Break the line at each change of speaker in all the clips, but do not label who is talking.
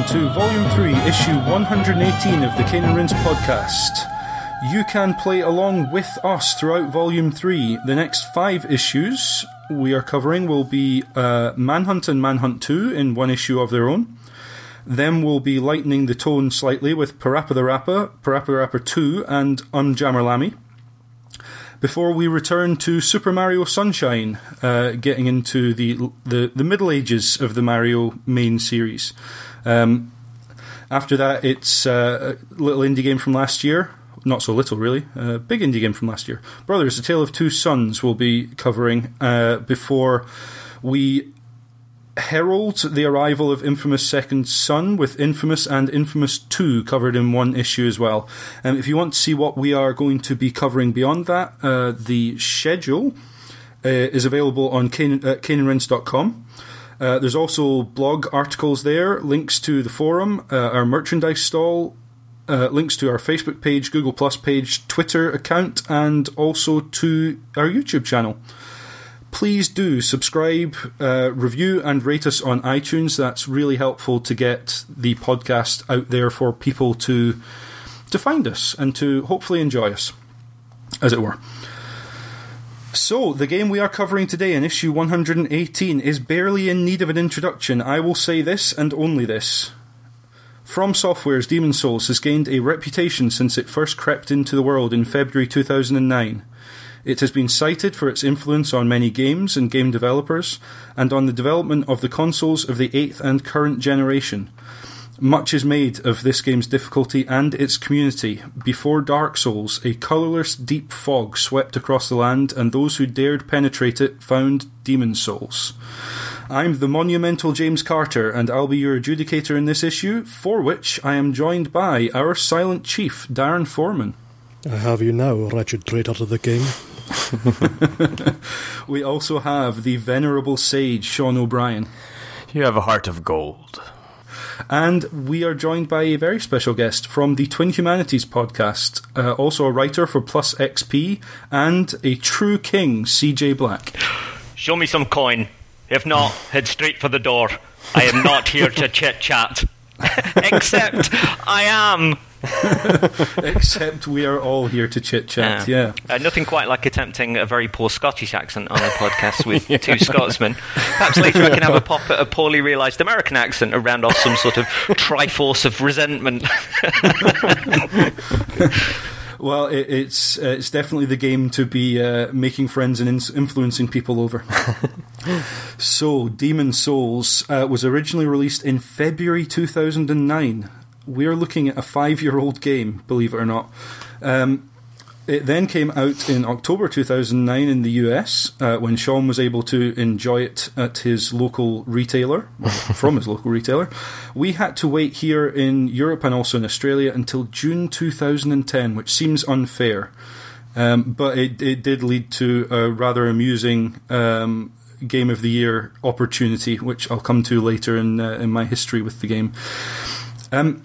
welcome to Volume 3, Issue 118 of the Rinse podcast. You can play along with us throughout Volume 3. The next five issues we are covering will be uh, Manhunt and Manhunt 2 in one issue of their own. Then we'll be lightening the tone slightly with Parappa the Rapper, Parappa the Rapper 2, and Unjammer Lammy before we return to Super Mario Sunshine, uh, getting into the, the, the middle ages of the Mario main series. Um, after that, it's uh, a little indie game from last year. Not so little, really. A big indie game from last year. Brothers, A Tale of Two Sons, we'll be covering uh, before we herald the arrival of Infamous Second Son, with Infamous and Infamous 2 covered in one issue as well. Um, if you want to see what we are going to be covering beyond that, uh, the schedule uh, is available on Can- uh. Uh, there's also blog articles there, links to the forum, uh, our merchandise stall, uh, links to our Facebook page, Google Plus page, Twitter account, and also to our YouTube channel please do subscribe, uh, review, and rate us on iTunes. That's really helpful to get the podcast out there for people to to find us and to hopefully enjoy us, as it were. So, the game we are covering today in issue 118 is barely in need of an introduction. I will say this and only this. From Software's Demon Souls has gained a reputation since it first crept into the world in February 2009. It has been cited for its influence on many games and game developers, and on the development of the consoles of the 8th and current generation. Much is made of this game's difficulty and its community. Before Dark Souls, a colourless, deep fog swept across the land, and those who dared penetrate it found Demon Souls. I'm the monumental James Carter, and I'll be your adjudicator in this issue, for which I am joined by our silent chief, Darren Foreman.
I have you now, wretched traitor to the king.
we also have the venerable sage Sean O'Brien.
You have a heart of gold.
And we are joined by a very special guest from the Twin Humanities podcast, uh, also a writer for Plus XP and a true king, CJ Black.
Show me some coin. If not, head straight for the door. I am not here to chit chat. Except I am.
Except we are all here to chit chat. Yeah,
yeah. Uh, nothing quite like attempting a very poor Scottish accent on a podcast with yeah. two Scotsmen. Perhaps later I can have a pop at a poorly realised American accent and round off some sort of triforce of resentment.
Well, it, it's uh, it's definitely the game to be uh, making friends and in- influencing people over. so, Demon Souls uh, was originally released in February 2009. We're looking at a five-year-old game, believe it or not. Um, it then came out in October 2009 in the US uh, when Sean was able to enjoy it at his local retailer, from his local retailer. We had to wait here in Europe and also in Australia until June 2010, which seems unfair. Um, but it, it did lead to a rather amusing um, Game of the Year opportunity, which I'll come to later in, uh, in my history with the game. Um,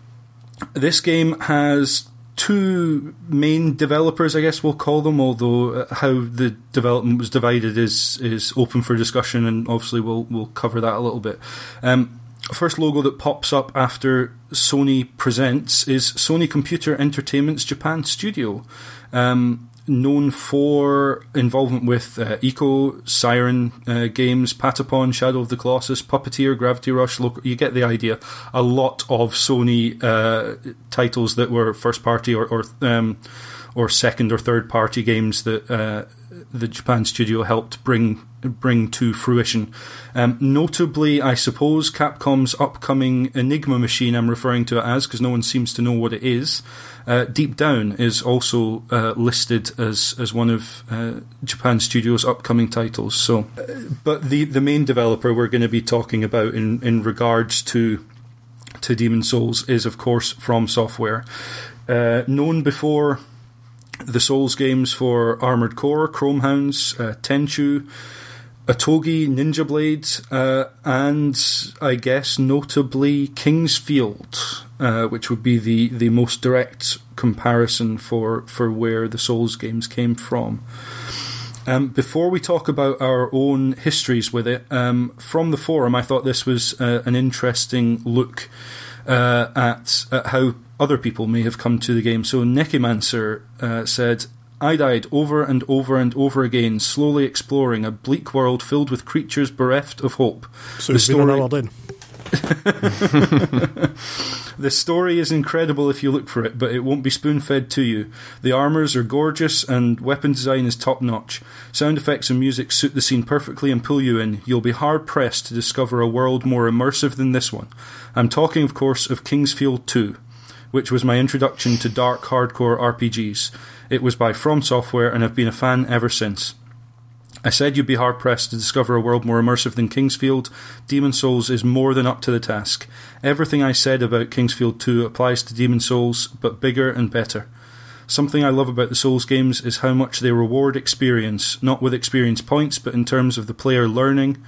this game has two main developers, I guess we'll call them. Although uh, how the development was divided is is open for discussion, and obviously we'll we'll cover that a little bit. Um, first logo that pops up after Sony presents is Sony Computer Entertainment's Japan Studio. Um, known for involvement with uh, Ico, Siren uh, games, Patapon, Shadow of the Colossus, Puppeteer, Gravity Rush. Look, you get the idea. A lot of Sony uh, titles that were first party or or, um, or second or third party games that uh, the Japan studio helped bring bring to fruition. Um, notably, I suppose Capcom's upcoming Enigma machine. I'm referring to it as because no one seems to know what it is. Uh, Deep Down is also uh, listed as as one of uh, Japan Studios' upcoming titles. So, uh, but the the main developer we're going to be talking about in in regards to to Demon Souls is of course From Software, uh, known before the Souls games for Armored Core, Chrome Hounds, uh, Tenchu. Otogi, Ninja Blade, uh, and I guess notably King's Field, uh, which would be the, the most direct comparison for, for where the Souls games came from. Um, before we talk about our own histories with it, um, from the forum, I thought this was uh, an interesting look uh, at, at how other people may have come to the game. So Nekimancer uh, said, I died over and over and over again, slowly exploring a bleak world filled with creatures bereft of hope.
So
the
it's been
story, the story is incredible if you look for it, but it won't be spoon fed to you. The armors are gorgeous and weapon design is top notch. Sound effects and music suit the scene perfectly and pull you in. You'll be hard pressed to discover a world more immersive than this one. I'm talking, of course, of King's Field 2, which was my introduction to dark hardcore RPGs. It was by From Software, and I've been a fan ever since. I said you'd be hard pressed to discover a world more immersive than King's Field. Demon Souls is more than up to the task. Everything I said about King's Field 2 applies to Demon Souls, but bigger and better. Something I love about the Souls games is how much they reward experience, not with experience points, but in terms of the player learning.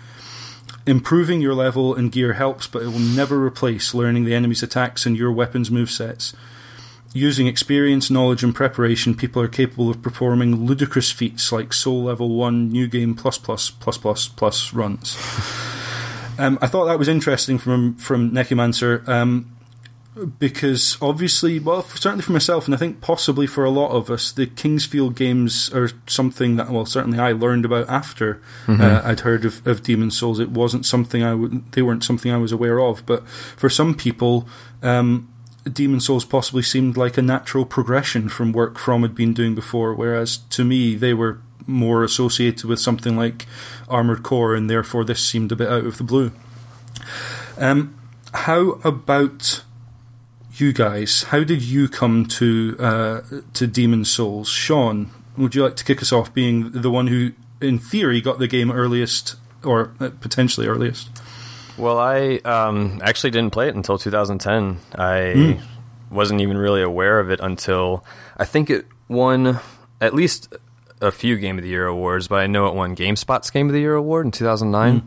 Improving your level and gear helps, but it will never replace learning the enemy's attacks and your weapons' movesets. Using experience, knowledge, and preparation, people are capable of performing ludicrous feats like Soul Level 1 New Game plus plus plus plus plus runs. um, I thought that was interesting from from Nekimancer um, because obviously, well, certainly for myself, and I think possibly for a lot of us, the King's Field games are something that, well, certainly I learned about after uh, I'd heard of, of Demon Souls. It wasn't something I would, they weren't something I was aware of, but for some people, um, Demon Souls possibly seemed like a natural progression from work From had been doing before, whereas to me they were more associated with something like Armored Core, and therefore this seemed a bit out of the blue. Um, how about you guys? How did you come to uh, to Demon Souls? Sean, would you like to kick us off, being the one who, in theory, got the game earliest, or uh, potentially earliest?
Well, I um, actually didn't play it until 2010. I wasn't even really aware of it until I think it won at least a few Game of the Year awards, but I know it won GameSpot's Game of the Year award in 2009,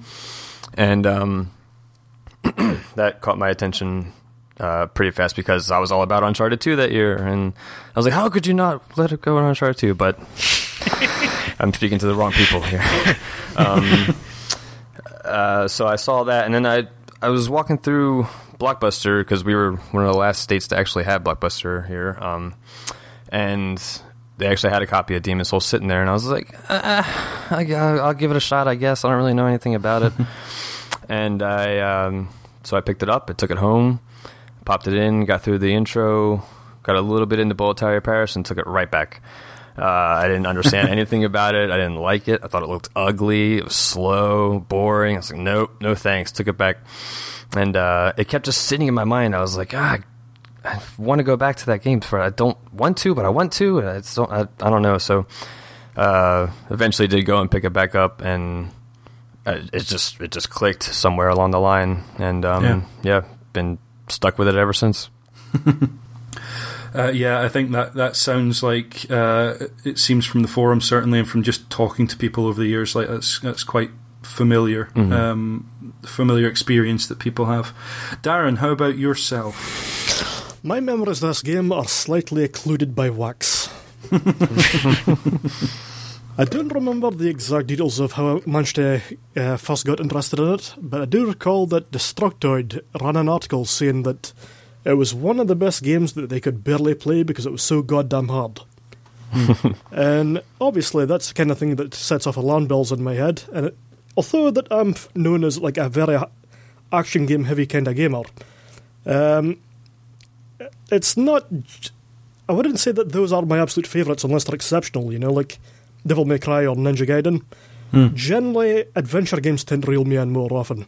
and um, that caught my attention uh, pretty fast because I was all about Uncharted 2 that year, and I was like, how could you not let it go on Uncharted 2? But I'm speaking to the wrong people here. um, uh, so I saw that, and then I I was walking through Blockbuster because we were one of the last states to actually have Blockbuster here, um, and they actually had a copy of Demon Souls sitting there, and I was like, uh, I, I'll give it a shot, I guess. I don't really know anything about it, and I um, so I picked it up, I took it home, popped it in, got through the intro, got a little bit into Boletarian Palace, and took it right back. Uh, I didn't understand anything about it. I didn't like it. I thought it looked ugly. It was slow, boring. I was like, nope, no thanks. Took it back, and uh, it kept just sitting in my mind. I was like, ah, I want to go back to that game, but I don't want to, but I want to. And I don't. I, I don't know. So uh, eventually, did go and pick it back up, and uh, it just it just clicked somewhere along the line, and um,
Yeah.
yeah, been stuck with it ever since.
Uh, yeah, I think that that sounds like uh, it seems from the forum certainly, and from just talking to people over the years, like that's that's quite familiar, um, familiar experience that people have. Darren, how about yourself?
My memories of this game are slightly occluded by wax. I don't remember the exact details of how I managed to uh, first got interested in it, but I do recall that Destructoid ran an article saying that it was one of the best games that they could barely play because it was so goddamn hard. and obviously, that's the kind of thing that sets off alarm bells in my head. And it, although that I'm known as like a very action game heavy kind of gamer, um, it's not. I wouldn't say that those are my absolute favourites unless they're exceptional. You know, like Devil May Cry or Ninja Gaiden. Generally, adventure games tend to reel me in more often.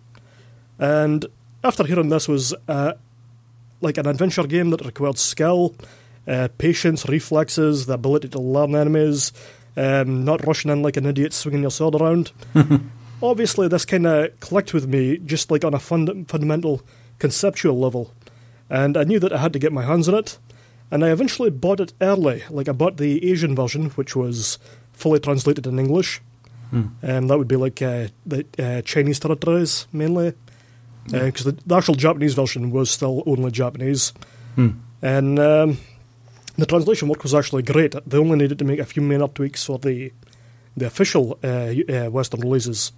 And after hearing this was uh, like an adventure game that required skill, uh, patience, reflexes, the ability to learn enemies, um, not rushing in like an idiot swinging your sword around. Obviously, this kind of clicked with me just like on a fund- fundamental conceptual level. And I knew that I had to get my hands on it. And I eventually bought it early. Like, I bought the Asian version, which was fully translated in English. Um, that would be like uh, the uh, Chinese territories mainly, because the, the actual Japanese version was still only Japanese, and um, the translation work was actually great. They only needed to make a few minor tweaks for the the official uh, uh, Western releases.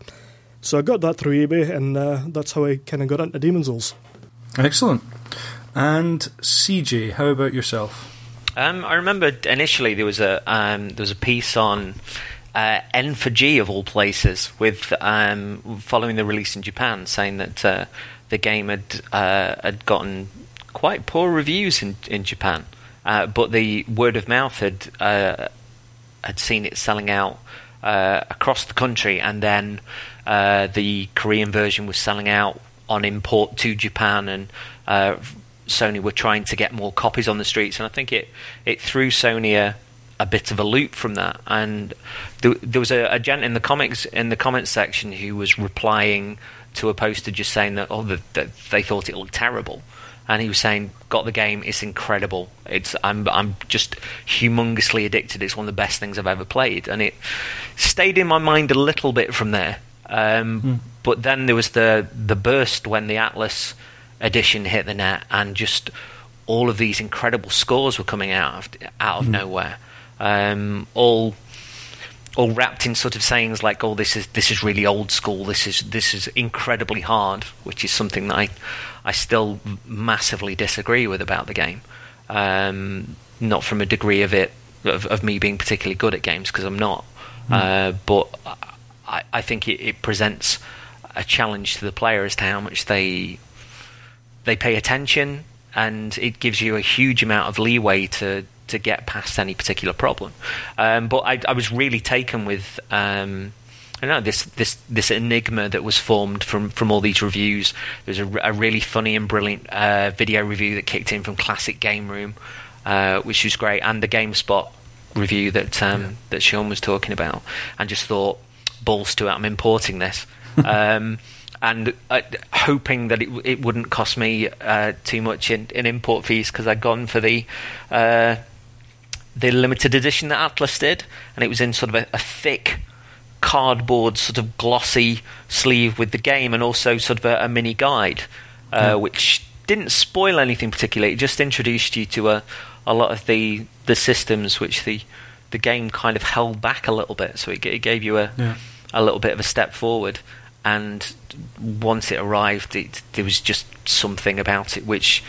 So I got that through eBay, and uh, that's how I kind of got into Demon's Souls.
Excellent. And CJ, how about yourself?
Um, I remember initially there was a um, there was a piece on uh, N4G of all places, with um, following the release in Japan, saying that uh, the game had uh, had gotten quite poor reviews in in Japan, uh, but the word of mouth had uh, had seen it selling out uh, across the country, and then the Korean version was selling out on import to Japan, and Sony were trying to get more copies on the streets, and I think it it threw Sony a, a bit of a loop from that. And there, there was a, a, gent in the comics in the comments section who was replying to a poster just saying that oh the, that they thought it looked terrible, and he was saying got the game, it's incredible. It's I'm I'm just humongously addicted. It's one of the best things I've ever played, and it stayed in my mind a little bit from there. Um, mm. But then there was the the burst when the Atlus edition hit the net, and just all of these incredible scores were coming out of, out of mm. nowhere, um, all all wrapped in sort of sayings like, "Oh, this is this is really old school. This is this is incredibly hard," which is something that I I still massively disagree with about the game. Um, not from a degree of it of, of, me being particularly good at games because I'm not, mm. uh, but I, I think it, it presents a challenge to the player as to how much they they pay attention, and it gives you a huge amount of leeway to to get past any particular problem. Um, but I, I, was really taken with. Um, I know this this this enigma that was formed from from all these reviews. There's a, a really funny and brilliant uh, video review that kicked in from Classic Game Room, uh, which was great, and the GameSpot review that um, yeah. that Sean was talking about, and just thought, balls to it, I'm importing this. um, and uh, hoping that it, it wouldn't cost me uh, too much in, in import fees because I'd gone for the uh, the limited edition that Atlus did, and it was in sort of a, a, thick cardboard, sort of glossy sleeve with the game, and also sort of a, a mini guide, uh, yeah. which didn't spoil anything particularly. It just introduced you to a a lot of the the systems which the the game kind of held back a little bit, so it, it gave you a yeah. a little bit of a step forward and once it arrived, it, there was just something about it which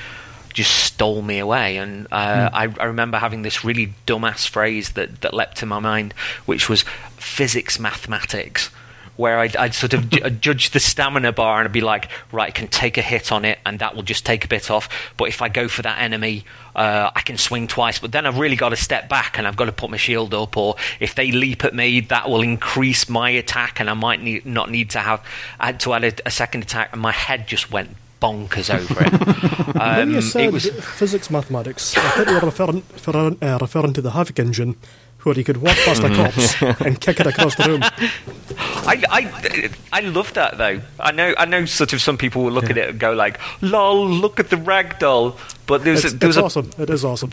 just stole me away. And uh, mm. I, I, remember having this really dumbass phrase that, that leapt to my mind, which was physics mathematics where I'd, I'd sort of judge the stamina bar and I'd be like, right, I can take a hit on it and that will just take a bit off. But if I go for that enemy, uh, I can swing twice. But then I've really got to step back and I've got to put my shield up. Or if they leap at me, that will increase my attack and I might need, not need to have add to add a, a second attack. And my head just went bonkers over it.
um, when you said was, physics mathematics, I thought you were referring, referring, uh, referring to the Havok engine where he could walk past a corpse and kick it across the room.
I, I, I love that though. I know I know sort of some people will look yeah. at it and go like, "Lol, look at the ragdoll." But there's
it's,
a, there's
it's a, awesome. It is awesome.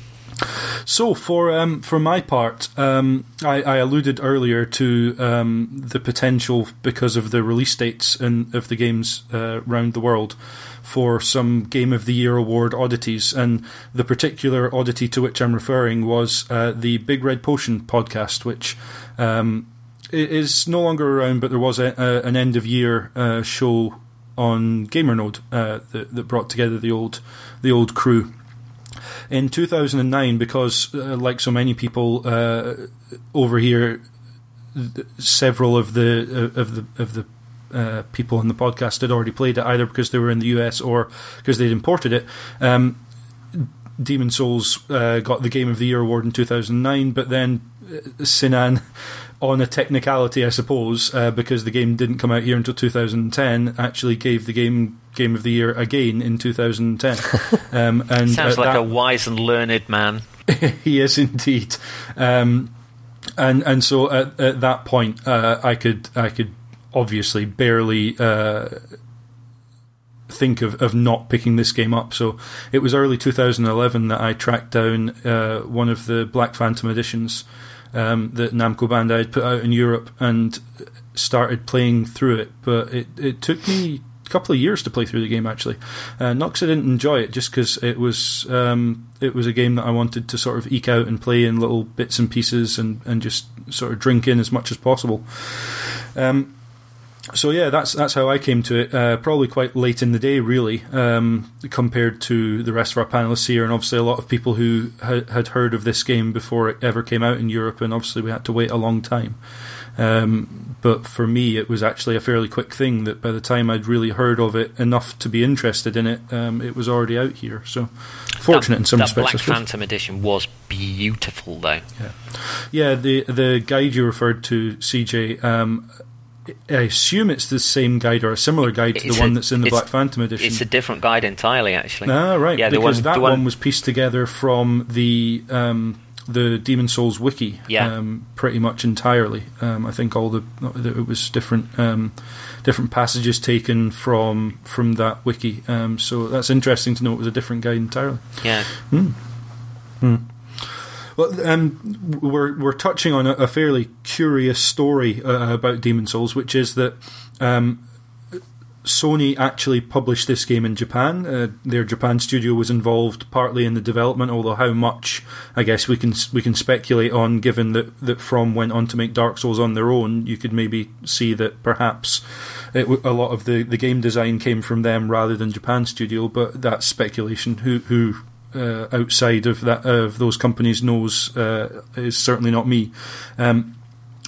So for um, for my part, um, I, I, alluded earlier to um, the potential because of the release dates and of the games uh, around the world for some Game of the Year award oddities, and the particular oddity to which I'm referring was uh, the Big Red Potion podcast, which um, is no longer around, but there was a, a, an end of year uh, show on GamerNode uh, that, that, brought together the old the old crew. In 2009, because uh, like so many people uh, over here, several of the uh, of the of the uh, people on the podcast had already played it, either because they were in the US or because they'd imported it. Um, Demon Souls uh, got the Game of the Year award in 2009, but then uh, Sinan, on a technicality, I suppose, uh, because the game didn't come out here until 2010, actually gave the game Game of the Year again in 2010.
Um, and sounds like that, a wise and learned man.
he is indeed. Um, and and so at, at that point, uh, I could I could obviously barely uh, think of, of not picking this game up. So it was early 2011 that I tracked down uh, one of the Black Phantom editions um, that Namco Bandai had put out in Europe and started playing through it. But it, it took me a couple of years to play through the game actually. Uh, not because I didn't enjoy it, just because it was um, it was a game that I wanted to sort of eke out and play in little bits and pieces and, and just sort of drink in as much as possible. Um, so yeah, that's that's how I came to it. Uh, probably quite late in the day, really, um, compared to the rest of our panelists here, and obviously a lot of people who ha- had heard of this game before it ever came out in Europe, and obviously we had to wait a long time. Um, but for me, it was actually a fairly quick thing that by the time I'd really heard of it enough to be interested in it, um, it was already out here. So fortunate
that,
in some
that
respects.
Black. Phantom edition was beautiful, though.
Yeah, yeah. The the guide you referred to, CJ. Um, I assume it's the same guide or a similar guide to
It's
the one
a-
that's in the Black Phantom edition.
It's a different guide entirely, actually.
Ah, right.
Yeah, the
because
one-
that
the
one,
one-
was pieced together from the um, the Demon Souls wiki.
Yeah.
Um, pretty much entirely. Um, I think all the it was different um, different passages taken from from that wiki. Um, so that's interesting to know it was a different guide entirely.
Yeah.
Well, um, we're we're touching on a, a fairly curious story uh, about Demon Souls, which is that um, Sony actually published this game in Japan. Uh, their Japan studio was involved partly in the development, although how much, I guess we can we can speculate on. Given that that From went on to make Dark Souls on their own, you could maybe see that perhaps it, a lot of the, the game design came from them rather than Japan studio. But that's speculation. Who who uh, outside of that of those companies knows uh, is certainly not me. Um,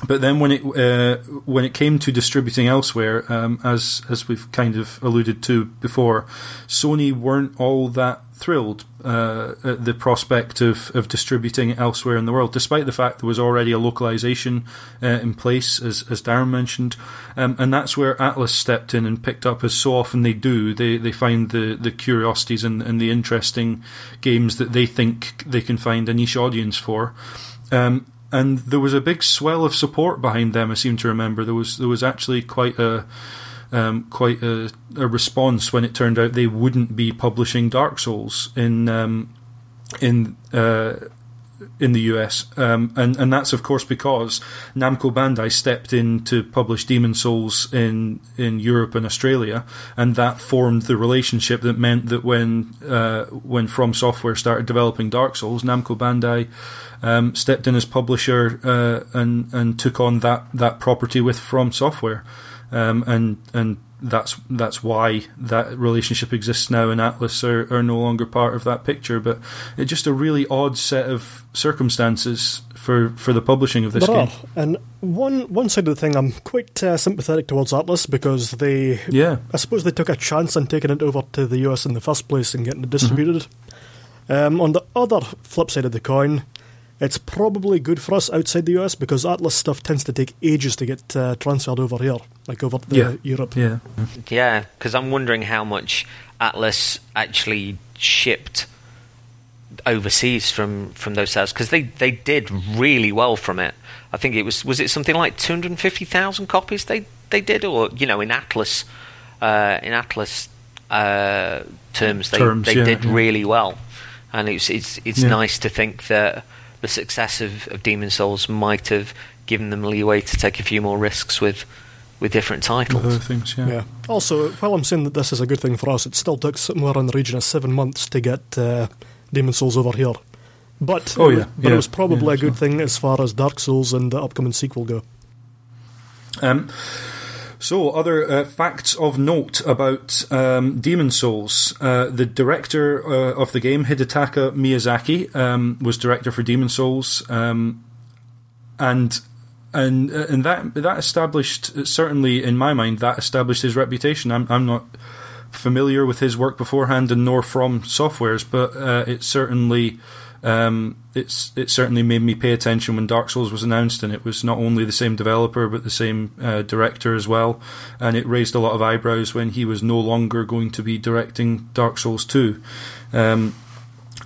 but then when it uh, when it came to distributing elsewhere, um, as as we've kind of alluded to before, Sony weren't all that thrilled uh, at the prospect of, of distributing it elsewhere in the world, despite the fact there was already a localization uh, in place, as as Darren mentioned, um, and that's where Atlus stepped in and picked up, as so often they do. They they find the, the curiosities and, and the interesting games that they think they can find a niche audience for. Um, and there was a big swell of support behind them. I seem to remember there was there was actually quite a um, quite a, a response when it turned out they wouldn't be publishing Dark Souls in um, in uh, in the US, um, and and that's of course because Namco Bandai stepped in to publish Demon Souls in in Europe and Australia, and that formed the relationship that meant that when uh, when From Software started developing Dark Souls, Namco Bandai um, stepped in as publisher uh, and and took on that that property with From Software, um, and and that's that's why that relationship exists now, and Atlus are, are no longer part of that picture. But it's just a really odd set of circumstances for, for the publishing of this
there
game.
are, and one one side of the thing, I'm quite uh, sympathetic towards Atlus because they,
Yeah,
I suppose, they took a chance on taking it over to the US in the first place and getting it distributed. Um, on the other flip side of the coin, it's probably good for us outside the US because Atlus stuff tends to take ages to get uh, transferred over here, like over to
Yeah.
Europe.
yeah,
Yeah, because I'm wondering how much Atlus actually shipped overseas from, from those sales because they, they did really well from it. I think it was was it something like 250,000 copies they they did, or you know, in Atlus uh, in Atlus uh, terms, they
Terms,
they
yeah,
did
yeah.
really well, and it's it's it's
Yeah.
nice to think that the success of, of Demon Souls might have given them leeway to take a few more risks with with different titles.
other things. Yeah.
Yeah. Also, while I'm saying that this is a good thing for us, it still took somewhere in the region of seven months to get uh, Demon Souls over here. But,
Oh,
it was-
yeah,
but
yeah,
it was probably
yeah,
a good
so-
thing as far as Dark Souls and the upcoming sequel go.
Um, so, other uh, facts of note about um, Demon Souls. Uh, the director uh, of the game, Hidetaka Miyazaki, um, was director for Demon Souls, um, and and uh, and that that established certainly in my mind that established his reputation. I'm I'm not familiar with his work beforehand, and nor from softwares, but uh, it certainly um, it's it certainly made me pay attention when Dark Souls was announced, and it was not only the same developer but the same uh, director as well, and it raised a lot of eyebrows when he was no longer going to be directing Dark Souls two. Um,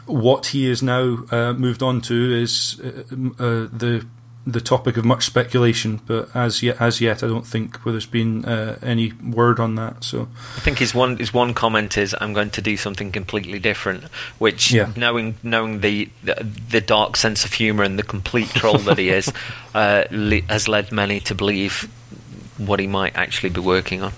what he is now uh, moved on to is uh, uh, the the topic of much speculation, but as yet, as yet, I don't think where there's been uh, any word on that. So,
I think his one his one comment is I'm going to do something completely different, which
Yeah.
knowing knowing the, the the dark sense of humour and the complete troll that he is, uh, le- has led many to believe what he might actually be working on,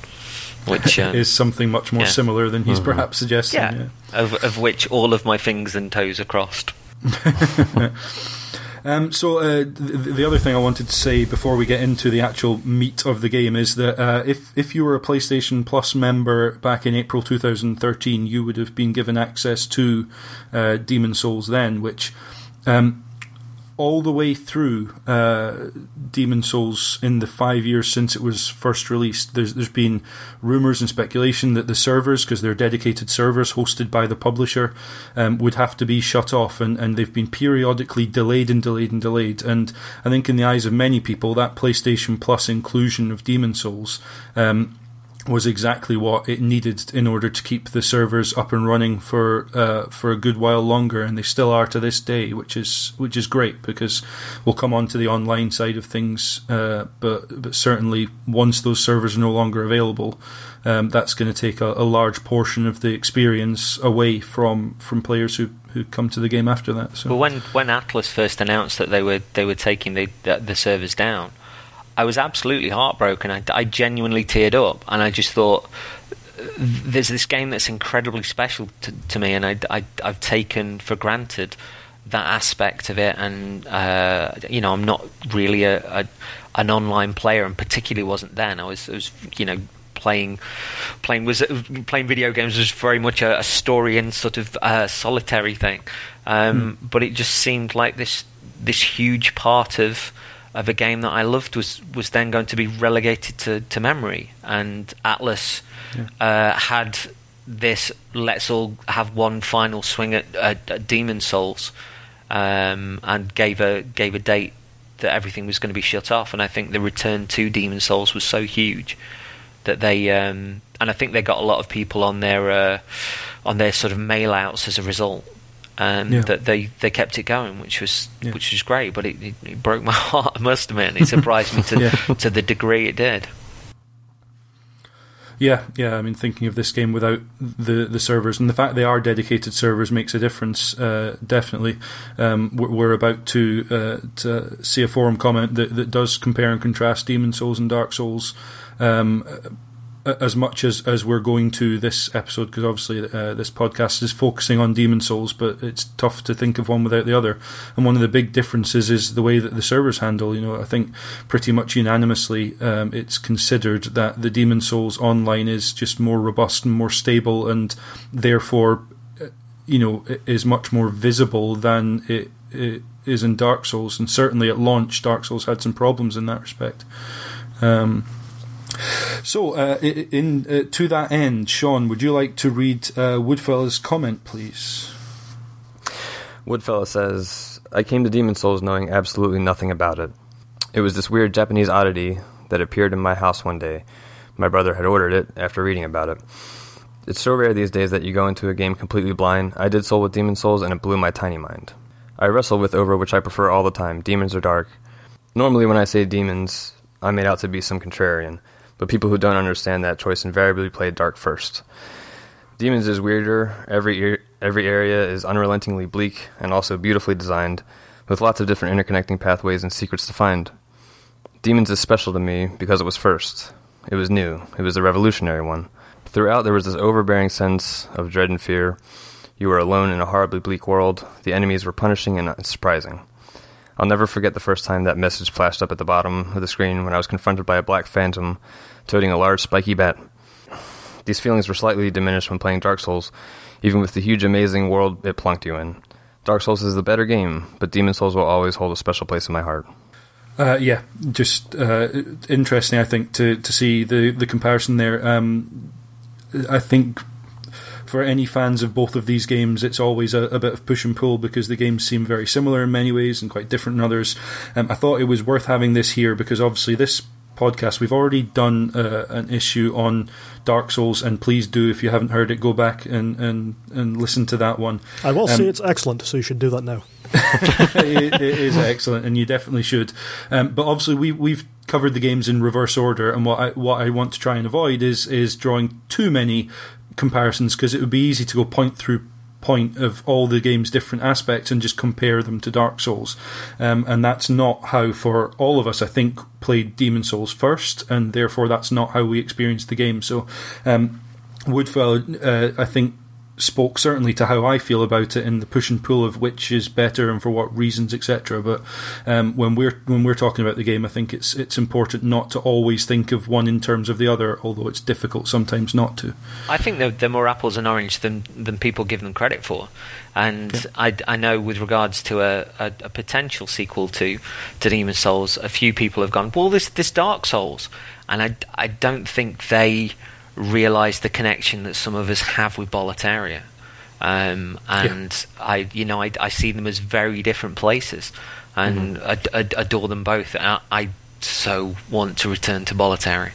which um,
is something much more
yeah.
similar than he's perhaps suggesting.
yeah,
yeah.
of of which all of my fingers and toes are crossed.
Um, so uh, the, the, other thing I wanted to say before we get into the actual meat of the game is that uh, if if you were a PlayStation Plus member back in April 2013, you would have been given access to uh, Demon Souls then, which. Um, all the way through uh, Demon Souls in the five years since it was first released. There's there's been rumors and speculation that the servers, because they're dedicated servers hosted by the publisher, um, would have to be shut off, and, and they've been periodically delayed and delayed and delayed. And I think in the eyes of many people, that PlayStation Plus inclusion of Demon Souls um, was exactly what it needed in order to keep the servers up and running for uh, for a good while longer, and they still are to this day, which is which is great because we'll come on to the online side of things, uh, but but certainly once those servers are no longer available, um, that's going to take a, a, large portion of the experience away from from players who. Who come to the game after that? So.
Well, when when Atlus first announced that they were they were taking the the, the servers down, I was absolutely heartbroken. I, I genuinely teared up, and I just thought there's this game that's incredibly special to, to me, and I, I, have taken for granted that aspect of it. And uh, you know, I'm not really a, a, an online player, and particularly wasn't then. I was, I was you know, playing playing was playing video games was very much a, a story and sort of uh, solitary thing. Um, mm. But it just seemed like this this huge part of of a game that I loved was was then going to be relegated to, to memory. And Atlus yeah. uh, had this let's all have one final swing at, at, at Demon Souls, um, and gave a gave a date that everything was going to be shut off. And I think the return to Demon Souls was so huge that they um, and I think they got a lot of people on their uh, on their sort of mail outs as a result um, yeah. that they, they kept it going, which was yeah. which was great. But it, it, it, broke my heart. I must admit, it surprised me to yeah. to the degree it did.
Yeah, yeah. I mean, thinking of this game without the the servers and the fact they are dedicated servers makes a difference. Uh, definitely, um, we're, we're, about to uh, to see a forum comment that, that does compare and contrast Demon Souls and Dark Souls. Um, as much as, as we're going to this episode, because obviously uh, this podcast is focusing on Demon Souls, but it's tough to think of one without the other. And one of the big differences is the way that the servers handle. You know, I think pretty much unanimously, um, it's considered that the Demon Souls online is just more robust and more stable, and therefore, uh, you know, is much more visible than it, it is in Dark Souls. And certainly at launch, Dark Souls had some problems in that respect. Um, so, uh, in uh, to that end, Sean, would you like to read uh, Woodfellas' comment, please?
Woodfella says, "I came to Demon Souls knowing absolutely nothing about it. It was this weird Japanese oddity that appeared in my house one day. My brother had ordered it after reading about it." It's so rare these days that you go into a game completely blind. I did Soul with Demon Souls and it blew my tiny mind. I wrestle with over which I prefer all the time. Demons are dark. Normally, when I say demons, I'm made out to be some contrarian but people who don't understand that choice invariably play dark first. Demons is weirder. Every every area is unrelentingly bleak and also beautifully designed, with lots of different interconnecting pathways and secrets to find. Demons is special to me because it was first. It was new. It was a revolutionary one. Throughout, there was this overbearing sense of dread and fear. You were alone in a horribly bleak world. The enemies were punishing and surprising. I'll never forget the first time that message flashed up at the bottom of the screen when I was confronted by a black phantom toting a large spiky bat. These feelings were slightly diminished when playing Dark Souls, even with the huge, amazing world it plunked you in. Dark Souls is the better game, but Demon Souls will always hold a special place in my heart.
Uh, yeah, just uh, interesting. I think to to see the the comparison there. Um, I think for any fans of both of these games, it's always a, a, bit of push and pull because the games seem very similar in many ways and quite different in others. Um, I thought it was worth having this here because obviously this podcast. We've already done uh, an issue on Dark Souls, and please do, if you haven't heard it, go back and, and, and listen to that one.
I will um, say it's excellent, so you should do that now.
it, it is excellent, and you definitely should. Um, but obviously, we, we've covered the games in reverse order, and what I, what I want to try and avoid is is drawing too many comparisons because it would be easy to go point through point of all the game's different aspects and just compare them to Dark Souls. Um, and that's not how, for all of us, I think, played Demon Souls first, and therefore that's not how we experienced the game. So, um, Woodfell, uh, I think, spoke certainly to how I feel about it and the push and pull of which is better and for what reasons, etc. But um, when we're when we're talking about the game, I think it's it's important not to always think of one in terms of the other, although it's difficult sometimes not to.
I think they're, they're more apples and oranges than than people give them credit for, and yeah. I, I know with regards to a, a, a potential sequel to to Demon Souls, a few people have gone, well, this this Dark Souls, and I I don't think they realise the connection that some of us have with Boletaria. Um, and yeah. I, you know, I, I, see them as very different places, and mm-hmm. ad- ad- adore them both. I, I, so want to return to Boletaria.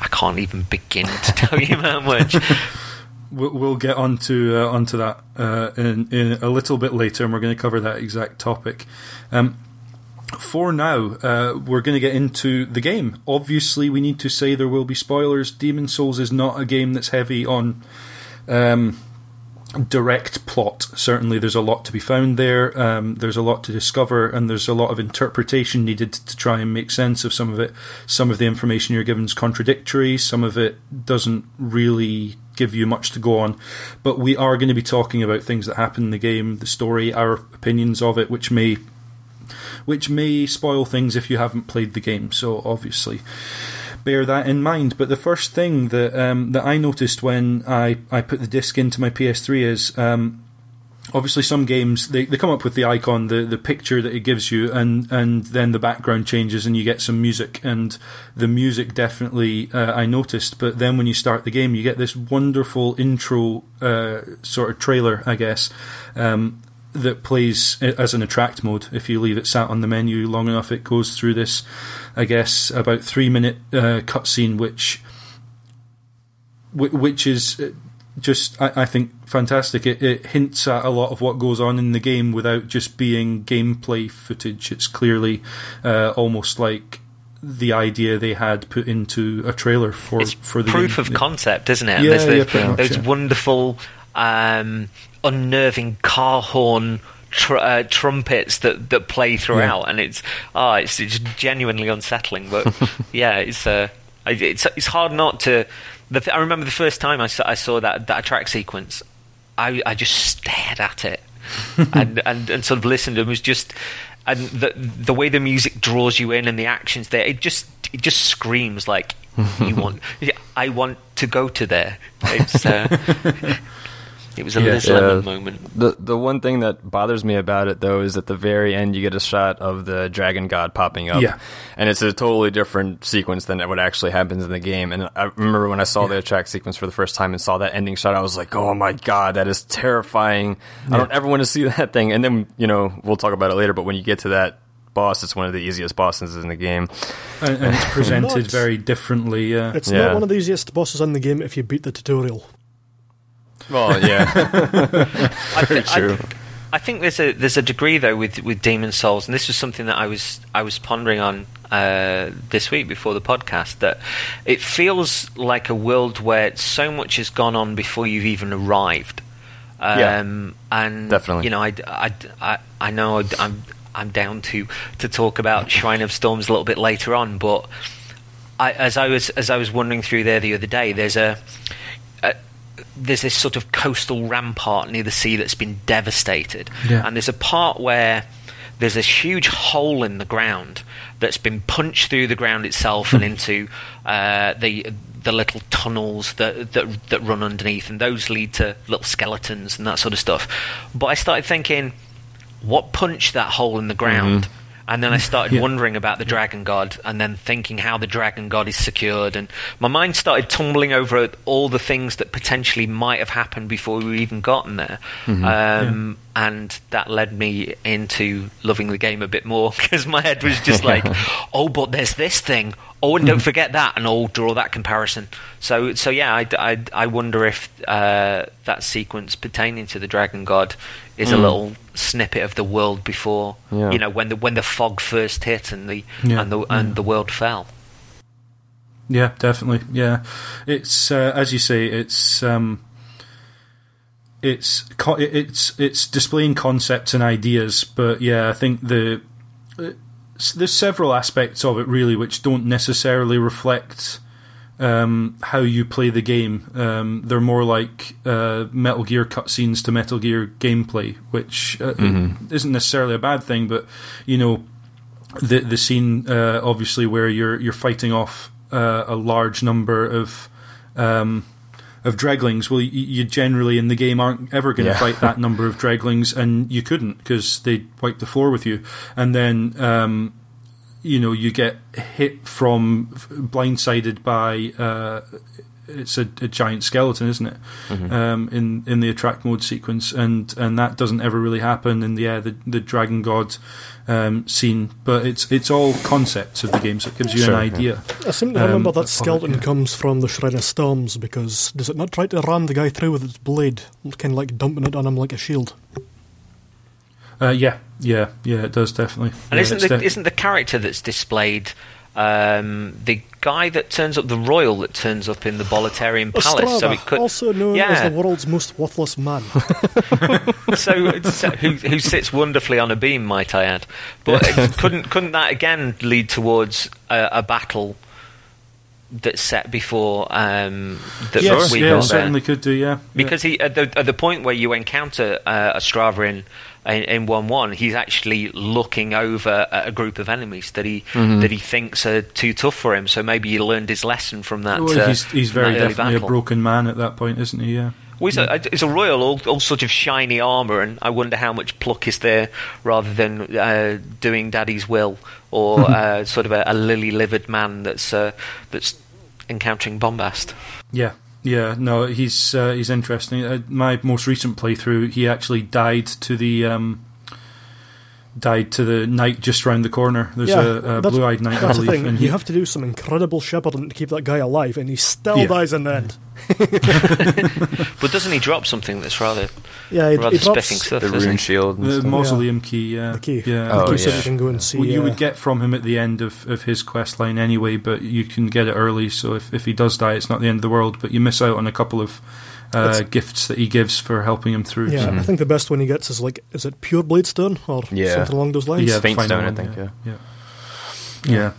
I can't even begin to tell you how much.
We'll get onto uh, onto that uh, in, in a little bit later, and we're going to cover that exact topic. Um, for now, uh, we're going to get into the game. Obviously, we need to say there will be spoilers. Demon Souls is not a game that's heavy on um, direct plot. Certainly, there's a lot to be found there. Um, there's a lot to discover, and there's a lot of interpretation needed to try and make sense of some of it. Some of the information you're given is contradictory. Some of it doesn't really give you much to go on. But we are going to be talking about things that happen in the game, the story, our opinions of it, which may which may spoil things if you haven't played the game. So obviously, bear that in mind. But the first thing that um, that I noticed when I, I put the disc into my PS3 is um, obviously some games they, they come up with the icon, the, the picture that it gives you, and, and then the background changes and you get some music. And the music definitely uh, I noticed. But then when you start the game, you get this wonderful intro uh, sort of trailer, I guess. Um, that plays as an attract mode. If you leave it sat on the menu long enough, it goes through this, I guess, about three minute uh, cutscene, which which is uh, just I, I think fantastic. It, it, hints at a lot of what goes on in the game without just being gameplay footage. It's clearly uh, almost like the idea they had put into a trailer for
it's
for the
proof
game.
of concept, isn't it?
Yeah,
the,
yeah, much,
those
yeah.
wonderful um, unnerving car horn tr- uh, trumpets that, that play throughout, yeah. and it's ah, oh, it's, it's genuinely unsettling. But yeah, it's uh, it's it's hard not to. Th- I remember the first time I saw, I saw that that track sequence, I I just stared at it and, and and sort of listened and was just and the the way the music draws you in and the actions there, it just it just screams like you want. I want to go to there. It's. Uh, it was a yeah, Liz Lemon yeah. moment.
The the one thing that bothers me about it though is at the very end you get a shot of the dragon god popping up.
Yeah.
And it's a totally different sequence than what actually happens in the game. And I remember when I saw yeah. the track sequence for the first time and saw that ending shot, I was like, Oh my god, that is terrifying. I don't ever want to see that thing. And then, you know, we'll talk about it later, but when you get to that boss, it's one of the easiest bosses in the game.
And, and it's presented very differently, yeah.
It's not one of the easiest bosses in the game if you beat the tutorial.
Well, yeah, very true.
I, I, think there's a there's a degree though with with Demon Souls, and this was something that I was I was pondering on uh, this week before the podcast. That it feels like a world where so much has gone on before you've even arrived. Um,
yeah,
and
definitely.
You know, I, I, I, I know I'm I'm down to to talk about Shrine of Storms a little bit later on, but I, as I was as I was wandering through there the other day, there's a there's this sort of coastal rampart near the sea that's been devastated,
yeah.
and there's a part where there's this huge hole in the ground that's been punched through the ground itself and into uh, the the little tunnels that, that that run underneath, and those lead to little skeletons and that sort of stuff. But I started thinking, what punched that hole in the ground? Mm-hmm and then I started yeah. wondering about the dragon god, and then thinking how the dragon god is secured, and my mind started tumbling over all the things that potentially might have happened before we even gotten there. Mm-hmm. Um. And that led me into loving the game a bit more because my head was just like, "Oh, but there's this thing. Oh, and don't mm-hmm. forget that." And I'll draw that comparison. So, so yeah, I, I, I wonder if uh, that sequence pertaining to the dragon god is mm. a little snippet of the world before yeah. you know when the when the fog first hit and the yeah. and the and yeah. the world fell.
Yeah, definitely. Yeah, it's uh, as you say, it's um, it's it's it's displaying concepts and ideas, but yeah, I think the there's several aspects of it really which don't necessarily reflect um, how you play the game. Um, they're more like uh, Metal Gear cutscenes to Metal Gear gameplay, which uh, isn't necessarily a bad thing. But you know, the the scene uh, obviously where you're you're fighting off uh, a large number of um, of dreglings. Well, you, you generally in the game aren't ever going to
Yeah.
fight that number of dreglings, and you couldn't because they'd wipe the floor with you. And then um, you know you get hit from blindsided by. Uh, it's a, a giant skeleton, isn't it? Um, in in the attract mode sequence, and and that doesn't ever really happen in the yeah, the the dragon god um, scene. But it's it's all concepts of the game, so it gives you
Sure,
an
yeah.
idea.
I seem to
Um,
remember
but-
that skeleton comes from the Shrine of Storms because does it not try to ram the guy through with its blade, kind of like dumping it on him like a shield?
Uh, yeah, yeah, yeah, it does definitely.
And
Yeah,
isn't the,
de-
isn't the character that's displayed um, the guy that turns up, the royal that turns up in the Boletarian Palace? So it could,
also known
Yeah.
as the world's most worthless man.
so, so who, who sits wonderfully on a beam, might I add? But couldn't couldn't that again lead towards a, a battle that's set before um, that
yes,
we
yeah, it certainly could do. Yeah,
Because he at the, at the point where you encounter uh, Ostrava in in, in one one, he's actually looking over at a group of enemies that he
Mm-hmm.
that he thinks are too tough for him. So maybe he learned his lesson from that.
Well,
uh,
he's he's very
that early
definitely a broken man at that point, isn't he? Yeah.
Well, he's a, it's a royal, all, all sort of shiny armour, and I wonder how much pluck is there rather than uh, doing daddy's will, or uh, sort of a, a lily-livered man that's uh, that's encountering bombast.
Yeah, yeah. No, he's uh, he's interesting. Uh, my most recent playthrough, he actually died to the um, died to the knight just round the corner. There's
yeah,
a, a blue-eyed knight, I
That's the
believe,
thing.
and
You
he,
have to do some incredible shepherding to keep that guy alive, and he still
Yeah.
dies in the end.
But doesn't he drop something that's rather
Yeah, he,
rather
he drops
spiffing stuff?
The rune shield. And
the
stuff.
mausoleum key. Yeah,
the key.
Yeah,
the
Oh,
key so
yeah.
you can go and see.
Well, you
uh,
would get from him at the end of, of his quest line anyway, but you can get it early. So if, if he does die, it's not the end of the world. But you miss out on a couple of uh, gifts that he gives for helping him through.
Yeah,
so-
I think the best one he gets is like, is it pure blade stone or
Yeah.
something along those lines?
Yeah, the
Faint Stone, I
one,
think,
yeah. yeah. Yeah.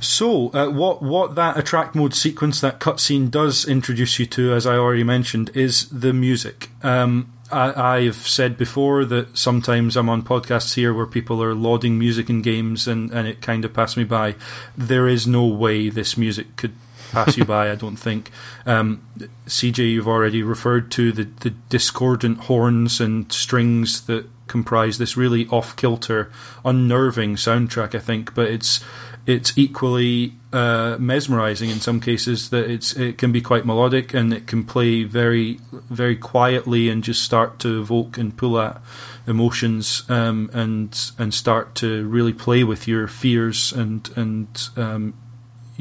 So, uh, what what that attract mode sequence, that cutscene does introduce you to, as I already mentioned, is the music. Um, I, I've said before that sometimes I'm on podcasts here where people are lauding music in games, and, and it kind of passed me by. There is no way this music could pass you by. I don't think. Um, CJ, you've already referred to the, the discordant horns and strings that comprise this really off kilter, unnerving soundtrack. I think, but it's it's equally uh, mesmerizing in some cases. That it's it can be quite melodic and it can play very very quietly and just start to evoke and pull at emotions um, and and start to really play with your fears and and um,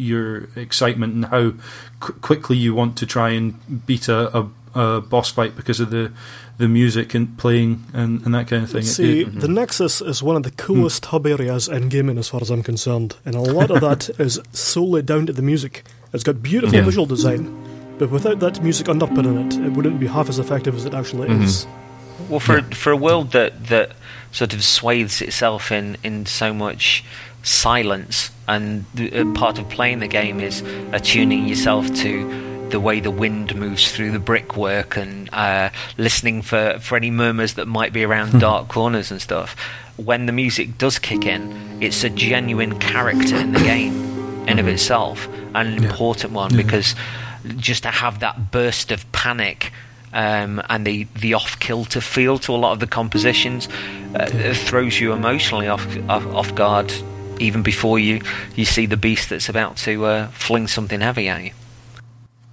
your excitement and how qu- quickly you want to try and beat a, a, a boss fight because of the the music and playing and, and that kind of thing. It-
See,
it-
the Nexus is one of the coolest hub areas in gaming, as far as I'm concerned, and a lot of that is solely down to the music. It's got beautiful
Yeah.
visual design, but without that music underpinning it, it wouldn't be half as effective as it actually
Mm-hmm.
is.
Well, for for a world that that sort of swathes itself in in so much silence, and the, uh, part of playing the game is attuning yourself to the way the wind moves through the brickwork and uh, listening for, for any murmurs that might be around dark corners and stuff. When the music does kick in, it's a genuine character in the game in of itself, and an important one because just to have that burst of panic um, and the, the off kilter feel to a lot of the compositions uh, it throws you emotionally off, off off guard even before you, you see the beast that's about to uh, fling something heavy at you.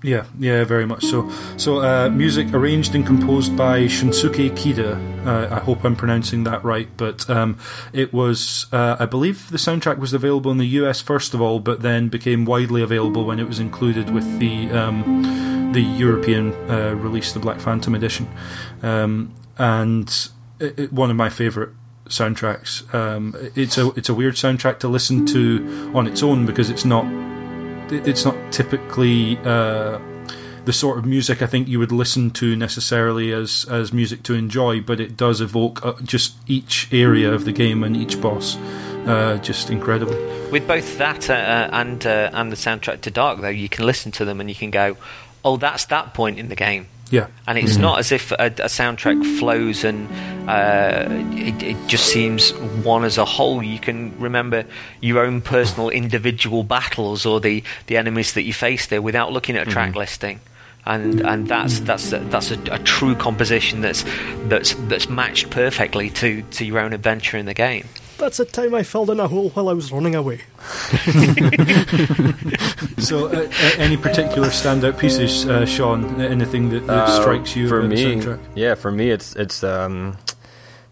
Yeah, yeah, very much so. So, uh, music arranged and composed by Shunsuke Kida. Uh, I hope I'm pronouncing that right, but um, it was, uh, I believe, the soundtrack was available in the US first of all, but then became widely available when it was included with the um, the European uh, release, the Black Phantom edition, um, and it, it, one of my favourite soundtracks. Um, it's a it's a weird soundtrack to listen to on its own because it's not it's not typically uh, the sort of music I think you would listen to necessarily as as music to enjoy, but it does evoke uh, just each area of the game and each boss. uh, just incredible.
With both that uh, uh, and and the soundtrack to Dark, though, you can listen to them and you can go, "Oh, that's that point in the game."
Yeah,
and it's mm-hmm. not as if a, a soundtrack flows and uh, it, it, just seems one as a whole. You can remember your own personal individual battles or the, the enemies that you face there without looking at a track mm-hmm. listing. And, and that's that's a, that's a, a, true composition that's that's that's matched perfectly to, to your own adventure in the game.
That's a time I fell in a hole while I was running away.
so, uh, any particular standout pieces, uh, Sean? Anything that, that uh, strikes you
for me? Yeah, for me, it's it's um,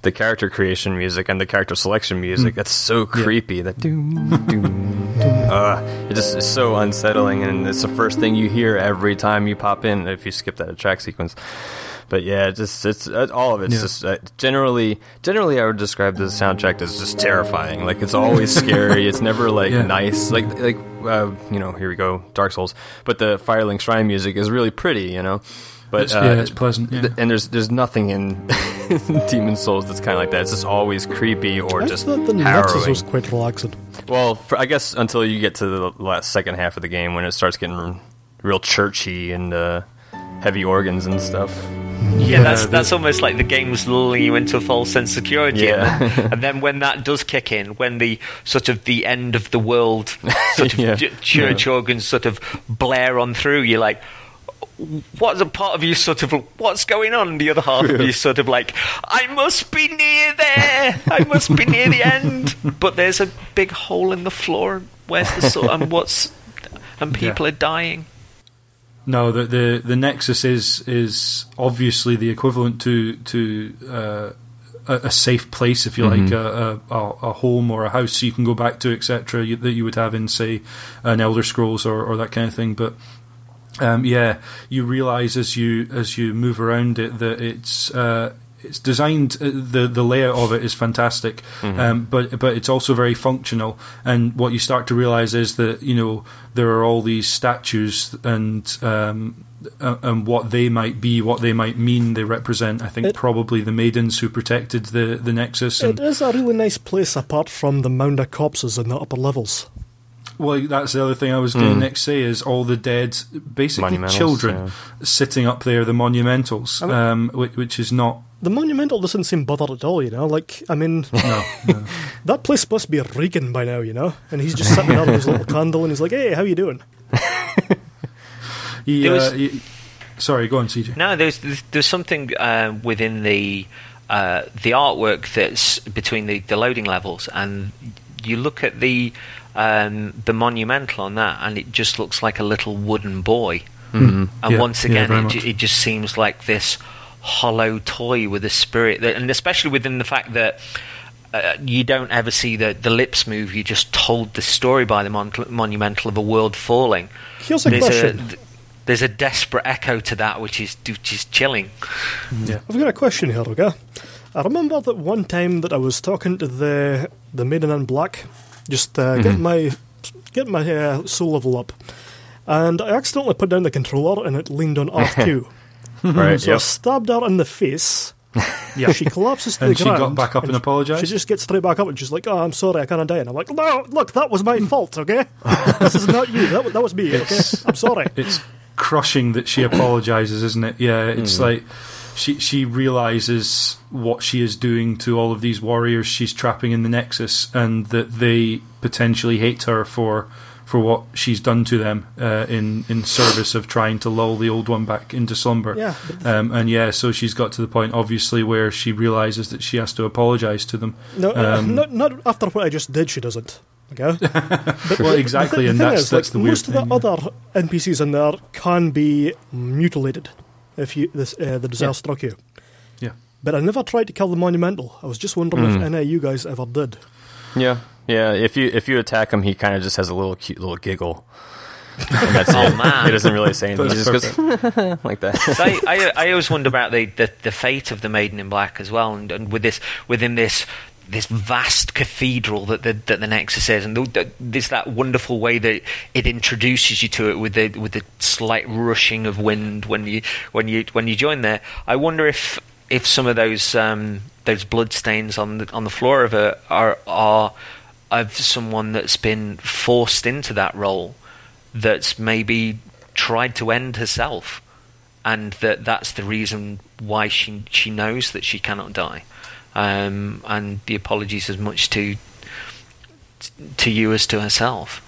the character creation music and the character selection music. Mm. That's so creepy. Yeah. That doom, doom, doom. Uh, it just is so unsettling, and it's the first thing you hear every time you pop in. If you skip that track sequence but yeah, just it's uh, all of it's yeah. just uh, generally generally I would describe the soundtrack as just terrifying. Like it's always scary. It's never like yeah. nice. Like like uh, you know here we go Dark Souls, but the Firelink Shrine music is really pretty. You know. But
it's, uh, yeah, it's pleasant. Yeah.
Th- and there's there's nothing in Demon Souls that's kind of like that. It's just always creepy or
I
just
thought the
harrowing.
Was quite relaxing.
Well, for, I guess until you get to the last second half of the game when it starts getting real churchy and uh, heavy organs and stuff.
Yeah, that's that's almost like the game's lulling you into a false sense of security, yeah. and, then, and, then, when that does kick in, when the sort of the end of the world sort of yeah. church yeah. organs sort of blare on through, you're like, what's a part of you sort of what's going on? And the other half of you sort of like i must be near there. I must be near the end. But there's a big hole in the floor. Where's the sort and what's and people yeah. are dying
no, the, the the Nexus is is obviously the equivalent to to uh, a, a, safe place, if you mm-hmm. like, a, a, a, home or a house you can go back to, etc. That you would have in, say, an Elder Scrolls or, or that kind of thing. But um, yeah, you realize as you as you move around it that it's uh, it's designed uh, the the layout of it is fantastic, mm-hmm. um, but but it's also very functional. And what you start to realize is that you know there are all these statues and. Um, and what they might be, what they might mean, they represent. I think it, probably the maidens who protected the the Nexus.
it is a really nice place, apart from the mound of corpses in the upper levels.
Well, that's the other thing I was going to mm. next say is all the dead, basically children, yeah. sitting up there, the monumentals, I mean, um, which, which, is not
the monumental doesn't seem bothered at all, you know. Like, I mean, no, no. that place must be reeking by now, you know. And he's just sitting there with his little candle, and he's like, "Hey, how you doing?"
he, was, uh, he, sorry, go on, CJ.
No, there's there's something uh, within the uh, the artwork that's between the, the loading levels, and you look at the um, the monumental on that, and it just looks like a little wooden boy. Mm-hmm. And yeah, once again, yeah, it, it just seems like this hollow toy with a spirit, that, and especially within the fact that. Uh, you don't ever see the, the lips move. You just told the story by the mon- monumental of a world falling.
Here's a there's question. A,
there's a desperate echo to that, which is which is chilling.
Yeah. I've got a question here, okay? I remember that one time that I was talking to the the maiden in black, just uh, mm-hmm. getting my get my uh, soul level up, and I accidentally put down the controller and it leaned on R two.
right.
So yep. I stabbed her in the face. Yeah. She collapses to
and
the ground.
she got back up and, and apologised?
She just gets straight back up and she's like, oh, I'm sorry, I can't die. And I'm like, no, look, that was my fault, okay? this is not you. That, that was me, it's, okay? I'm sorry.
It's crushing that she apologises, isn't it? Yeah, it's mm. like she she realizes what she is doing to all of these warriors she's trapping in the Nexus, and that they potentially hate her for for what she's done to them uh, in in service of trying to lull the old one back into slumber.
Yeah,
um, and yeah, so she's got to the point, obviously, where she realizes that she has to apologize to them.
No, uh, um, not not after what I just did. She doesn't. Okay.
but, well, exactly, the, the and that's is, that's like, the weird
most
thing.
Most of the yeah. other NPCs in there can be mutilated if you this, uh, the disaster yeah. struck you.
Yeah.
But I never tried to kill the monumental. I was just wondering mm. if any of you guys ever did.
Yeah, yeah, if you if you attack him, he kind of just has a little cute little giggle. that's oh it. man, he doesn't really say anything. He just goes like that.
So I, I, I always wonder about the, the, the fate of the Maiden in Black as well, and, and with this within this this vast cathedral that the, that the Nexus is, and the, there's that wonderful way that it introduces you to it with the with the slight rushing of wind when you when you when you join there. I wonder if if some of those um, those blood stains on the on the floor of it are are of someone that's been forced into that role, that's maybe tried to end herself, and that that's the reason why she she knows that she cannot die. Um, and the apologies as much to to you as to herself.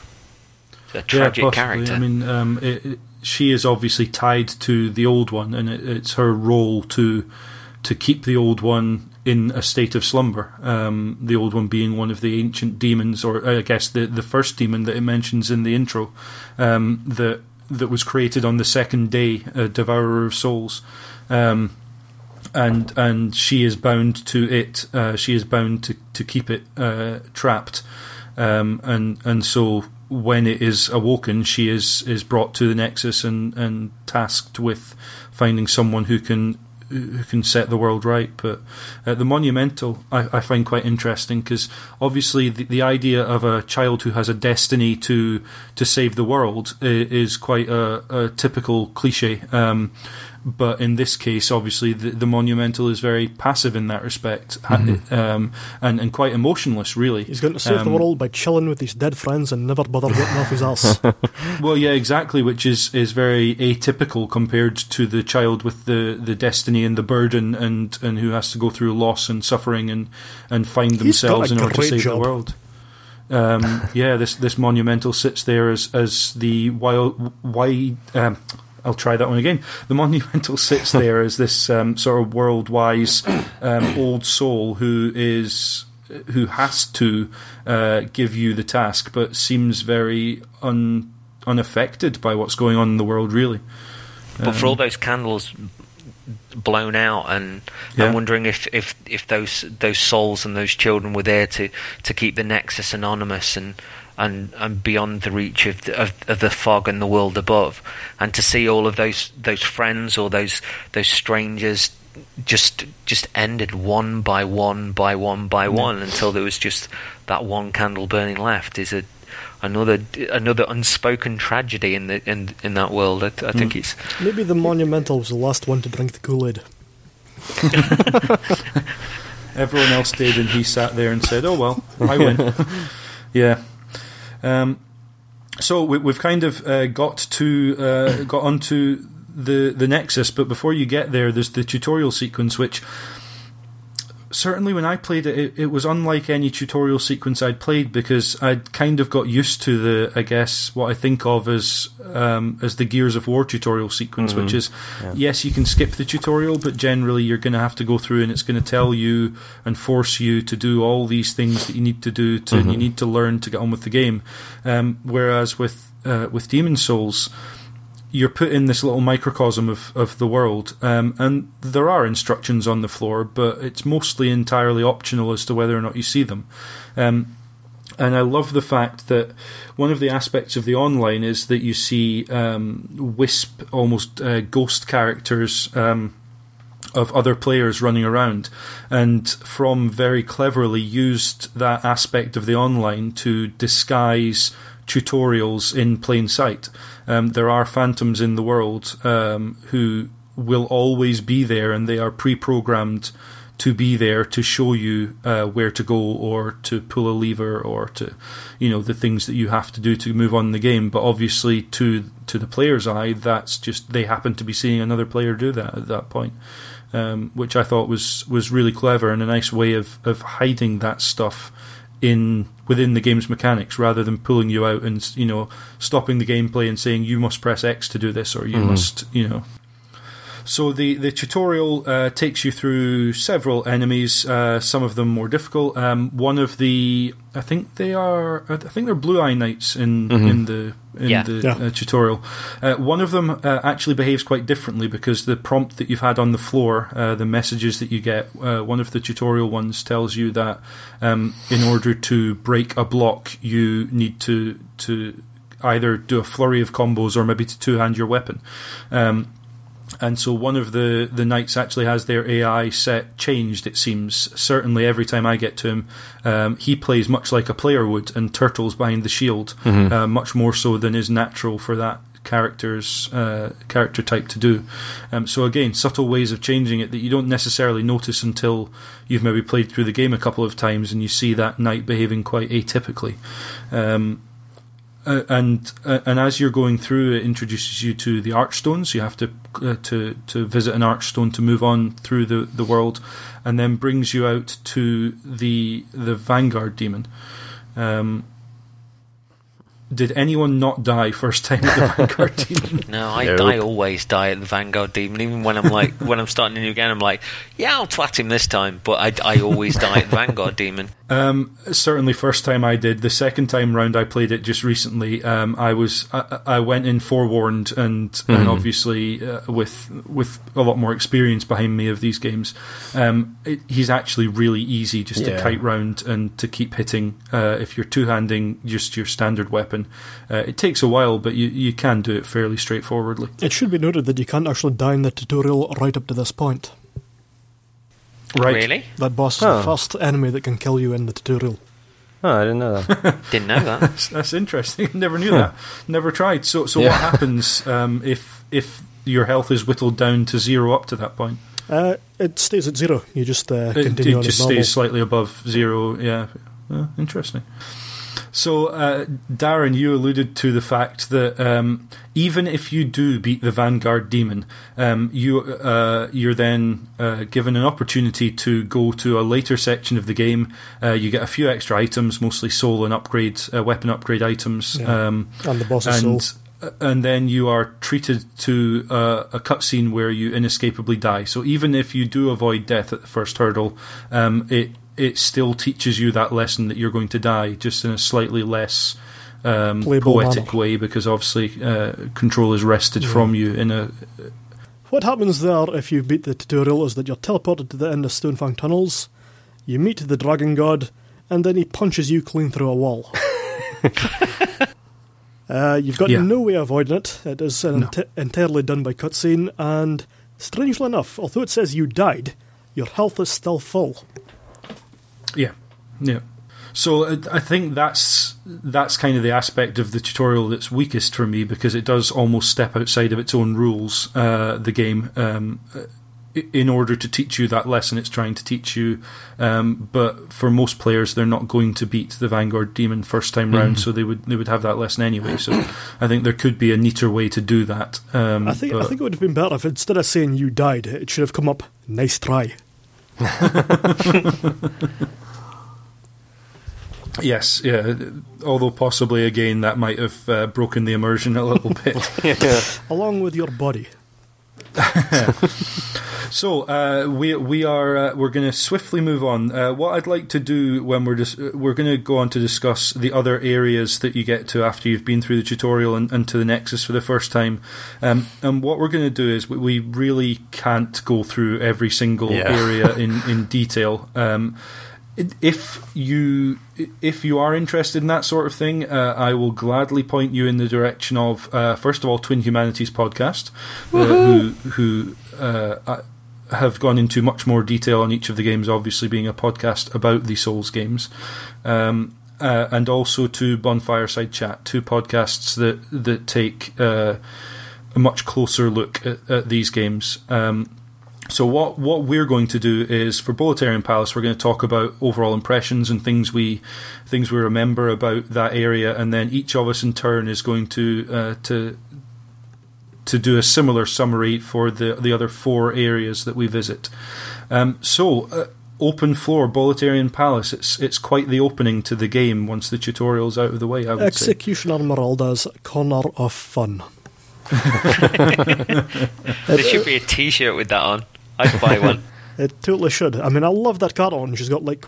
A tragic
yeah,
character.
I mean, um, it, it, she is obviously tied to the old one, and it, it's her role to to keep the old one in a state of slumber. Um, the old one being one of the ancient demons, or I guess the the first demon that it mentions in the intro, um, that that was created on the second day, a devourer of souls. Um, and and she is bound to it. Uh, she is bound to, to keep it uh, trapped, um, and and so when it is awoken, she is is brought to the Nexus and, and tasked with finding someone who can who can set the world right. But uh, the monumental I, I find quite interesting because obviously the, the idea of a child who has a destiny to to save the world is, quite a, a typical cliche. Um, but in this case, obviously, the, the monumental is very passive in that respect, mm-hmm. um, and and quite emotionless. Really,
he's going to save um, the world by chilling with his dead friends and never bother getting off his ass.
well, yeah, exactly, which is is very atypical compared to the child with the, the destiny and the burden, and and who has to go through loss and suffering and and find themselves in order to save job. the world. Um, yeah, this this monumental sits there as as the wild, wide. Um, I'll try that one again. The monumental sits there as this um, sort of world wise um, old soul who is who has to uh, give you the task, but seems very un, unaffected by what's going on in the world. Really,
but um, for all those candles blown out, and yeah. I'm wondering if, if, if those those souls and those children were there to, to keep the Nexus anonymous and and, and beyond the reach of the, of, of the fog and the world above, and to see all of those those friends or those those strangers just just ended one by one by one by one until there was just that one candle burning left is a another another unspoken tragedy in the in in that world. I, I think mm. it's
maybe the monumental was the last one to drink the Kool Aid.
Everyone else did, and he sat there and said, "Oh well, I win." yeah. Um, so we, have kind of uh, got to uh, got onto the the Nexus, but before you get there, there's the tutorial sequence, which certainly when I played it, it, it, was unlike any tutorial sequence I'd played because I'd kind of got used to the, I guess, what I think of as um, as the Gears of War tutorial sequence, mm-hmm. which is yeah. yes, you can skip the tutorial, but generally you're going to have to go through and it's going to tell you and force you to do all these things that you need to do to mm-hmm. you need to learn to get on with the game. Um, whereas with uh, with Demon Souls you're put in this little microcosm of, of the world, um, and there are instructions on the floor, but it's mostly entirely optional as to whether or not you see them. Um, and I love the fact that one of the aspects of the online is that you see um, wisp, almost uh, ghost characters um, of other players running around, and From very cleverly used that aspect of the online to disguise tutorials in plain sight. Um, there are phantoms in the world um, who will always be there, and they are pre-programmed to be there to show you uh, where to go or to pull a lever or to you know the things that you have to do to move on the game. But obviously to to the player's eye that's just they happen to be seeing another player do that at that point um, which I thought was was really clever and a nice way of of hiding that stuff in within the game's mechanics rather than pulling you out and you know stopping the gameplay and saying you must press X to do this or you mm. must you know. So the the tutorial uh, takes you through several enemies, uh, some of them more difficult. Um, one of the I think they are I think they're blue eye knights in mm-hmm. in the in yeah. the yeah. Uh, tutorial. Uh, one of them uh, actually behaves quite differently because the prompt that you've had on the floor, uh, the messages that you get, uh, one of the tutorial ones tells you that um, in order to break a block, you need to to either do a flurry of combos or maybe to two hand your weapon. Um, and so one of the the knights actually has their AI set changed. It seems certainly every time I get to him, um, he plays much like a player would and turtles behind the shield, mm-hmm. uh, much more so than is natural for that characters uh, character type to do. Um, so again, subtle ways of changing it that you don't necessarily notice until you've maybe played through the game a couple of times and you see that knight behaving quite atypically. Um, uh, and uh, and as you're going through, it introduces you to the archstones. You have to uh, to to visit an archstone to move on through the, the world, and then brings you out to the the vanguard demon. Um, did anyone not die first time at the Vanguard Demon?
No, I,
Nope.
I always die at the Vanguard Demon. Even when I'm like when I'm starting a new game, I'm like, yeah, I'll twat him this time. But I, I always die at the Vanguard Demon.
Um, certainly, first time I did. The second time round, I played it just recently. Um, I was I, I went in forewarned, and and obviously uh, with with a lot more experience behind me of these games, um, it, he's actually really easy just to kite round and to keep hitting. Uh, if you're two handing just your standard weapon, uh, it takes a while, but you you can do it fairly straightforwardly.
It should be noted that you can't actually die in the tutorial right up to this point.
Right?
Really?
That boss is
Huh.
the first enemy that can kill you in the tutorial.
Oh, I didn't know that.
Didn't know that.
That's, that's interesting. Never knew that. Never tried. So, so
Yeah.
what happens um, if if your health is whittled down to zero up to that point?
Uh, it stays at zero. You just uh,
It,
continue
it
on
just
as
stays slightly above zero. Yeah, Uh, interesting. So, uh, Darren, you alluded to the fact that um, even if you do beat the Vanguard Demon, um, you uh, you're then uh, given an opportunity to go to a later section of the game. Uh, you get a few extra items, mostly soul and upgrade, uh, weapon upgrade items.
Yeah.
Um,
and the boss's
and
soul.
and then you are treated to uh, a cutscene where you inescapably die. So even if you do avoid death at the first hurdle, um, it it still teaches you that lesson that you're going to die, just in a slightly less um, poetic
manner.
way, because obviously uh, control is wrested from you in a
What happens there if you beat the tutorial is that you're teleported to the end of Stonefang tunnels, you meet the dragon god, and then he punches you clean through a wall. uh, you've got
Yeah.
no way of avoiding it. It is an enti- entirely done by cutscene, and strangely enough, although it says you died, your health is still full.
Yeah, yeah. So uh, I think that's that's kind of the aspect of the tutorial that's weakest for me because it does almost step outside of its own rules. Uh, the game, um, in order to teach you that lesson, it's trying to teach you. Um, but for most players, they're not going to beat the Vanguard Demon first time round, so they would they would have that lesson anyway. So I think there could be a neater way to do that. Um,
I think I think it would have been better if instead of saying you died, it should have come up nice try.
Yes, yeah. Although possibly again that might have uh, broken the immersion a little bit.
Along with your body.
So uh, we we are uh, we're going to swiftly move on. Uh, what I'd like to do when we're dis- we're going to go on to discuss the other areas that you get to after you've been through the tutorial and, and to the Nexus for the first time. Um, and what we're going to do is we, we really can't go through every single
Yeah.
area in in detail. Um, if you if you are interested in that sort of thing, uh, I will gladly point you in the direction of uh, first of all Twin Humanities podcast, uh, who who uh, have gone into much more detail on each of the games. Obviously, being a podcast about the Souls games. Um, uh, and also to Bonfireside Chat, two podcasts that that take uh, a much closer look at, at these games. Um, so what what we're going to do is for Boletarian Palace, we're going to talk about overall impressions and things we things we remember about that area, and then each of us in turn is going to uh, to to do a similar summary for the the other four areas that we visit. Um, so. Uh, Open floor, Boletarian Palace. It's it's quite the opening to the game once the tutorial's out of the way. I would say.
Executioner Miralda's Corner of Fun.
There should be a T-shirt with that on. I'd buy one.
It totally should. I mean, I love that cartoon. She's got like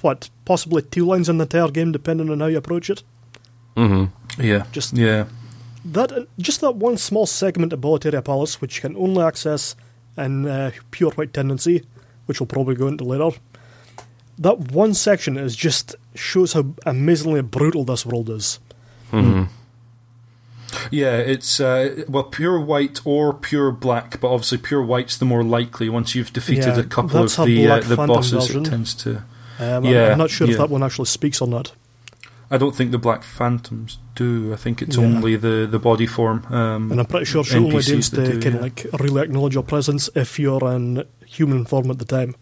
what, possibly two lines in the entire game, depending on how you approach it.
Mm-hmm.
Yeah,
Just-
yeah,
That just that one small segment of Boletaria Palace, which you can only access in uh, pure white tendency, which we'll probably go into later. That one section is just shows how amazingly brutal this world is.
Mm-hmm.
Yeah, it's uh, well pure white or pure black, but obviously pure white's the more likely. Once you've defeated
Yeah,
a couple of the uh, the bosses,
version.
it tends to.
Um, I'm-
Yeah,
I'm not sure
yeah.
if that one actually speaks or not.
I don't think the Black Phantoms do. I think it's
Yeah.
only the, the body form. Um,
And I'm pretty sure she only
NPCs
deigns
that
to
do,
kind of like really acknowledge your presence if you're in human form at the time.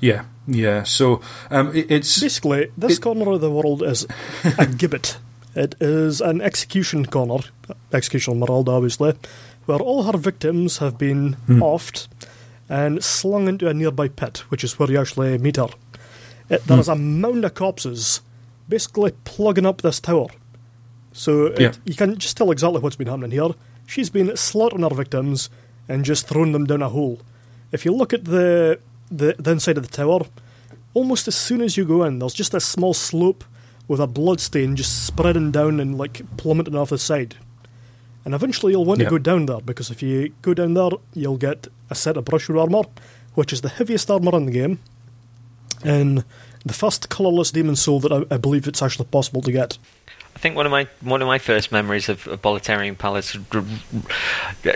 yeah, yeah. So um, it, it's
Basically, this
It-
corner of the world is a gibbet. It is an execution corner, execution Miralda obviously, where all her victims have been
Hmm.
offed and slung into a nearby pit, which is where you actually meet her. It, there
Hmm.
is a mound of corpses basically plugging up this tower. So it,
Yeah.
you can just tell exactly what's been happening here. She's been slaughtering her victims and just throwing them down a hole. If you look at the, the, the inside of the tower, almost as soon as you go in, there's just a small slope with a blood stain just spreading down and like plummeting off the side. And eventually you'll want
Yeah.
to go down there because if you go down there, you'll get a set of brushwood armor, which is the heaviest armor in the game, and the first colorless demon soul that I, I believe it's actually possible to get.
I think one of my one of my first memories of, of Boletarian Palace,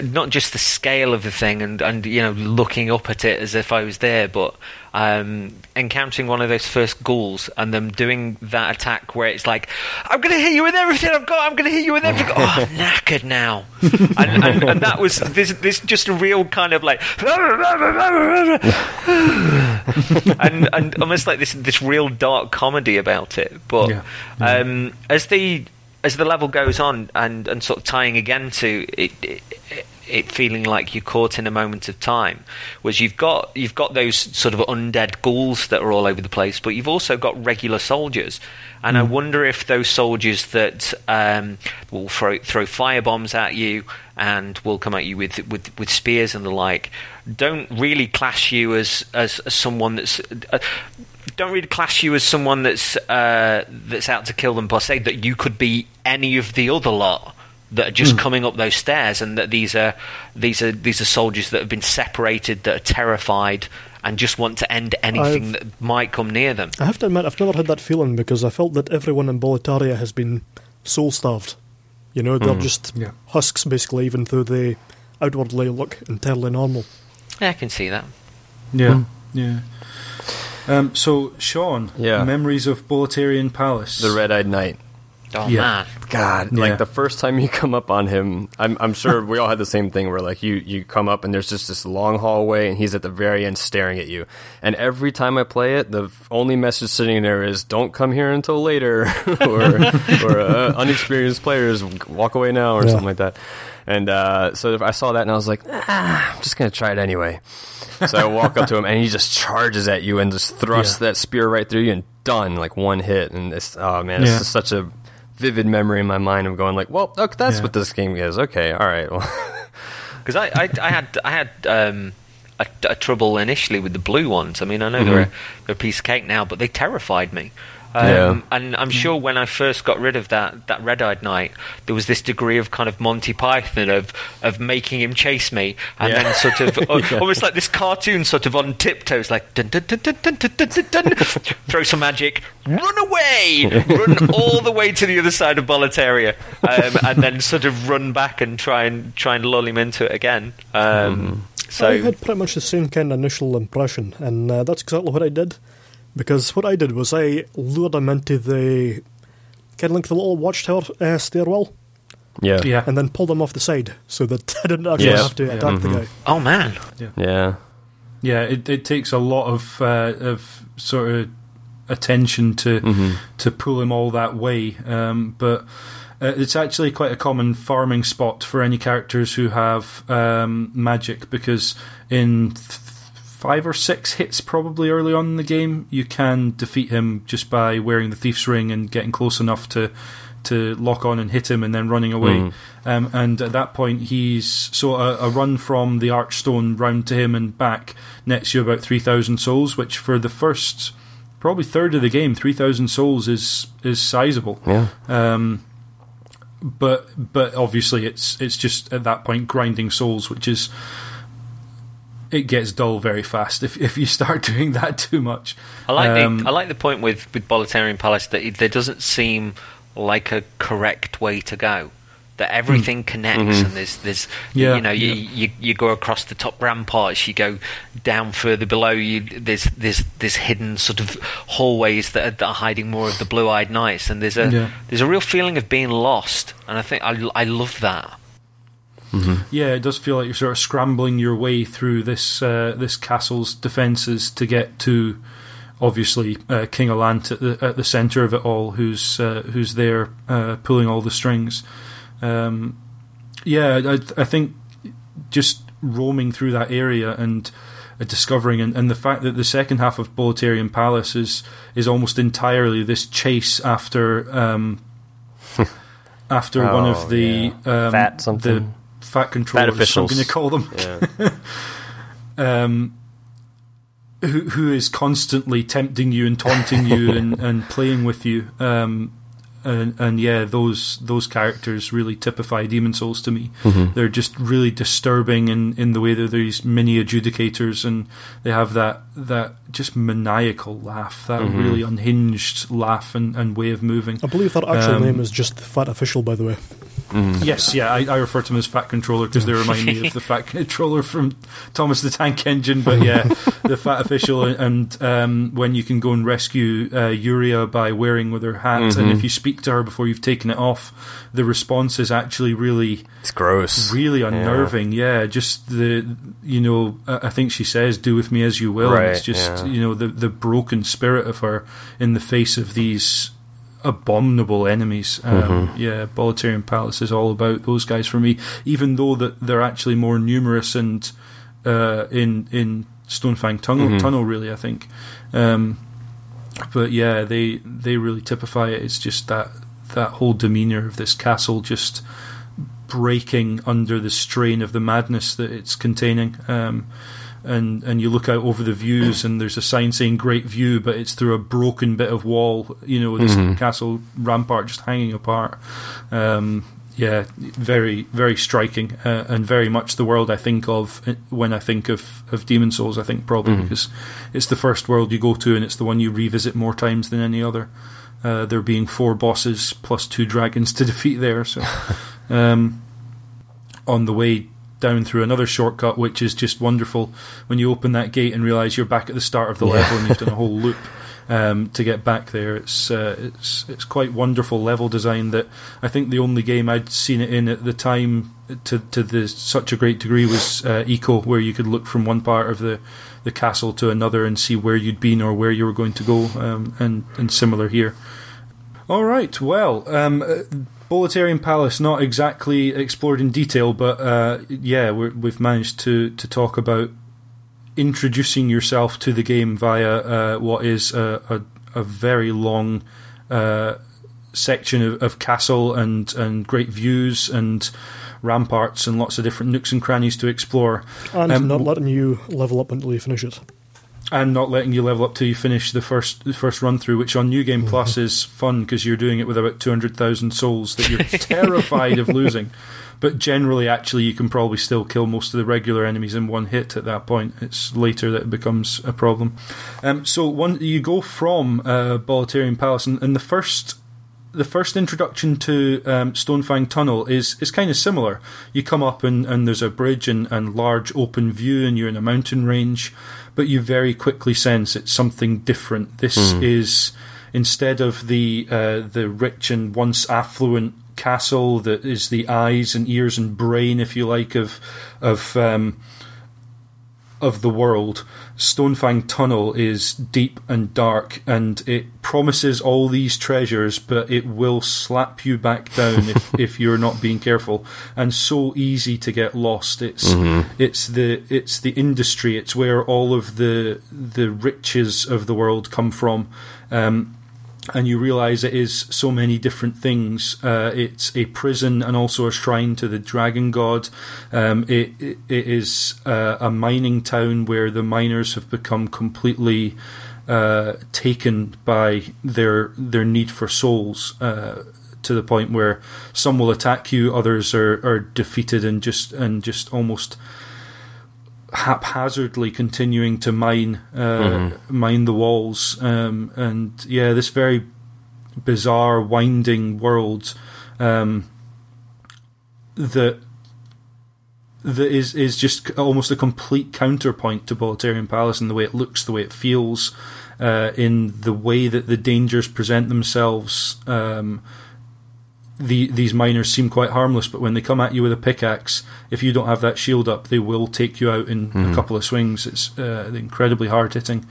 not just the scale of the thing and, and you know looking up at it as if I was there, but um, encountering one of those first ghouls and them doing that attack where it's like, "I'm going to hit you with everything I've got. I'm going to hit you with everything." oh, I'm knackered now, and, and, and that was this this just a real kind of like, and and almost like this this real dark comedy about it, but.
Yeah.
Um, as the as the level goes on and, and sort of tying again to it, it, it feeling like you're caught in a moment of time, was you've got you've got those sort of undead ghouls that are all over the place, but you've also got regular soldiers, and I wonder if those soldiers that um, will throw throw fire bombs at you and will come at you with with, with spears and the like, don't really clash you as as, as someone that's. Uh, don't really class you as someone that's uh, that's out to kill them per se. That you could be any of the other lot that are just hmm. coming up those stairs, and that these are these are these are soldiers that have been separated, that are terrified, and just want to end anything
I've-
that might come near them.
I have to admit, I've never had that feeling because I felt that everyone in Boletaria has been soul starved. You know, they're hmm. just
Yeah.
husks basically, even though they outwardly look entirely normal.
Yeah, I can see that.
yeah, hmm. yeah. Um, so Sean,
Yeah.
memories of Boletarian Palace.
The Red Eyed Knight.
Oh
Yeah.
man,
God,
Yeah.
like the first time you come up on him, I'm, I'm sure we all had the same thing where like you, you come up and there's just this long hallway and he's at the very end staring at you. And every time I play it, the only message sitting there is "Don't come here until later," or or uh, unexperienced players walk away now, or
Yeah.
something like that. And uh, so I saw that and I was like, ah, I'm just gonna try it anyway. So I walk up to him and he just charges at you and just thrusts
Yeah.
that spear right through you and done like one hit. And it's oh man, it's
Yeah.
just such a vivid memory in my mind of going like, well, okay, that's
Yeah.
what this game is. Okay, all right. Well,
because I, I I had I had um, a, a trouble initially with the blue ones. I mean, I know
Mm-hmm.
they're a, they're a piece of cake now, but they terrified me. Um,
Yeah.
And I'm sure when I first got rid of that, that red-eyed knight, there was this degree of kind of Monty Python of of making him chase me, and
Yeah.
then sort of al- almost like this cartoon, sort of on tiptoes, like dun dun dun dun dun dun dun, dun, dun, throw some magic, run away, run all the way to the other side of Boletaria, um, and then sort of run back and try and try and lull him into it again. Um, So
I had pretty much the same kind of initial impression, and uh, that's exactly what I did. Because what I did was I lured him into the kind of like the little watchtower uh, stairwell,
yeah,
yeah,
and then pulled him off the side so that I didn't actually
Yes.
have to
Yeah.
attack the guy.
Oh man,
yeah.
yeah. It, it takes a lot of uh, of sort of attention to
Mm-hmm.
to pull him all that way. Um, but uh, it's actually quite a common farming spot for any characters who have um, magic because in th- five or six hits, probably early on in the game, you can defeat him just by wearing the thief's ring and getting close enough to. To lock on and hit him, and then running away.
Mhm.
Um, and at that point, he's so a, a run from the Archstone round to him and back nets you about three thousand souls, which for the first probably third of the game, three thousand souls is is sizable.
Yeah.
Um, but but obviously it's it's just at that point grinding souls, which is it gets dull very fast if if you start doing that too much.
I like
Um,
the I like the point with with Boletarian Palace that it, there doesn't seem like a correct way to go. that everything connects and there's there's
Yeah,
you know you,
yeah.
you you go across the top ramparts you go down further below you there's there's there's hidden sort of hallways that are, that are hiding more of the blue-eyed knights and there's a
Yeah.
there's a real feeling of being lost and I think I, I love that
Yeah, it does feel like you're sort of scrambling your way through this uh, this castle's defences to get to, obviously, uh, King Allant at the at the centre of it all, who's uh, who's there uh, pulling all the strings. Um, yeah, I, I think just roaming through that area and uh, discovering, and, and the fact that the second half of Boletarian Palace is is almost entirely this chase after. Um, After one
Oh,
of the
yeah.
um,
Fat something.
the fat controllers, I'm
officials.
going to call them,
Yeah.
um, who who is constantly tempting you and taunting you and, and playing with you. Um, and, and yeah, those those characters really typify Demon Souls to me. They're just really disturbing in, in the way that they're these mini adjudicators, and they have that that just maniacal laugh, that really unhinged laugh and, and way of moving.
I believe their actual
Um,
name is just Fat Official, by the way.
Yes, yeah, I, I refer to them as Fat Controller because they remind me of the Fat Controller from Thomas the Tank Engine. But yeah, the Fat Official, and um, when you can go and rescue uh, Yuria by wearing with her hat, and if you speak to her before you've taken it off, the response is actually really,
It's gross.
really unnerving. Yeah, just the you know, I think she says, "Do with me as you will." and it's just
yeah.
you know the the broken spirit of her in the face of these abominable enemies. Um,
Mm-hmm.
Yeah, Boletarian Palace is all about those guys for me. Even though that they're actually more numerous and uh, in in Stonefang Tunnel,
Mm-hmm.
Tunnel really, I think. Um, but yeah, they they really typify it. It's just that that whole demeanor of this castle just breaking under the strain of the madness that it's containing. Um, and and you look out over the views, and there's a sign saying "Great View," but it's through a broken bit of wall. You know, this castle rampart just hanging apart. Um, yeah, very very striking, uh, and very much the world I think of uh, when I think of of Demon Souls. I think probably because it's the first world you go to, and it's the one you revisit more times than any other. Uh, there being four bosses plus two dragons to defeat there, so. Um, on the way down through another shortcut, which is just wonderful when you open that gate and realize you're back at the start of the
Yeah.
level and you've done a whole loop um, to get back there. It's uh, it's it's quite wonderful level design that I think the only game I'd seen it in at the time to to the such a great degree was uh, Ico, where you could look from one part of the the castle to another and see where you'd been or where you were going to go, um, and and similar here. All right. Well, um, Boletarian Palace, not exactly explored in detail, but uh, yeah, we're, we've managed to to talk about introducing yourself to the game via uh, what is a, a, a very long uh, section of, of castle and and great views and ramparts and lots of different nooks and crannies to explore.
And
Um,
not letting you level up until you finish it.
And not letting you level up till you finish the first the first run through, which on New Game Plus is fun because you're doing it with about two hundred thousand souls that you're terrified of losing. But generally, actually, you can probably still kill most of the regular enemies in one hit at that point. It's later that it becomes a problem. Um, so one, you go from uh, Boletarian Palace, and, and the first the first introduction to um, Stonefang Tunnel is is kind of similar. You come up and, and there's a bridge and, and large open view, and you're in a mountain range, but you very quickly sense it's something different. This is instead of the uh, the rich and once affluent castle that is the eyes and ears and brain, if you like, of of um, of the world. Stonefang Tunnel is deep and dark, and it promises all these treasures, but it will slap you back down if, if you're not being careful. And so easy to get lost. It's it's the it's the industry. It's where all of the the riches of the world come from. Um, and you realize it is so many different things. Uh, it's a prison and also a shrine to the dragon god. Um, it, it, it is uh, a mining town where the miners have become completely uh, taken by their their need for souls. Uh, to the point where some will attack you, others are, are defeated and just and just almost haphazardly continuing to mine uh, mine the walls um, and yeah this very bizarre winding world um, that that is is just almost a complete counterpoint to Boletaria Palace in the way it looks, the way it feels, uh, in the way that the dangers present themselves. Um, the, these miners seem quite harmless, but when they come at you with a pickaxe, if you don't have that shield up, they will take you out in a couple of swings. It's uh, incredibly hard hitting.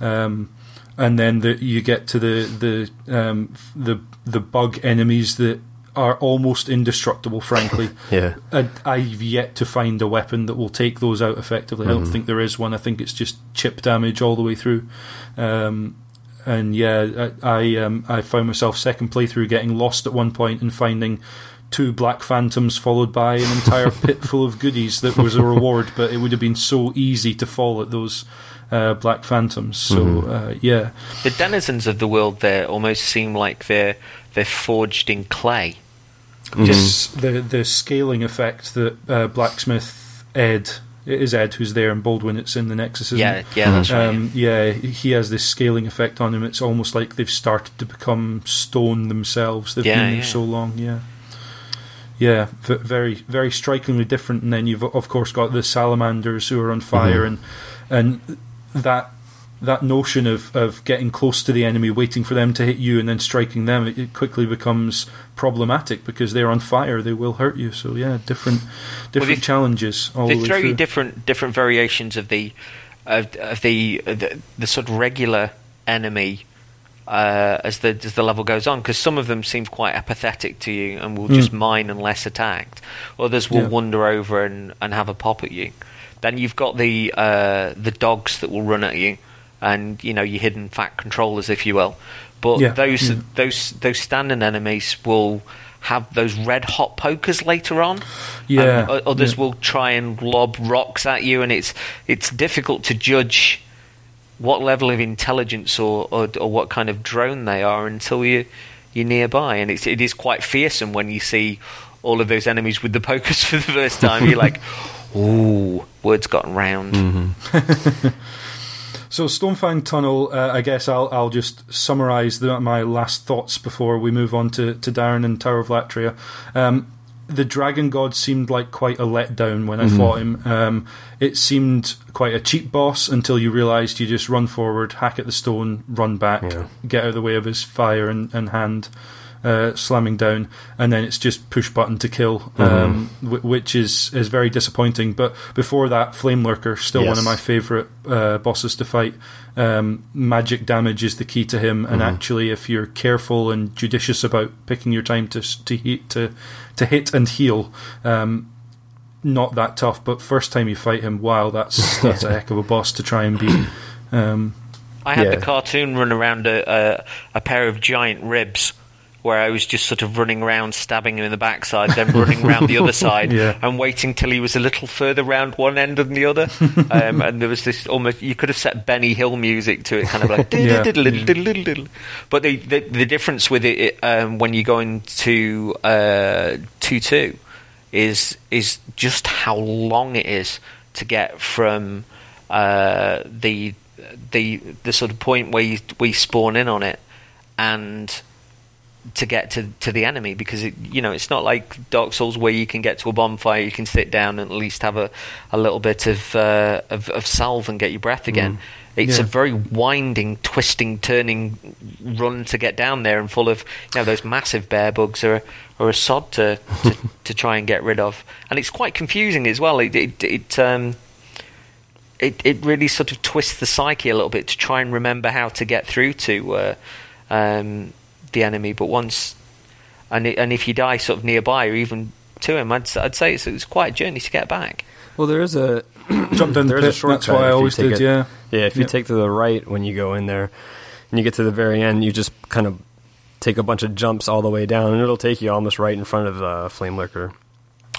Um, and then the, you get to the the um, the the bug enemies that are almost indestructible. Frankly,
Yeah.
I, I've yet to find a weapon that will take those out effectively. I don't think there is one. I think it's just chip damage all the way through. Um, and yeah, I I, um, I found myself second playthrough getting lost at one point and finding two black phantoms followed by an entire pit full of goodies that was a reward. But it would have been so easy to fall at those uh, black phantoms. So uh, yeah,
The denizens of the world there almost seem like they're they're forged in clay.
just the the scaling effect that uh, blacksmith Ed it is Ed who's there and Boldwin it's in the Nexus.
Yeah, yeah, that's right.
Um, yeah, he has this scaling effect on him. It's almost like they've started to become stone themselves. They've
Yeah,
been there
yeah.
so long. Yeah, yeah, v- very, very strikingly different. And then you've of course got the salamanders who are on fire, and and that that notion of, of getting close to the enemy, waiting for them to hit you, and then striking them, it, it quickly becomes problematic because they're on fire. They will hurt you. So yeah, different different
they-
challenges all
they
the
throw
through.
you different different variations of the of, of the, the the sort of regular enemy uh, as the as the level goes on because some of them seem quite apathetic to you and will just mine unless attacked. Others will
Yeah.
wander over and, and have a pop at you. Then you've got the uh, the dogs that will run at you, and you know your hidden fat controllers, if you will. But
Yeah,
those
yeah.
those those standing enemies will have those red hot pokers later on.
Yeah,
And others
yeah.
will try and lob rocks at you, and it's it's difficult to judge what level of intelligence or, or or what kind of drone they are until you you're nearby, and it's it is quite fearsome when you see all of those enemies with the pokers for the first time. You're like, ooh, word's gotten round. Mm-hmm.
So Stonefang Tunnel, uh, I guess I'll I'll just summarise the, my last thoughts before we move on to, to Darren and Tower of Latria. Um, the Dragon God seemed like quite a letdown when I fought him. Um, it seemed quite a cheap boss until you realised you just run forward, hack at the stone, run back,
Yeah.
get out of the way of his fire and, and hand uh, slamming down, and then it's just push button to kill, um, wh- which is is very disappointing. But before that, Flame Lurker still one of my favourite uh, bosses to fight. Um, magic damage is the key to him, and actually, if you're careful and judicious about picking your time to to hit to to hit and heal. Um, not that tough, but first time you fight him, wow, that's that's a heck of a boss to try and beat. Um,
I had
Yeah.
the cartoon run around a, a, a pair of giant ribs where I was just sort of running around, stabbing him in the backside, then running around the other side,
Yeah.
and waiting till he was a little further round one end than the other. Um, and there was this almost you could have set Benny Hill music to it, kind of like.
Yeah.
But the, the the difference with it, it um, when you go into uh, two two is is just how long it is to get from uh, the the the sort of point where you we spawn in on it and to get to to the enemy because it, you know it's not like Dark Souls where you can get to a bonfire you can sit down and at least have a, a little bit of, uh, of of salve and get your breath again. It's
Yeah.
a very winding, twisting, turning run to get down there, and full of you know those massive bear bugs are are a sod to to, to try and get rid of, and it's quite confusing as well. It it, it um it it really sort of twists the psyche a little bit to try and remember how to get through to uh, um, the enemy. But once and it, and if you die sort of nearby or even to him, I'd I'd say it's, it's quite a journey to get back.
Well, there is a
jump down the
There is a
pit.
shortcut
That's what I always did.
it-
Yeah,
yeah. If you
Yeah.
take to the right when you go in there, and you get to the very end, you just kind of take a bunch of jumps all the way down, and it'll take you almost right in front of the flame lurker.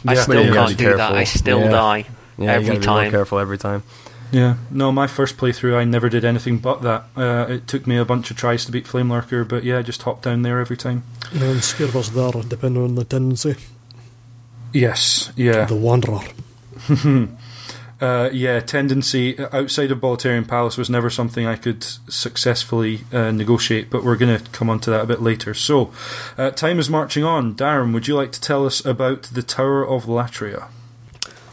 I
Yeah,
still
but
can't
be
do that. I still
Yeah.
die
Yeah,
every
gotta be
time.
careful every time.
Yeah. No, my first playthrough, I never did anything but that. Uh, it took me a bunch of tries to beat Flame Lurker, but yeah, I just hop down there every time.
And was there, depending on the tendency.
Yes, yeah.
The Wanderer.
uh, yeah, tendency outside of Boletarian Palace was never something I could successfully uh, negotiate, but we're going to come on to that a bit later. So, uh, time is marching on. Darren, would you like to tell us about the Tower of Latria?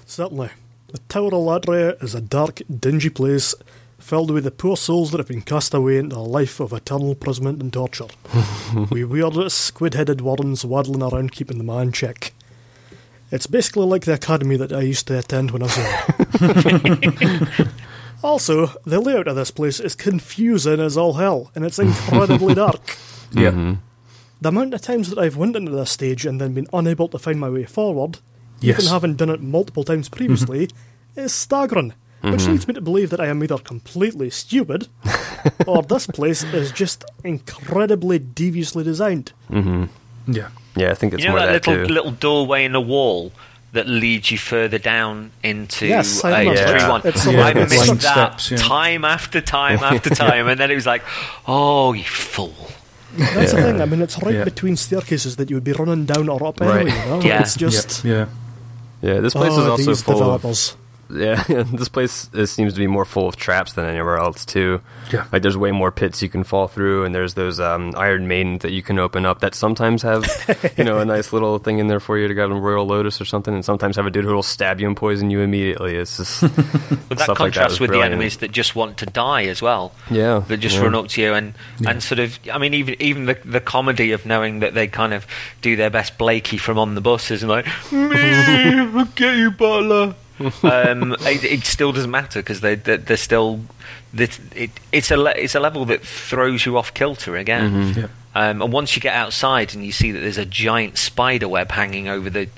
Certainly. The Tower of Latria is a dark, dingy place filled with the poor souls that have been cast away into a life of eternal imprisonment and torture. we weird, squid headed warrens waddling around keeping the man check. It's basically like the academy that I used to attend when I was young. also, the layout of this place is confusing as all hell, and it's incredibly dark.
Yeah.
Mm-hmm.
The amount of times that I've went into this stage and then been unable to find my way forward,
Yes.
even having done it multiple times previously, is staggering. Which leads me to believe that I am either completely stupid, or this place is just incredibly deviously designed.
Yeah.
Yeah, I think it's
you know
more
that
that,
little
too.
little doorway in the wall that leads you further down into
Yes,
uh,
Yeah.
History One.
It's
Yeah,
I
it's
missed
like
that
steps, yeah.
time after time after time, and then it was like, oh, you fool.
That's the thing. I mean, it's right
Yeah.
between staircases that you would be running down or up
Right.
anyway. You know?
Yeah.
It's just
Yeah.
Yeah, this place
oh,
is also full of
developers.
Yeah, this place is, seems to be more full of traps than anywhere else too.
Yeah.
like there's way more pits you can fall through, and there's those um, Iron Maidens that you can open up that sometimes have, you know, a nice little thing in there for you to grab a Royal Lotus or something, and sometimes have a dude who will stab you and poison you immediately. It's just
But that
stuff like that
contrasts with
brilliant.
the enemies that just want to die as well.
Yeah,
That just
yeah.
run up to you and,
Yeah.
and sort of, I mean, even even the, the comedy of knowing that they kind of do their best Blakey from on the buses and like, me, I'll get you, butler. um, it, it still doesn't matter because they, they they're still it, it, it's a le- it's a level that throws you off kilter again.
Mm-hmm.
Yeah.
Um, and once you get outside and you see that there's a giant spider web hanging over the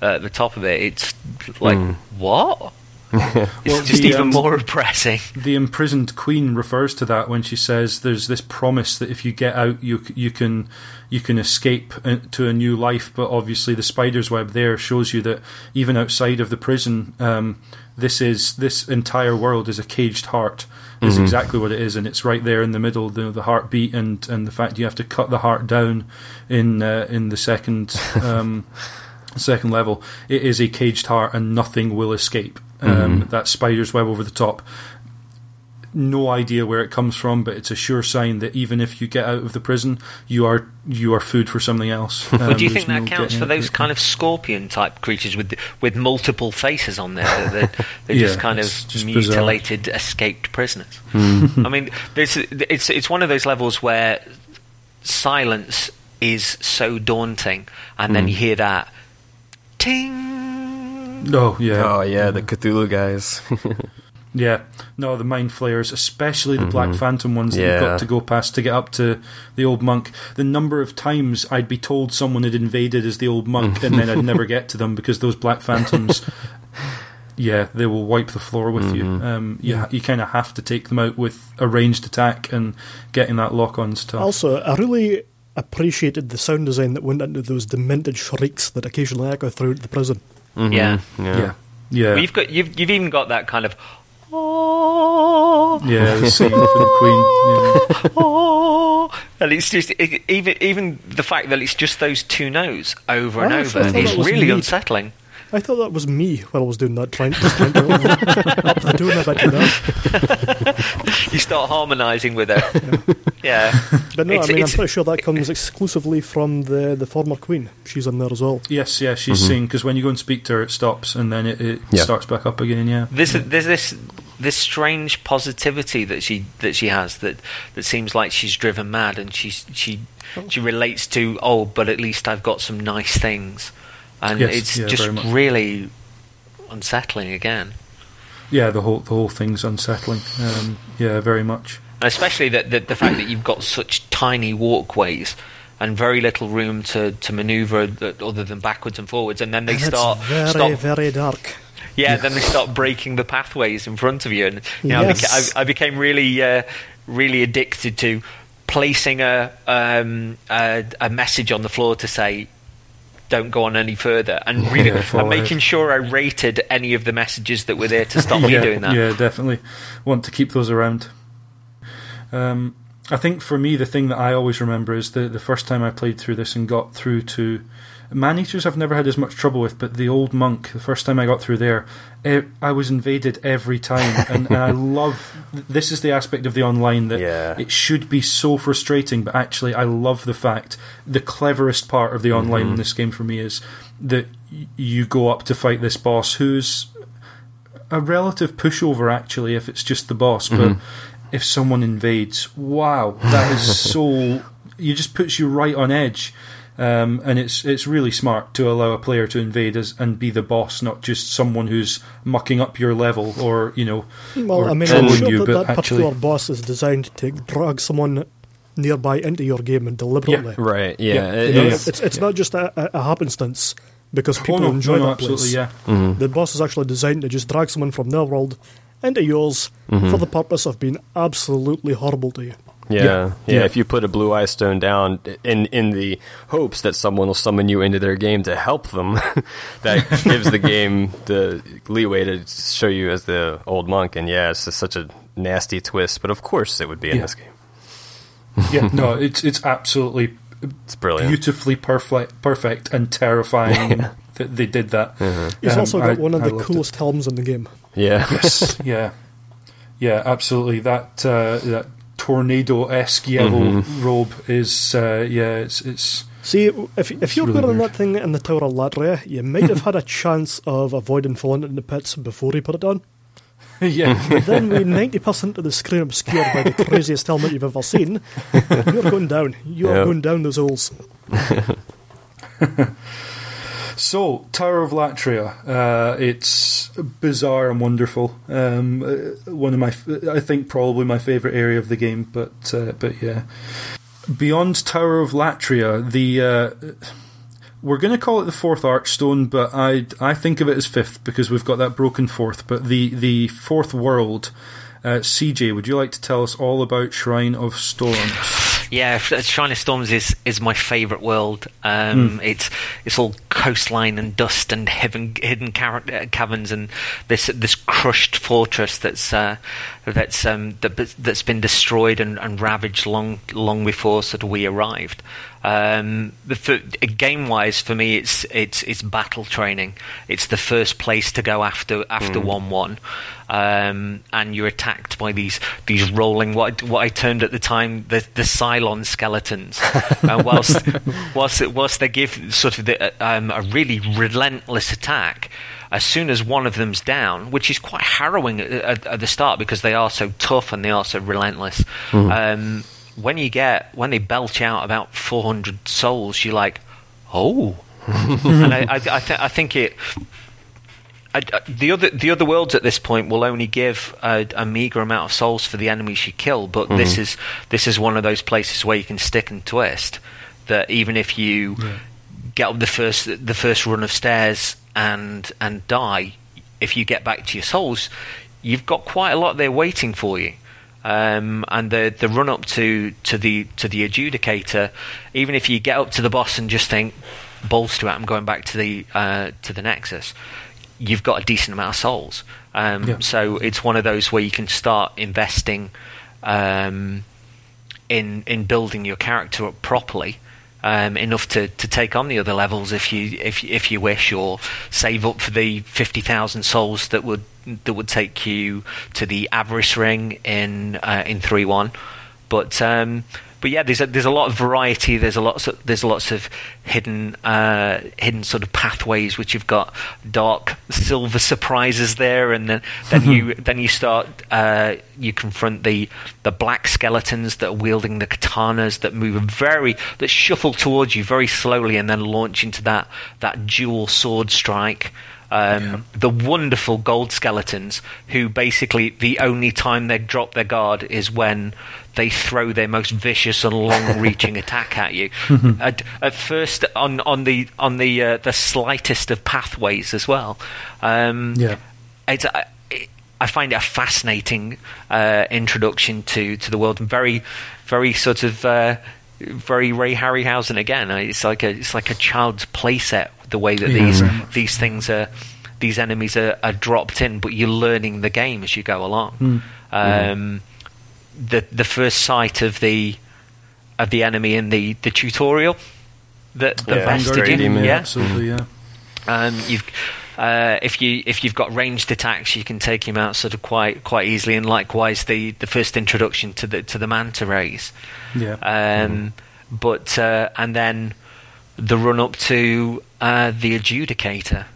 uh, the top of it, it's like what? it's
Well,
just
the,
even
um,
more oppressing.
The imprisoned queen refers to that when she says there's this promise that if you get out, you you can you can escape to a new life. But obviously, the spider's web there shows you that even outside of the prison, um, this is this entire world is a caged heart. Is exactly what it is, and it's right there in the middle. The the heartbeat and and the fact you have to cut the heart down in uh, in the second. Um, second level, it is a caged heart and nothing will escape. Um, That spider's web over the top. No idea where it comes from, but it's a sure sign that even if you get out of the prison, you are you are food for something else. Um,
But do you think that
no
counts for those kind of scorpion type creatures with with multiple faces on there? That They're, they're
Yeah,
just kind of
it's just bizarre.
mutilated, escaped prisoners. I mean, there's, it's it's one of those levels where silence is so daunting, and then you hear that ting.
Oh yeah,
Oh yeah, the Cthulhu guys.
yeah. No, the mind flayers, especially the Black Phantom ones that you've
Mm-hmm. Yeah.
got to go past to get up to the old monk. The number of times I'd be told someone had invaded as the old monk, and then I'd never get to them because those Black Phantoms. Yeah, they will wipe the floor with you.
Mm-hmm.
Um, yeah, you kind of have to take them out with a ranged attack and getting that lock on stuff.
Also, I really appreciated the sound design that went into those demented shrieks that occasionally echo throughout the prison.
Mhm,
Yeah.
yeah.
yeah, yeah,
Well, you've got you've you've even got that kind of. Oh,
yeah. The scene for the queen. Yeah.
oh, and it's just it, even even the fact that it's just those two notes over and
I
over
actually thought
is really
neat.
unsettling.
I thought that was me while I was doing that, trying, to up the tone a bit, you know.
You start harmonising with it. yeah,
But no,
It's-
I mean, I'm pretty sure that comes exclusively from the, the former queen. She's in there as well.
Yes, yeah, she's mm-hmm. singing because when you go and speak to her, it stops and then it, it
Yeah.
starts back up again. Yeah,
There's there's this this strange positivity that she that she has that that seems like she's driven mad and she's she she relates to oh but at least I've got some nice things and
Yes,
it's
yeah,
just really unsettling again
yeah. The whole the whole thing's unsettling. Um, yeah, very much.
and especially that the, the fact that you've got such tiny walkways and very little room to to maneuver other than backwards and forwards and then they
And
start
it's very,
stop
very dark.
Yeah, then they start breaking the pathways in front of you, and you know,
Yes.
I, beca- I, I became really, uh, really addicted to placing a, um, a a message on the floor to say, "Don't go on any further," and really,
Yeah,
and making sure I rated any of the messages that were there to stop me doing that.
yeah, definitely want to keep those around. Um, I think for me, the thing that I always remember is the the first time I played through this and got through to man eaters. I've never had as much trouble with, but the old monk, the first time I got through there, it, I was invaded every time, and, and I love. This is the aspect of the online that
Yeah.
it should be so frustrating, but actually, I love the fact the cleverest part of the mm-hmm. online in this game for me is that you go up to fight this boss who's a relative pushover actually if it's just the boss but mm-hmm. if someone invades wow that is so it just puts you right on edge um, and it's it's really smart to allow a player to invade as, and be the boss, not just someone who's mucking up your level or you know.
Well,
or
I mean, I'm sure
you,
that that
actually,
particular boss is designed to drag someone nearby into your game and deliberately.
Right. Yeah.
Yeah.
it-
You know,
it's-
It's it's not just a, a, a happenstance because people
oh, no,
enjoy
no, no,
that place.
absolutely, yeah.
The boss is actually designed to just drag someone from their world into yours for the purpose of being absolutely horrible to you.
Yeah,
Yeah.
yeah,
Yeah.
If you put a blue eye stone down in in the hopes that someone will summon you into their game to help them, that gives the game the leeway to show you as the old monk. And yeah, it's just such a nasty twist. But of course, it would be in
Yeah.
this game.
yeah, no, it's it's absolutely
It's brilliant.
beautifully perfect, perfect and terrifying that they did that.
He's
Um,
also got
I-
one of
I
the
loved
coolest helms in the game.
yeah,
Yes, yeah, yeah, absolutely. That uh, that tornado esque yellow robe is uh, yeah, it's it's
See, if if you're
really
wearing
weird.
that thing in the Tower of Latria, you might have had a chance of avoiding falling into the pits before you put it on.
yeah.
then, with 90% of the screen obscured by the craziest helmet you've ever seen, you're going down. You're
Yeah.
going down those holes.
So, Tower of Latria, uh, it's bizarre and wonderful. Um, uh, one of my, I think, probably my favorite area of the game. But, uh, but yeah, beyond Tower of Latria, the uh, we're going to call it the fourth Archstone, but I, I think of it as fifth because we've got that broken fourth. But the the fourth world, uh, CJ, would you like to tell us all about Shrine of Storms?
Yeah, Shrine of Storms is, is my favourite world. Um, It's it's all coastline and dust and hidden hidden car- uh, caverns and this this crushed fortress that's uh, that's um, that, that's been destroyed and, and ravaged long long before sort of we arrived. Um, for, game wise, for me, it's it's it's battle training. It's the first place to go after after one one, um, and you're attacked by these these rolling what I- what I termed at the time the the Cylon skeletons. and whilst whilst whilst they give sort of the, um, a really relentless attack. As soon as one of them's down, which is quite harrowing at, at, at the start because they are so tough and they are so relentless, um, when you get when they belch out about 400 souls, you're like, oh. and I, I, I, th- I think it. I, the other the other worlds at this point will only give a, a meager amount of souls for the enemies you kill, but this mm-hmm. is this is one of those places where you can stick and twist. That even if you get up the first the first run of stairs and and die, if you get back to your souls, you've got quite a lot there waiting for you. Um, and the the run up to, to the to the adjudicator, even if you get up to the boss and just think, balls to it, I'm going back to the uh, to the Nexus, you've got a decent amount of souls. Um,
Yeah.
So it's one of those where you can start investing um, in in building your character up properly. Um, enough to, to take on the other levels if you if if you wish, or save up for the fifty thousand souls that would that would take you to the avarice ring in uh, in three one. But um, but yeah, there's a, there's a lot of variety. There's a lots of, there's lots of hidden uh, hidden sort of pathways which you've got dark silver surprises there, and then then you then you start uh, you confront the the black skeletons that are wielding the katanas that move very that shuffle towards you very slowly and then launch into that that dual sword strike. Um, The wonderful gold skeletons, who basically the only time they drop their guard is when they throw their most vicious and long-reaching attack at you. at, at first, on on the on the uh, the slightest of pathways as well. Um,
Yeah.
it's, I, I find it a fascinating uh, introduction to, to the world and very, very sort of uh, very Ray Harryhausen again. Uh, It's like a it's like a child's playset. The way that
Yeah,
these
much.
these things are these enemies are, are dropped in, but you're learning the game as you go along.
Hmm.
Um, the the first sight of the of the enemy in the, the tutorial that the
Yeah,
bested
Vanguard
Yeah,
absolutely, yeah.
um, you've uh, if you if you've got ranged attacks, you can take him out sort of quite quite easily, and likewise the, the first introduction to the to the manta rays.
Yeah.
Um, But uh, and then the run up to uh, the adjudicator,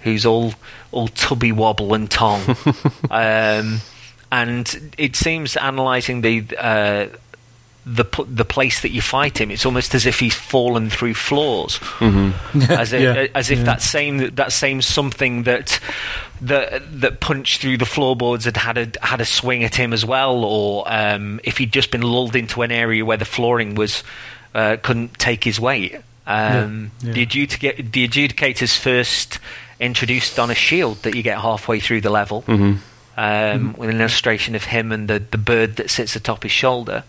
who's all all tubby wobble and tong, um, and it seems analysing the. Uh, the the place that you fight him, it's almost as if he's fallen through floors, as if,
Yeah,
as if
yeah.
that same that same something that that that punched through the floorboards had had a had a swing at him as well, or um, if he'd just been lulled into an area where the flooring was uh, couldn't take his weight. Um,
Yeah.
The the adjudicator's first introduced on a shield that you get halfway through the level, um, with an illustration of him and the the bird that sits atop his shoulder,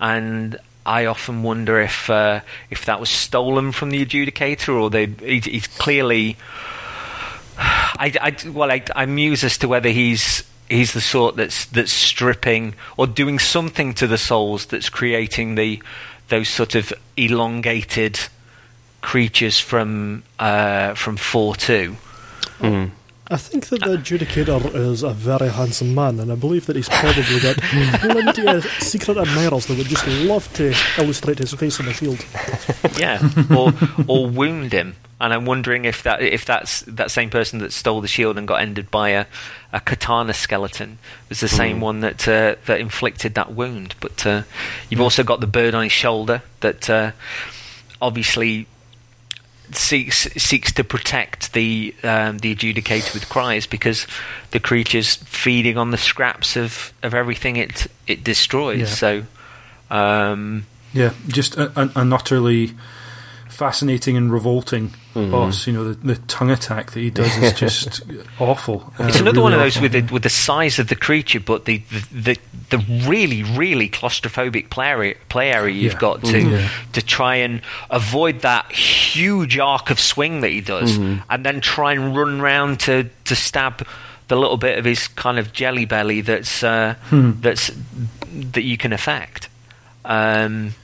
and. I often wonder if uh, if that was stolen from the adjudicator, or they he's, he's clearly I, I, well, I, I muse as to whether he's he's the sort that's that's stripping or doing something to the souls that's creating the those sort of elongated creatures from uh, from four two.
I think that the adjudicator is a very handsome man, and I believe that he's probably got plenty of secret admirers that would just love to illustrate his face on a shield.
Yeah, or or wound him. And I'm wondering if that if that's that same person that stole the shield and got ended by a, a katana skeleton was the same one that uh, that inflicted that wound. But uh, you've also got the bird on his shoulder that uh, obviously seeks seeks to protect the um, the adjudicator with cries because the creature's feeding on the scraps of, of everything it it destroys.
Yeah.
So. Um,
Yeah, just an utterly fascinating and revolting
Mm-hmm.
boss. You know, the, the tongue attack that he does is just awful.
It's
Uh,
another
really
one of those
awful.
with the, with the size of the creature, but the the, the, the really really claustrophobic play area, play area you've
Yeah.
got to
Yeah.
to try and avoid that huge arc of swing that he does, and then try and run round to to stab the little bit of his kind of jelly belly that's uh, that's that you can affect. Um,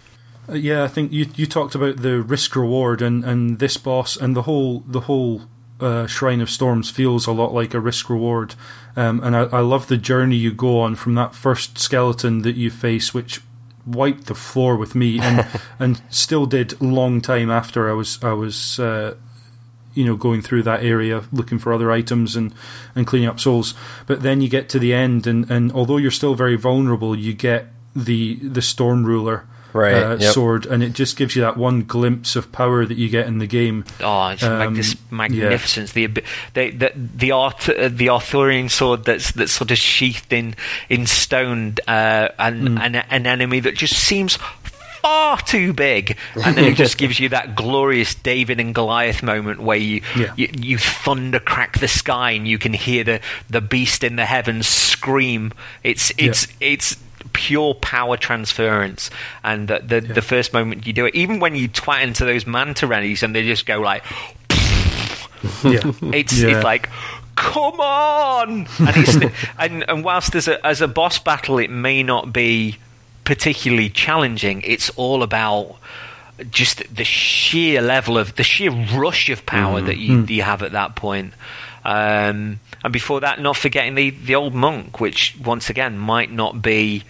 Uh, yeah, I think you you talked about the risk reward and, and this boss and the whole the whole uh, Shrine of Storms feels a lot like a risk reward, um, and I, I love the journey you go on from that first skeleton that you face, which wiped the floor with me and and still did long time after I was I was. Uh, you know, going through that area looking for other items and, and cleaning up souls. But then you get to the end, and, and although you're still very vulnerable, you get the the Storm Ruler
Right,
uh,
yep.
sword, and it just gives you that one glimpse of power that you get in the game.
Oh, it's
Um,
mag- this magnificence! The, ab- the the the Art, uh, the Arthurian sword that's that's sort of sheathed in in stone, uh, and
Hmm.
an, an enemy that just seems far too big, and then it just gives you that glorious David and Goliath moment where you
Yeah.
you, you thunder crack the sky and you can hear the the beast in the heavens scream. It's it's it's pure power transference and the the, the first moment you do it even when you twat into those manta rays and they just go like
Yeah,
it's
Yeah.
it's like come on! And it's and, and whilst as a as a boss battle it may not be particularly challenging. It's all about just the sheer level of the sheer rush of power that you you have at that point. Um, and before that not forgetting the the old monk which once again might not be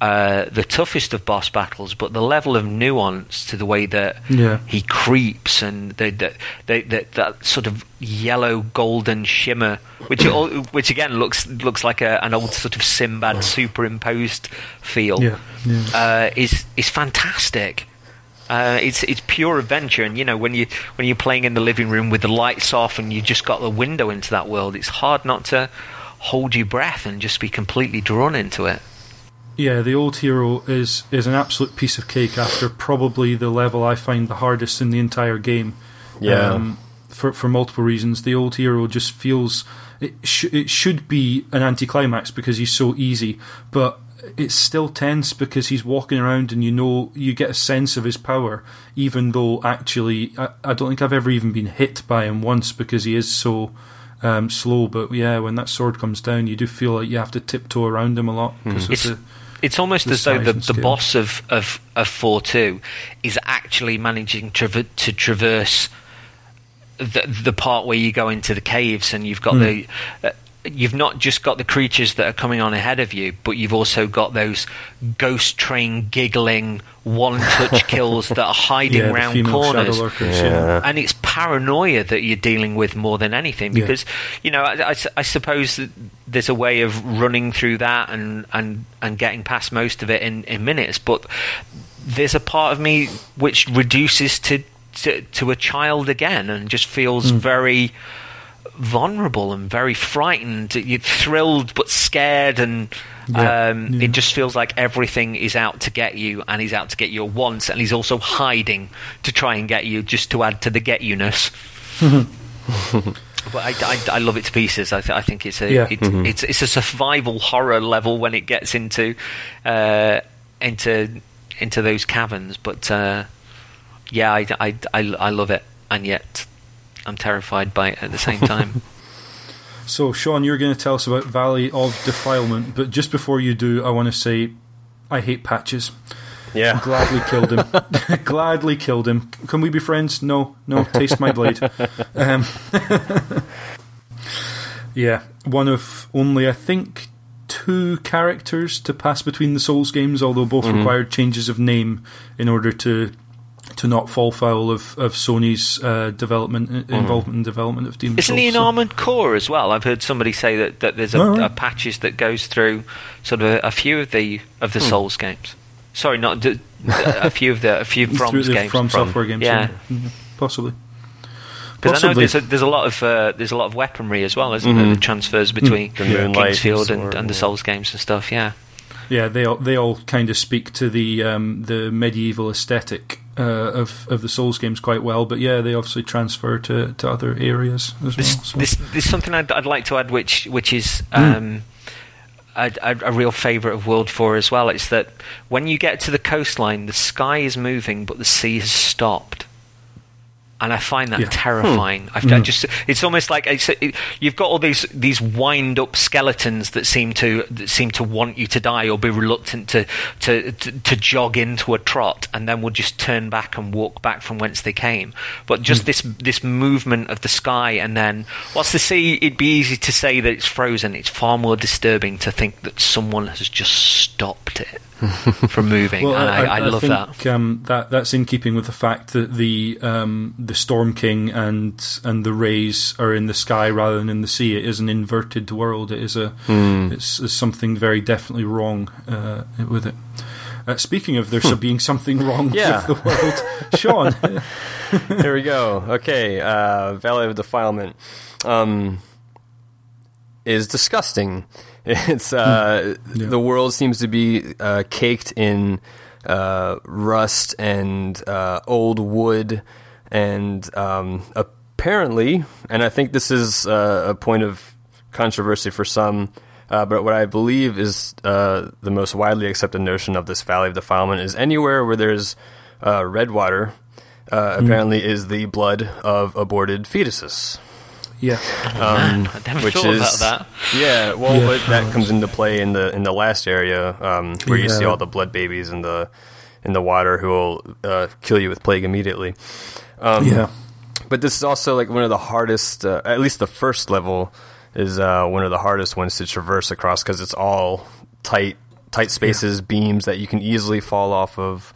uh, the toughest of boss battles, but the level of nuance to the way that
Yeah.
he creeps and the, the, the, the, that sort of yellow golden shimmer, which all, which again looks looks like a, an old sort of Sinbad superimposed feel,
Yeah, yeah.
Uh, is is fantastic. Uh, it's it's pure adventure, and you know when you when you're playing in the living room with the lights off and you just got the window into that world, it's hard not to hold your breath and just be completely drawn into it.
yeah. The old hero is is an absolute piece of cake after probably the level I find the hardest in the entire game.
Yeah.
Um, for for multiple reasons, the old hero just feels it. Sh- it should be an anticlimax because he's so easy, but it's still tense because he's walking around and you know you get a sense of his power, even though actually I, I don't think I've ever even been hit by him once because he is so um, slow. But yeah, when that sword comes down, you do feel like you have to tiptoe around him a lot because
It's
the,
it's almost
the
as though the, the boss of of of four two is actually managing traver- to traverse the the part where you go into the caves and you've got
Hmm.
the. Uh, You've not just got the creatures that are coming on ahead of you, but you've also got those ghost train giggling one touch kills that are hiding
yeah, the
round corners
shadow lurkers.
Yeah.
Yeah.
and it's paranoia that you're dealing with more than anything
Yeah.
because you know I, I s- I suppose that there's a way of running through that and and and getting past most of it in in minutes but there's a part of me which reduces to to, to a child again and just feels
Hmm.
very vulnerable and very frightened you're thrilled but scared and
Yeah,
um,
yeah.
it just feels like everything is out to get you and he's out to get you at once and he's also hiding to try and get you just to add to the get you-ness but I, I, I love it to pieces. I, th- I think it's a
Yeah.
it, it's it's a survival horror level when it gets into uh, into into those caverns. But uh, yeah I, I, I, I love it. And yet I'm terrified by it at the same time
So, Sean, you're going to tell us about Valley of Defilement, but just before you do, I want to say I hate patches.
Yeah.
Gladly killed him. Gladly killed him. Can we be friends? No, no. Taste my blade. Um, yeah, one of only I think two characters to pass between the Souls games, although both
Mm-hmm.
required changes of name in order to to not fall foul of, of Sony's uh, development involvement in development of Demon
Mm. Isn't
Souls.
he an
so-
Armored Core as well? I've heard somebody say that, that there's a,
Oh, right.
a patches that goes through sort of a, a few of the of
Hmm.
the Souls games. Sorry, not d- a few of the a few From's games.
From
From-
Software games.
yeah.
Mhm, possibly.
Because I know there's a, there's a lot of uh, there's a lot of weaponry as well, isn't there?
Mhm.
The transfers between
The Moonlight
King's Field
and,
and the. Souls games and stuff. Yeah,
Yeah, they all, they all kind of speak to the um, the medieval aesthetic uh, of of the Souls games quite well, but yeah, they obviously transfer to, to other areas as
This,
well. So.
this is something I'd, I'd like to add, which which is
Hmm.
um, a, a, a real favourite of World Four as well. It's that when you get to the coastline, the sky is moving, but the sea has stopped. And I find that
Yeah. Hmm.
terrifying. I, I just, it's almost like it's, it, you've got all these these wind up skeletons that seem to that seem to want you to die or be reluctant to, to to to jog into a trot, and then will just turn back and walk back from whence they came. But just this this movement of the sky, and then what's the sea, it'd be easy to say that it's frozen. It's far more disturbing to think that someone has just stopped it from moving,
Well,
and I, I, love
think,
that.
Um, that that's in keeping with the fact that the um, the Storm King and and the rays are in the sky rather than in the sea. It is an inverted world. It is a
Hmm.
it's, it's something very definitely wrong uh, with it. Uh, speaking of there being something wrong
Yeah.
with the world, Sean,
Here we go. Okay, uh, Valley of Defilement um, is disgusting. It's uh,
Yeah.
the world seems to be uh, caked in uh, rust and uh, old wood, and um, apparently, and I think this is uh, a point of controversy for some. Uh, but what I believe is uh, the most widely accepted notion of this Valley of Defilement is anywhere where there's uh, red water, uh, apparently is the blood of aborted fetuses.
Yeah,
Man, I never
which
thought
is
about that.
yeah. Well,
Yeah.
but that comes into play in the in the last area um, where you see all the blood babies in the in the water who will uh, kill you with plague immediately. Um,
yeah.
but this is also like one of the hardest. Uh, at least the first level is uh, one of the hardest ones to traverse across because it's all tight, tight spaces, beams that you can easily fall off of.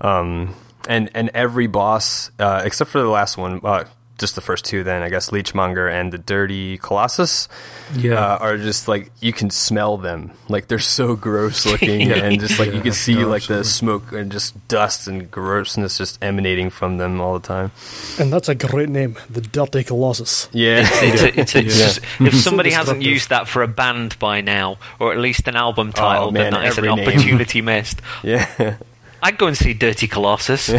Um, and and every boss, uh, except for the last one, uh, just the first two, then I guess Leechmonger and the Dirty Colossus,
Yeah.
uh, are just like you can smell them, like they're so gross looking, and just like you can see
no,
like the smoke and just dust and grossness just emanating from them all the time.
And that's a great name, the Dirty Colossus.
Yeah,
It's, a, it's,
Yeah.
just- if somebody hasn't used that for a band by now, or at least an album title,
Oh, man,
then that is an
name.
opportunity missed.
yeah.
I'd go and see Dirty Colossus.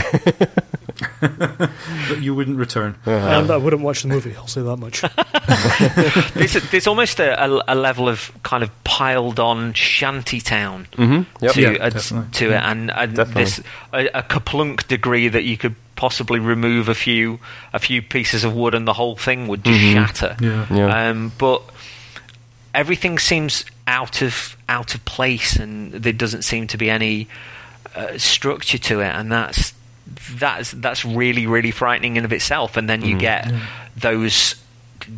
But you wouldn't return.
And I wouldn't watch the movie, I'll say that much.
there's, there's almost a, a, a level of kind of piled on shanty town
Mm-hmm. Yep.
to,
Yeah,
uh,
definitely.
to it, and, and this a, a KerPlunk degree that you could possibly remove a few a few pieces of wood and the whole thing would just shatter.
Yeah.
Yeah.
Um, but everything seems out of out of place, and there doesn't seem to be any uh, structure to it, and that's that's that's really really frightening in of itself. And then you get those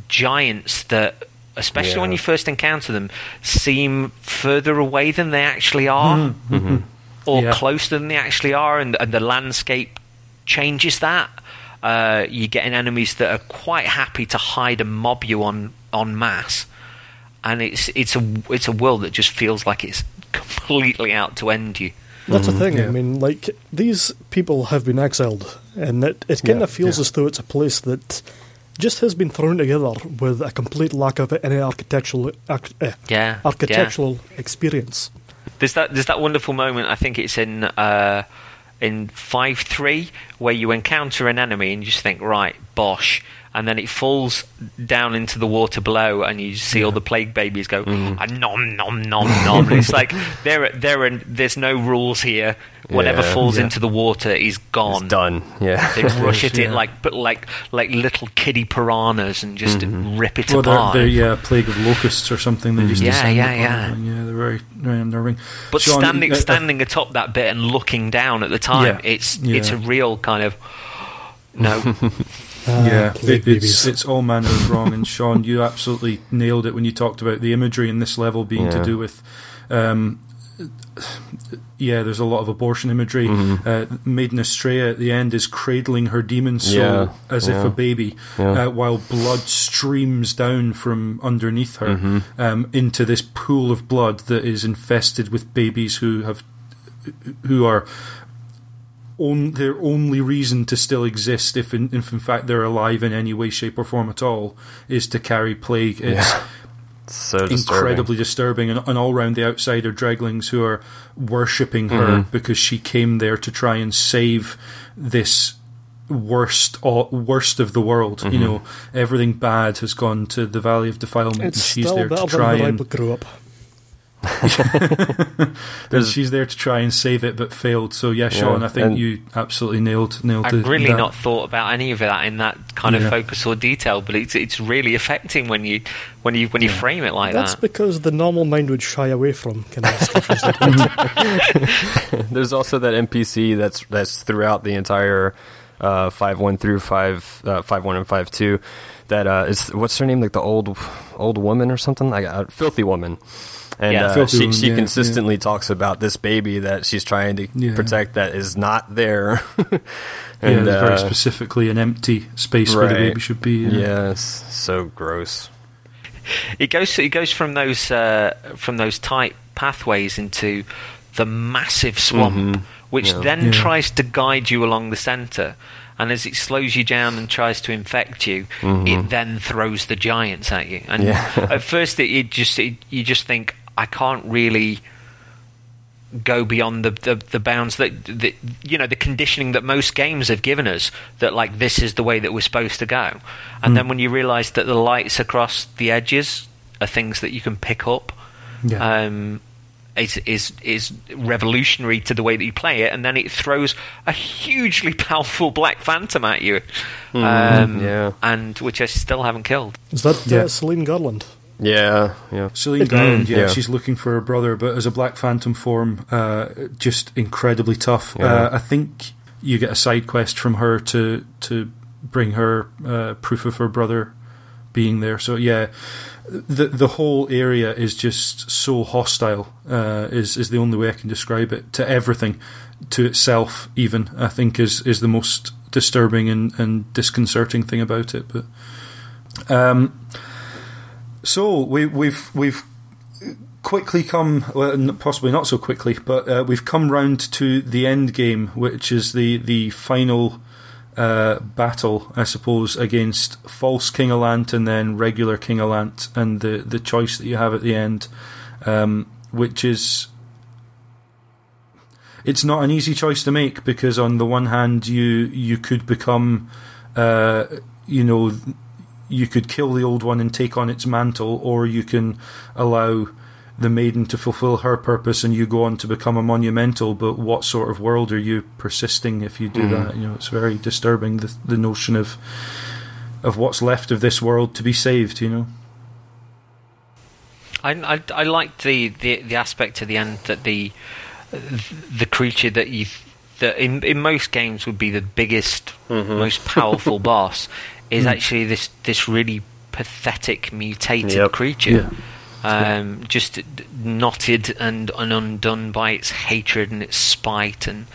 giants that. Especially when you first encounter them, seem further away than they actually are, or
Yeah.
closer than they actually are, and, and the landscape changes that. Uh, you're getting enemies that are quite happy to hide and mob you on on mass, and it's it's a it's a world that just feels like it's completely out to end you.
That's the thing. I mean, like these people have been exiled, and it, it kind
Yeah,
of feels
yeah.
as though it's a place that just has been thrown together with a complete lack of any architectural arch, eh,
Yeah,
architectural experience.
There's that there's that wonderful moment. I think it's in uh, in five three where you encounter an enemy and you just think right, bosh, and then it falls down into the water below, and you see all the plague babies go ah, nom nom nom nom. And it's like there there are there's no rules here. Whatever
Yeah.
falls
Yeah.
into the water is gone.
It's done. Yeah.
They rush at it
yeah.
like but like like little kiddie piranhas and just rip it
Well, they're,
apart.
they're yeah, plague of locusts or something. They just
Yeah,
descend
yeah, yeah.
yeah. They're very, very unnerving.
But
Sean,
standing
uh, uh,
standing atop that bit and looking down at the time,
Yeah,
it's
yeah.
it's a real kind of no.
yeah, it, it's it's all manner of wrong. And Sean, you absolutely nailed it when you talked about the imagery in this level being to do with. Um, yeah, there's a lot of abortion imagery.
Mm-hmm.
Uh, Maiden Astraea at the end is cradling her demon soul
Yeah,
as if a baby,
Yeah.
uh, while blood streams down from underneath her
Mm-hmm.
um, into this pool of blood that is infested with babies who have who are on, their only reason to still exist, if in, if in fact they're alive in any way, shape, or form at all, is to carry plague. It's
Yeah. so disturbing.
incredibly disturbing, and, and all round the outsider dreglings who are worshipping her
Mm-hmm.
because she came there to try and save this worst all, worst of the world.
Mm-hmm.
You know, everything bad has gone to the Valley of Defilement,
It's
and she's
still
there to try and
I grew up.
And she's there to try and save it, but failed. So yeah, Sean,
Yeah,
I think you absolutely nailed nailed.
I've really
that.
not thought about any of that in that kind of focus or detail, but it's it's really affecting when you when you when you frame it like
That's
that.
That's because the normal mind would shy away from kind of structures.
There's also that NPC that's that's throughout the entire uh, five one through five uh, five one and five two. That uh, is what's her name? Like the old old woman or something? Like a filthy woman. And
Yeah.
uh, she she
yeah,
consistently talks about this baby that she's trying to
Yeah.
protect that is not there.
Yeah,
and
very
uh,
specifically an empty space where the baby should be.
yes, so gross.
It goes it goes from those uh, from those tight pathways into the massive swamp, which
Yeah.
then
Yeah.
tries to guide you along the centre. And as it slows you down and tries to infect you, it then throws the giants at you. And
Yeah.
at first, it, it just it, you just think I can't really go beyond the, the, the bounds that, that you know the conditioning that most games have given us that like this is the way that we're supposed to go and then when you realize that the lights across the edges are things that you can pick up
Yeah.
um, is is is revolutionary to the way that you play it and then it throws a hugely powerful black phantom at you um,
yeah.
and which I still haven't killed
Is that
Yeah.
uh, Celine Garland?
Yeah, yeah.
Celine Garland, yeah,
Yeah.
she's looking for her brother, but as a Black Phantom form, uh, just incredibly tough.
Yeah.
Uh, I think you get a side quest from her to to bring her uh, proof of her brother being there. So yeah, the the whole area is just so hostile. Uh, is is the only way I can describe it to everything, to itself even. I think is is the most disturbing and, and disconcerting thing about it. But um, so we, we've we've quickly come, well, possibly not so quickly, but uh, we've come round to the end game, which is the the final uh, battle, I suppose, against false King Allant and then regular King Allant, and the the choice that you have at the end, um, which is. It's not an easy choice to make because on the one hand you you could become, uh, you know, you could kill the old one and take on its mantle, or you can allow the maiden to fulfill her purpose and you go on to become a monumental but what sort of world are you persisting if you do
Mhm.
that? You know it's very disturbing the the notion of of what's left of this world to be saved you know?
I, I, I liked the, the, the aspect at the end that the the creature that you that in in most games would be the biggest, most powerful boss is actually this this really pathetic mutated
Yep.
creature. Um, just knotted and, and undone by its hatred and its spite, and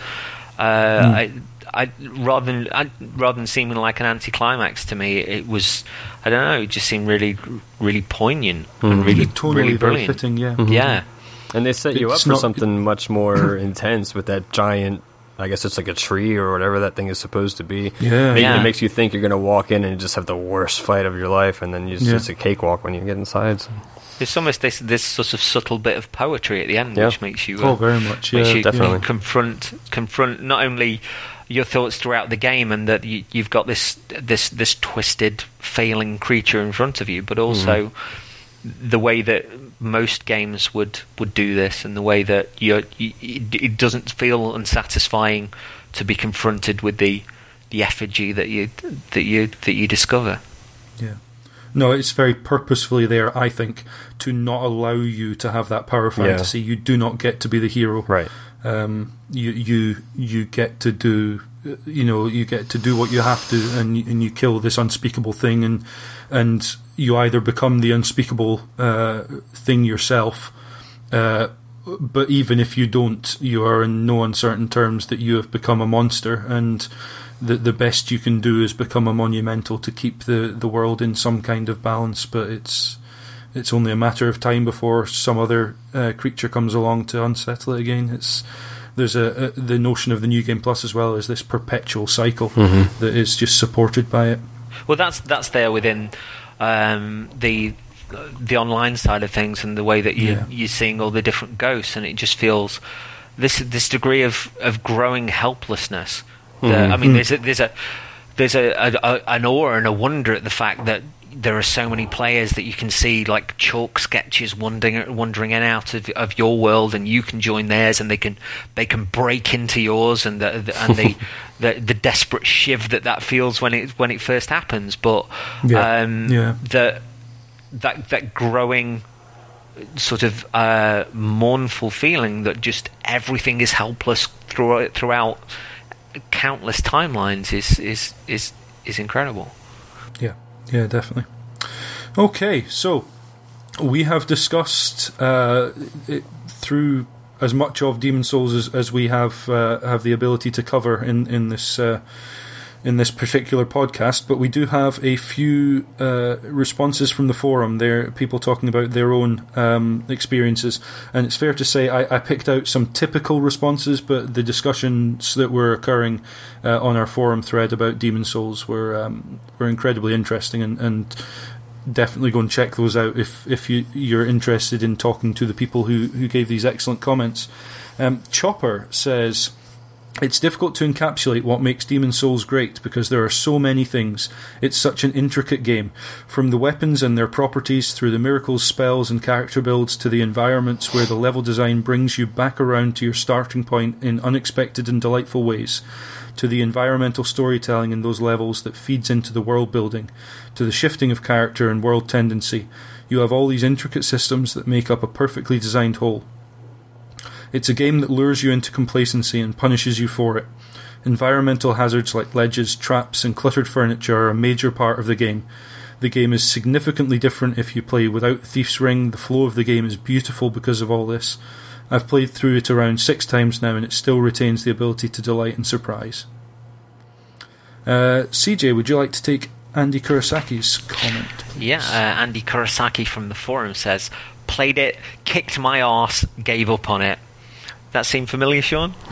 uh, I, I rather than I, rather than seeming like an anticlimax to me, it was I don't know, it just seemed really really poignant and really
tonally
really
very
brilliant.
fitting yeah
Yeah,
And they set you
It's
up for something much more intense with that giant. I guess it's like a tree or whatever that thing is supposed to be.
Yeah.
Make-
Yeah.
It makes you think you're going to walk in and just have the worst fight of your life, and then you just,
Yeah.
it's a cakewalk when you get inside. So.
there's almost this this sort of subtle bit of poetry at the end,
Yeah.
which makes you
oh
uh,
very much yeah
makes you
definitely.
confront confront not only your thoughts throughout the game and that you, you've got this this this twisted failing creature in front of you, but also the way that most games would, would do this and the way that you're, you it, it doesn't feel unsatisfying to be confronted with the the effigy that you that you that you discover.
Yeah. No, it's very purposefully there, I think, to not allow you to have that power fantasy. You do not get to be the hero.
Right.
Um, you you you get to do you know you get to do what you have to, and and you kill this unspeakable thing, and and you either become the unspeakable uh, thing yourself. Uh, but even if you don't, you are in no uncertain terms that you have become a monster, and the the best you can do is become a monumental to keep the, the world in some kind of balance. But it's it's only a matter of time before some other uh, creature comes along to unsettle it again. It's there's a, a the notion of the new game plus as well as this perpetual cycle mm-hmm. that is just supported by it.
Well, that's that's there within um, the the online side of things and the way that you
Yeah.
you're seeing all the different ghosts, and it just feels this this degree of, of growing helplessness. that- mm-hmm. I mean, mm. there's a, there's a there's a, a, a an awe and a wonder at the fact that there are so many players that you can see like chalk sketches wandering wandering in and out of, of your world, and you can join theirs, and they can they can break into yours, and the, the and the, the the desperate shiv that that feels when it when it first happens. But
Yeah.
um,
Yeah.
the that that growing sort of uh, mournful feeling that just everything is helpless throughout throughout countless timelines is is is is incredible.
Yeah, definitely. Okay, so we have discussed uh, it through as much of Demon Souls as, as we have uh, have the ability to cover in in this uh, in this particular podcast, but we do have a few uh, responses from the forum. There, people talking about their own um, experiences, and it's fair to say I, I picked out some typical responses, but the discussions that were occurring uh, on our forum thread about Demon Souls were um, were incredibly interesting, and, and definitely go and check those out if if you you're interested in talking to the people who who gave these excellent comments. Um, Chopper says. It's difficult to encapsulate what makes Demon Souls great because there are so many things. It's such an intricate game. From the weapons and their properties, through the miracles, spells, and character builds, to the environments where the level design brings you back around to your starting point in unexpected and delightful ways, to the environmental storytelling in those levels that feeds into the world building, to the shifting of character and world tendency. You have all these intricate systems that make up a perfectly designed whole. It's a game that lures you into complacency and punishes you for it. Environmental hazards like ledges, traps, and cluttered furniture are a major part of the game. The game is significantly different if you play without Thief's Ring. The flow of the game is beautiful because of all this. I've played through it around six times now, and it still retains the ability to delight and surprise. Uh, CJ, would you like to take Andy Kurosaki's comment? please?
Yeah, uh, Andy Kurosaki from the forum says, "Played it, kicked my ass, gave up on it." That seem familiar, Sean?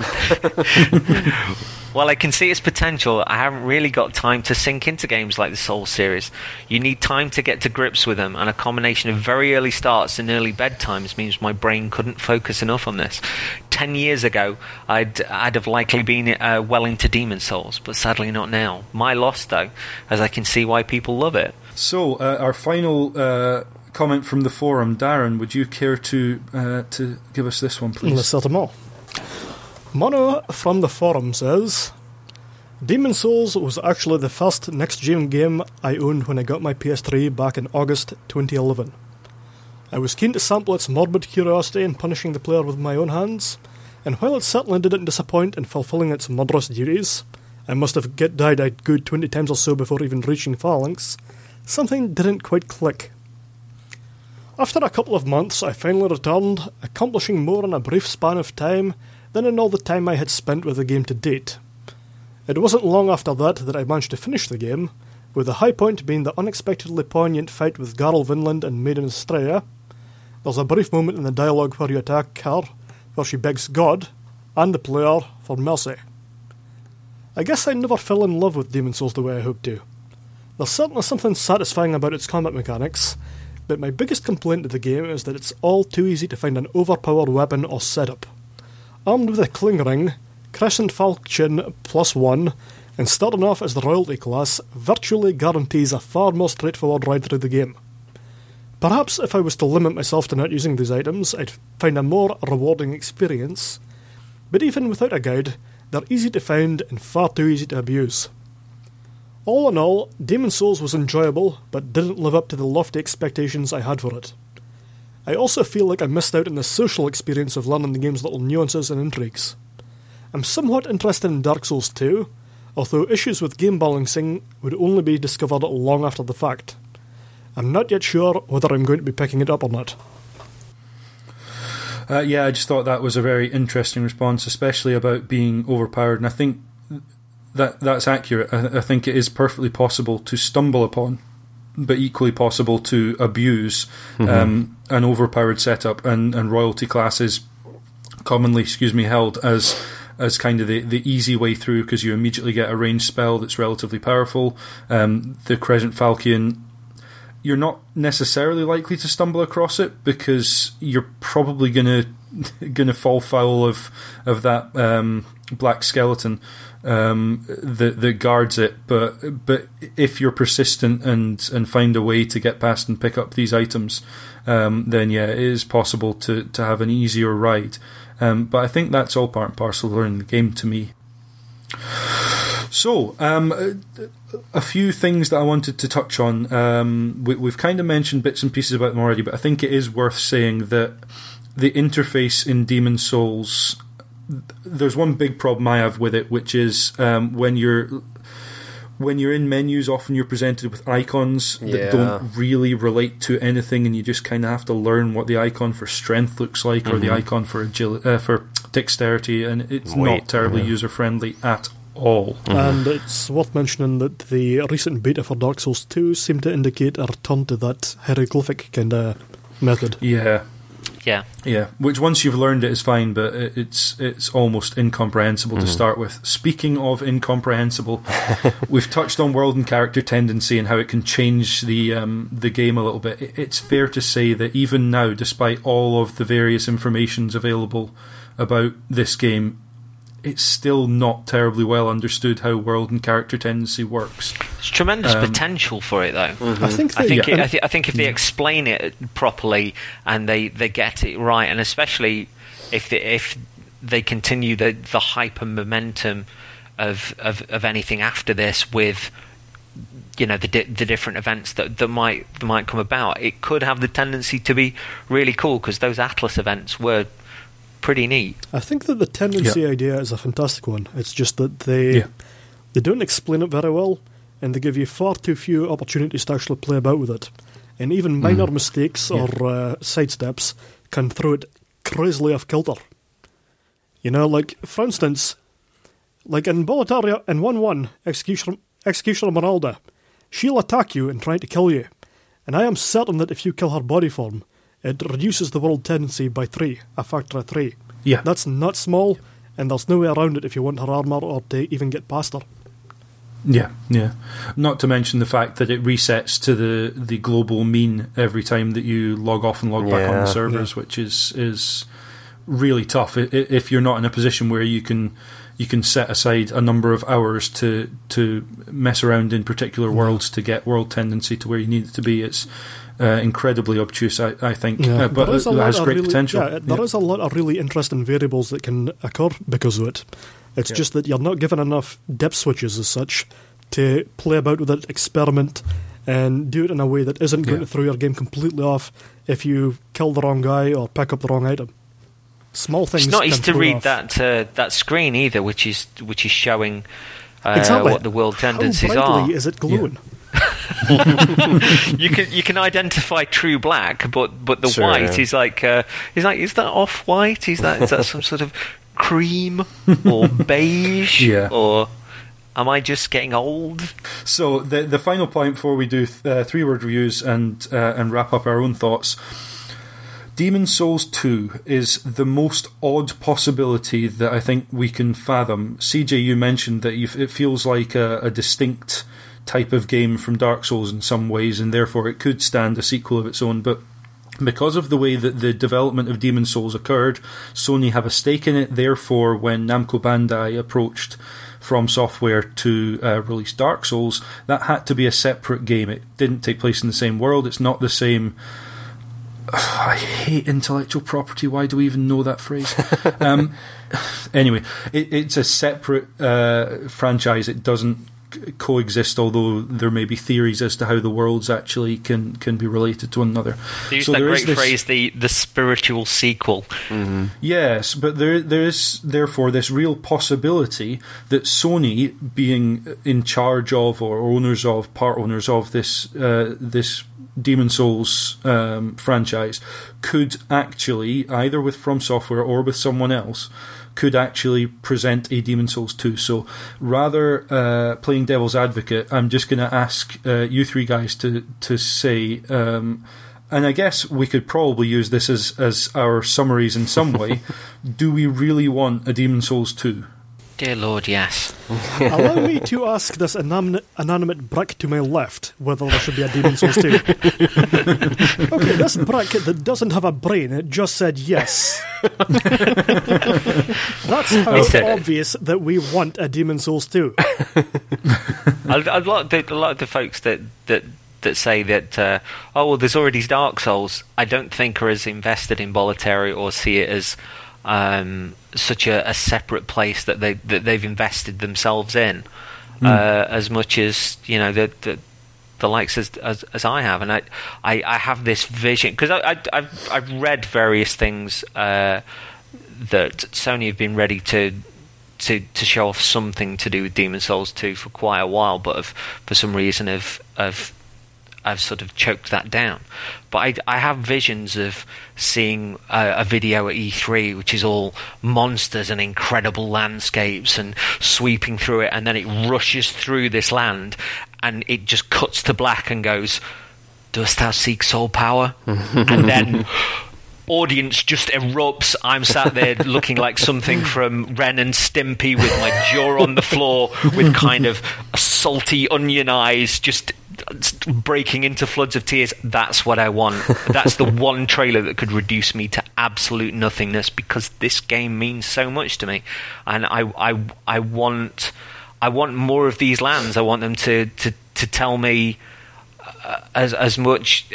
While I can see its potential, I haven't really got time to sink into games like the Soul series. You need time to get to grips with them, and a combination of very early starts and early bedtimes means my brain couldn't focus enough on this. Ten years ago, I'd, I'd have likely been uh, well into Demon Souls, but sadly not now. My loss, though, as I can see why people love it.
So, uh, our final uh, comment from the forum. Darren, would you care to uh, to give us this one, please?
Them. Mono from the forum says Demon Souls was actually the first next gen game I owned when I got my PS3 back in August 2011. I was keen to sample its morbid curiosity in punishing the player with my own hands, and while it certainly didn't disappoint in fulfilling its murderous duties, I must have get died a good 20 times or so before even reaching Phalanx, something didn't quite click. After a couple of months, I finally returned, accomplishing more in a brief span of time than in all the time I had spent with the game to date. It wasn't long after that that I managed to finish the game, with the high point being the unexpectedly poignant fight with Garl Vinland and Maiden Astraea. There's a brief moment in the dialogue where you attack her, where she begs God and the player for mercy. I guess I never fell in love with Demon Souls the way I hoped to. There's certainly something satisfying about its combat mechanics, but my biggest complaint to the game is that it's all too easy to find an overpowered weapon or setup. Armed with a Cling Ring, Crescent Falchion plus one, and starting off as the royalty class virtually guarantees a far more straightforward ride through the game. Perhaps if I was to limit myself to not using these items, I'd find a more rewarding experience, but even without a guide, they're easy to find and far too easy to abuse. All in all, Demon Souls was enjoyable, but didn't live up to the lofty expectations I had for it. I also feel like I missed out on the social experience of learning the game's little nuances and intrigues. I'm somewhat interested in Dark Souls 2, although issues with game balancing would only be discovered long after the fact. I'm not yet sure whether I'm going to be picking it up or not.
Uh, yeah, I just thought that was a very interesting response, especially about being overpowered, and I think that that's accurate. I, I think it is perfectly possible to stumble upon, but equally possible to abuse
Mm-hmm.
um, an overpowered setup, and, and royalty classes commonly, excuse me, held as as kind of the, the easy way through because you immediately get a ranged spell that's relatively powerful. Um, the Crescent Falcon, you're not necessarily likely to stumble across it because you're probably gonna gonna fall foul of of that um, black skeleton um, that that guards it. But but if you're persistent and and find a way to get past and pick up these items, um, then yeah, it is possible to to have an easier ride. Um, but I think that's all part and parcel of learning the game to me. So, um, a few things that I wanted to touch on. Um, we, we've kind of mentioned bits and pieces about them already, but I think it is worth saying that the interface in Demon Souls. There's one big problem I have with it, which is um, when you're when you're in menus, often you're presented with icons that
Yeah.
don't really relate to anything, and you just kind of have to learn what the icon for strength looks like, or the icon for agility, uh, for dexterity, and it's not terribly
yeah.
user friendly at all.
And it's worth mentioning that the recent beta for Dark Souls 2 seemed to indicate a return to that hieroglyphic kind of method.
Yeah,
Yeah.
yeah. Which once you've learned it is fine, but it- it's it's almost incomprehensible to start with. Speaking of incomprehensible, we've touched on world and character tendency and how it can change the um, the game a little bit. It- It's fair to say that even now, despite all of the various informations available about this game, it's still not terribly well understood how world and character tendency works.
There's tremendous
Um,
potential for it, though.
I think they,
I think
Yeah.
it, I, th- I think if they explain it properly and they, they get it right, and especially if they, if they continue the the hyper momentum of, of of anything after this with you know the di- the different events that, that might that might come about, it could have the tendency to be really cool because those Atlus events were pretty neat.
I think that the tendency idea is a fantastic one. It's just that they
Yeah.
they don't explain it very well, and they give you far too few opportunities to actually play about with it. And even minor mistakes or uh, sidesteps can throw it crazily off kilter. You know, like for instance, like in Boletaria in one one Executioner Executioner Miralda, she'll attack you and try to kill you, and I am certain that if you kill her body form, it reduces the world tendency by three, a factor of three.
Yeah,
That's not small, and there's no way around it if you want her armor or to even get past her.
Yeah, yeah. Not to mention the fact that it resets to the, the global mean every time that you log off and log back on the
Yeah.
servers, which is is really tough. I- i- If you're not in a position where you can you can set aside a number of hours to to mess around in particular worlds to get world tendency to where you need it to be. It's uh, incredibly obtuse, I, I think,
Yeah,
uh, but
there is a
it
lot
has
of
great
really-
potential.
Yeah, there
Yeah.
is a lot of really interesting variables that can occur because of it. It's
Yeah.
just that you're not given enough depth switches as such to play about with it, experiment, and do it in a way that isn't going
Yeah.
to throw your game completely off if you kill the wrong guy or pick up the wrong item. Small things.
It's not
can
easy to read
off.
that uh, that screen either, which is which is showing uh,
Exactly.
what the world tendencies
How brightly
are.
is it glowing?
you can you can identify true black, but but the
Sure,
white
yeah.
is like uh, is like is that off white? Is that is that some sort of cream or beige
Yeah.
or am I just getting old?
So the the final point before we do th- uh, three word reviews and uh, and wrap up our own thoughts. Demon Souls 2 is the most odd possibility that I think we can fathom. CJ, you mentioned that you, it feels like a, a distinct type of game from Dark Souls in some ways, and therefore it could stand a sequel of its own. But because of the way that the development of Demon Souls occurred, Sony have a stake in it. Therefore, when Namco Bandai approached From Software to uh, release Dark Souls, that had to be a separate game. It didn't take place in the same world. It's not the same. I hate intellectual property. Why do we even know that phrase? um, anyway, it, it's a separate uh, franchise. It doesn't coexist, although there may be theories as to how the worlds actually can, can be related to one another.
They use
So
that
there is
great
this-
phrase, the the spiritual sequel.
Yes, but there there is therefore this real possibility that Sony, being in charge of or owners of, part owners of this uh, this Demon Souls um, franchise, could actually either with From Software or with someone else. Could actually present a Demon Souls 2. So rather uh, playing devil's advocate, I'm just going to ask uh, you three guys to to say um, and I guess we could probably use this as, as our summaries in some way. Do we really want a Demon Souls 2?
Dear Lord, yes.
Allow me to ask this inanimate, inanimate brick to my left whether there should be a Demon Souls 2. okay, this brick that doesn't have a brain, it just said yes. That's how
Okay.
obvious that we want a Demon Souls 2.
a, a lot of the, a lot of the folks that that that say that uh, oh well, there's already Dark Souls. I don't think are as invested in Boletaria or see it as um, such a, a separate place that they that they've invested themselves in uh, as much as you know the. the the likes as, as as I have, and I I, I have this vision because I, I I've I've read various things uh, that Sony have been ready to to to show off something to do with Demon Souls 2 for quite a while, but have, for some reason have have I've sort of choked that down. But I, I have visions of seeing a, a video at E3, which is all monsters and incredible landscapes and sweeping through it, and then it rushes through this land, and it just cuts to black and goes, "Dost thou seek soul power?" and then audience just erupts. I'm sat there looking like something from Ren and Stimpy with my jaw on the floor with kind of salty onion eyes just breaking into floods of tears. That's what I want. That's the one trailer that could reduce me to absolute nothingness because this game means so much to me. And I I I want I want more of these lands. I want them to to, to tell me uh, as as much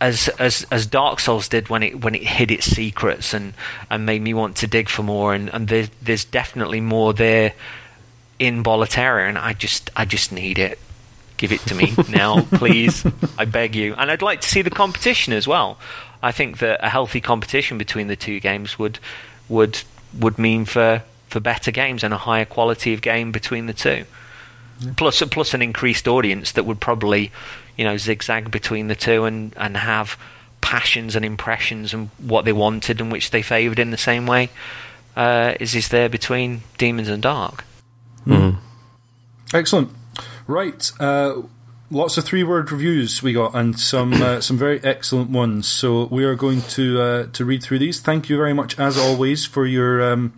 as as as Dark Souls did when it when it hid its secrets and and made me want to dig for more and and there's there's definitely more there in Boletaria and I just I just need it give it to me now please. I beg you. And I'd like to see the competition as well. I think that a healthy competition between the two games would would would mean for for better games and a higher quality of game between the two. Plus plus an increased audience that would probably you know zigzag between the two and and have passions and impressions and what they wanted and which they favoured in the same way uh, is is there between demons and dark.
Excellent. Right. Uh, lots of three word reviews we got and some uh, some very excellent ones. So we are going to uh, to read through these. Thank you very much as always for your um,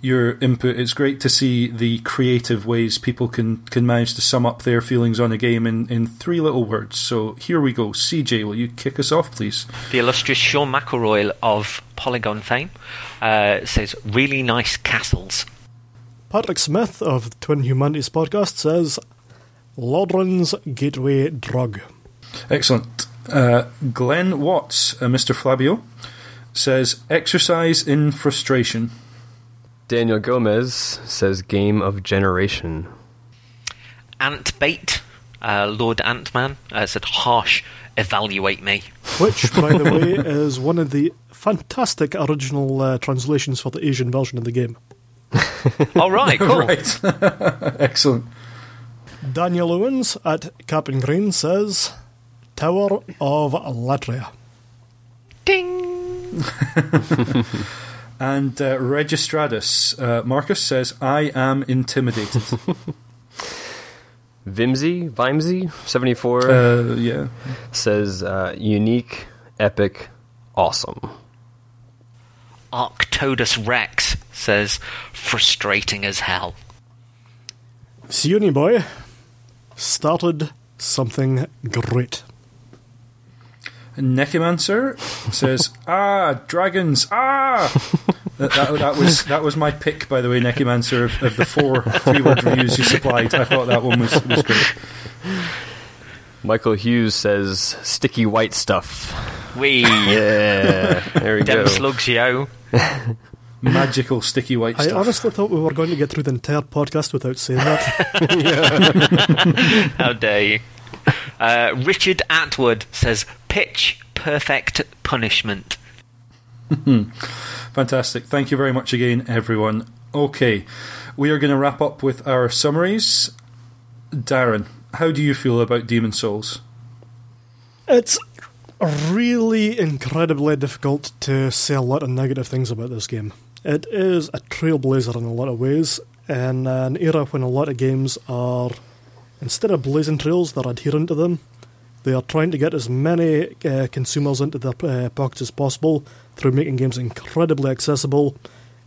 your input. It's great to see the creative ways people can, can manage to sum up their feelings on a game in, in three little words. So here we go. CJ, will you kick us off, please?
the illustrious Sean McElroy of Polygon fame uh, says really nice castles
Patrick Smith of Twin Humanities podcast says, Lordran's gateway drug.
Excellent. Uh, Glenn Watts, uh, Mr. Flabio, says exercise in frustration.
Daniel Gomez says game of generation.
Ant Bait, uh, Lord Antman, uh, said harsh. Evaluate me.
Which, by the way, is one of the fantastic original uh, translations for the Asian version of the game.
All right, cool.
Right. Excellent.
Daniel Owens at Captain Green says, Tower of Latria.
Ding.
And uh, Registratus, uh, Marcus says, I am intimidated.
Vimsy, Vimsy, 74
uh, yeah.
says uh, unique, epic, awesome.
Arctodus Rex says frustrating as hell.
See Sione Boy started something great.
Necromancer says, "Ah, dragons! Ah!" that, that, that was that was my pick, by the way, Necromancer of, of the four three-word reviews you supplied. I thought that one was was great.
Michael Hughes says sticky white stuff.
We
Yeah, there we
dem
go.
slugs, yo.
Magical sticky white stuff.
I
stuff.
honestly thought we were going to get through the entire podcast without saying that.
How dare you? Uh, Richard Atwood says pitch perfect punishment.
Fantastic. Thank you very much again, everyone. Okay, we are going to wrap up with our summaries. Darren, how do you feel about Demon Souls?
it's really incredibly difficult to say a lot of negative things about this game. It is a trailblazer in a lot of ways, in an era when a lot of games are, instead of blazing trails, they're adherent to them. They are trying to get as many uh, consumers into their uh, pockets as possible through making games incredibly accessible,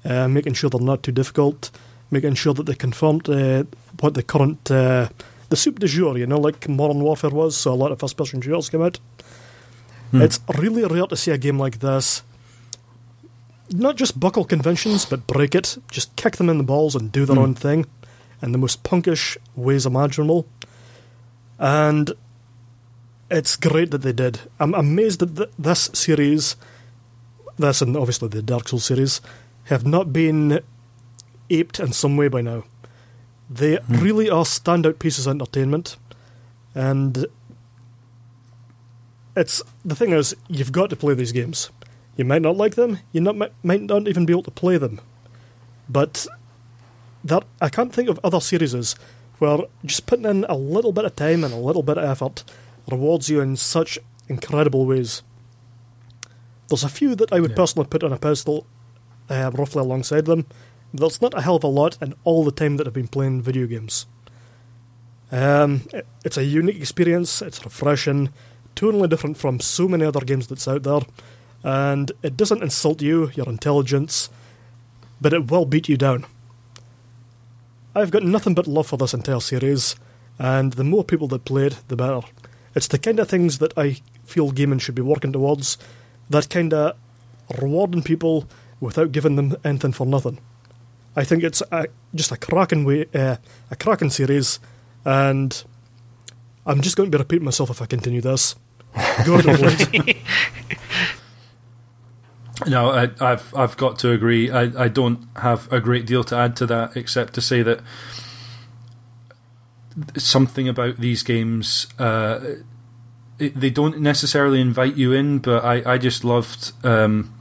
uh, making sure they're not too difficult, making sure that they conform to uh, what the current uh, the soup du jour, you know, like Modern Warfare was. So a lot of first-person shooters came out. It's really rare to see a game like this not just buckle conventions, but break it. Just kick them in the balls and do their hmm. own thing in the most punkish ways imaginable. And it's great that they did. I'm amazed that th- this series, this and obviously the Dark Souls series, have not been aped in some way by now. They hmm. really are standout pieces of entertainment, and it's the thing is you've got to play these games. You might not like them. You not might not even be able to play them, but that I can't think of other series where just putting in a little bit of time and a little bit of effort rewards you in such incredible ways. There's a few that I would
Yeah.
personally put on a pedestal, uh, roughly alongside them. There's not a hell of a lot in all the time that I've been playing video games. Um, it- it's a unique experience. It's refreshing, totally different from so many other games that's out there, and it doesn't insult you, your intelligence, but it will beat you down. I've got nothing but love for this entire series, and the more people that play it, the better. It's the kind of things that I feel gaming should be working towards. That kind of rewarding people without giving them anything for nothing. I think it's a, just a cracking way, uh, a cracking series, and I'm just going to be repeating myself if I continue this. Go to Blade.
No, I, I've I've got to agree. I, I don't have a great deal to add to that, except to say that something about these games uh, it, they don't necessarily invite you in, but I, I just loved um,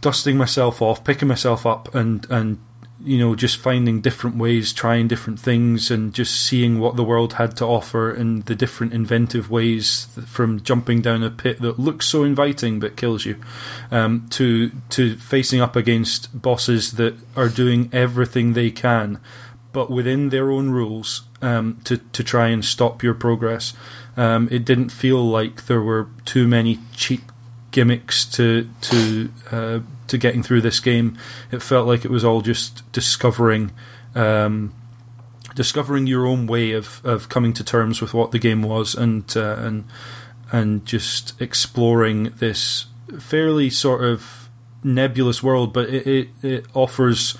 dusting myself off, picking myself up, and and you know just finding different ways, trying different things, and just seeing what the world had to offer and the different inventive ways from jumping down a pit that looks so inviting but kills you, um, to to facing up against bosses that are doing everything they can, but within their own rules, um, to to try and stop your progress. Um, it didn't feel like there were too many cheap gimmicks to to uh, to getting through this game. It felt like it was all just discovering um, discovering your own way of, of coming to terms with what the game was and uh, and and just exploring this fairly sort of nebulous world, but it, it, it offers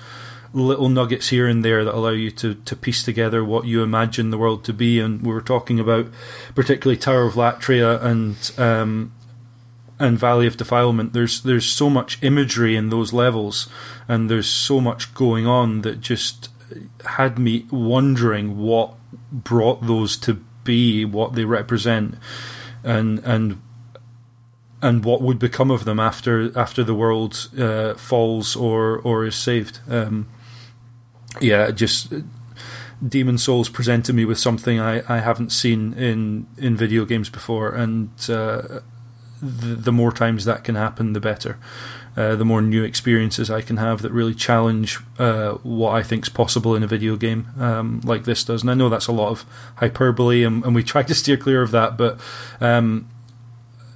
little nuggets here and there that allow you to, to piece together what you imagine the world to be. And we were talking about particularly Tower of Latria and um, and Valley of Defilement. There's there's so much imagery in those levels, and there's so much going on that just had me wondering what brought those to be, what they represent, and and and what would become of them after after the world uh, falls or or is saved. Um, yeah, just Demon Souls presented me with something I, I haven't seen in in video games before, and uh, the, the more times that can happen, the better. Uh, the more new experiences I can have that really challenge uh, what I think is possible in a video game um, like this does. And I know that's a lot of hyperbole, and, and we try to steer clear of that, but um,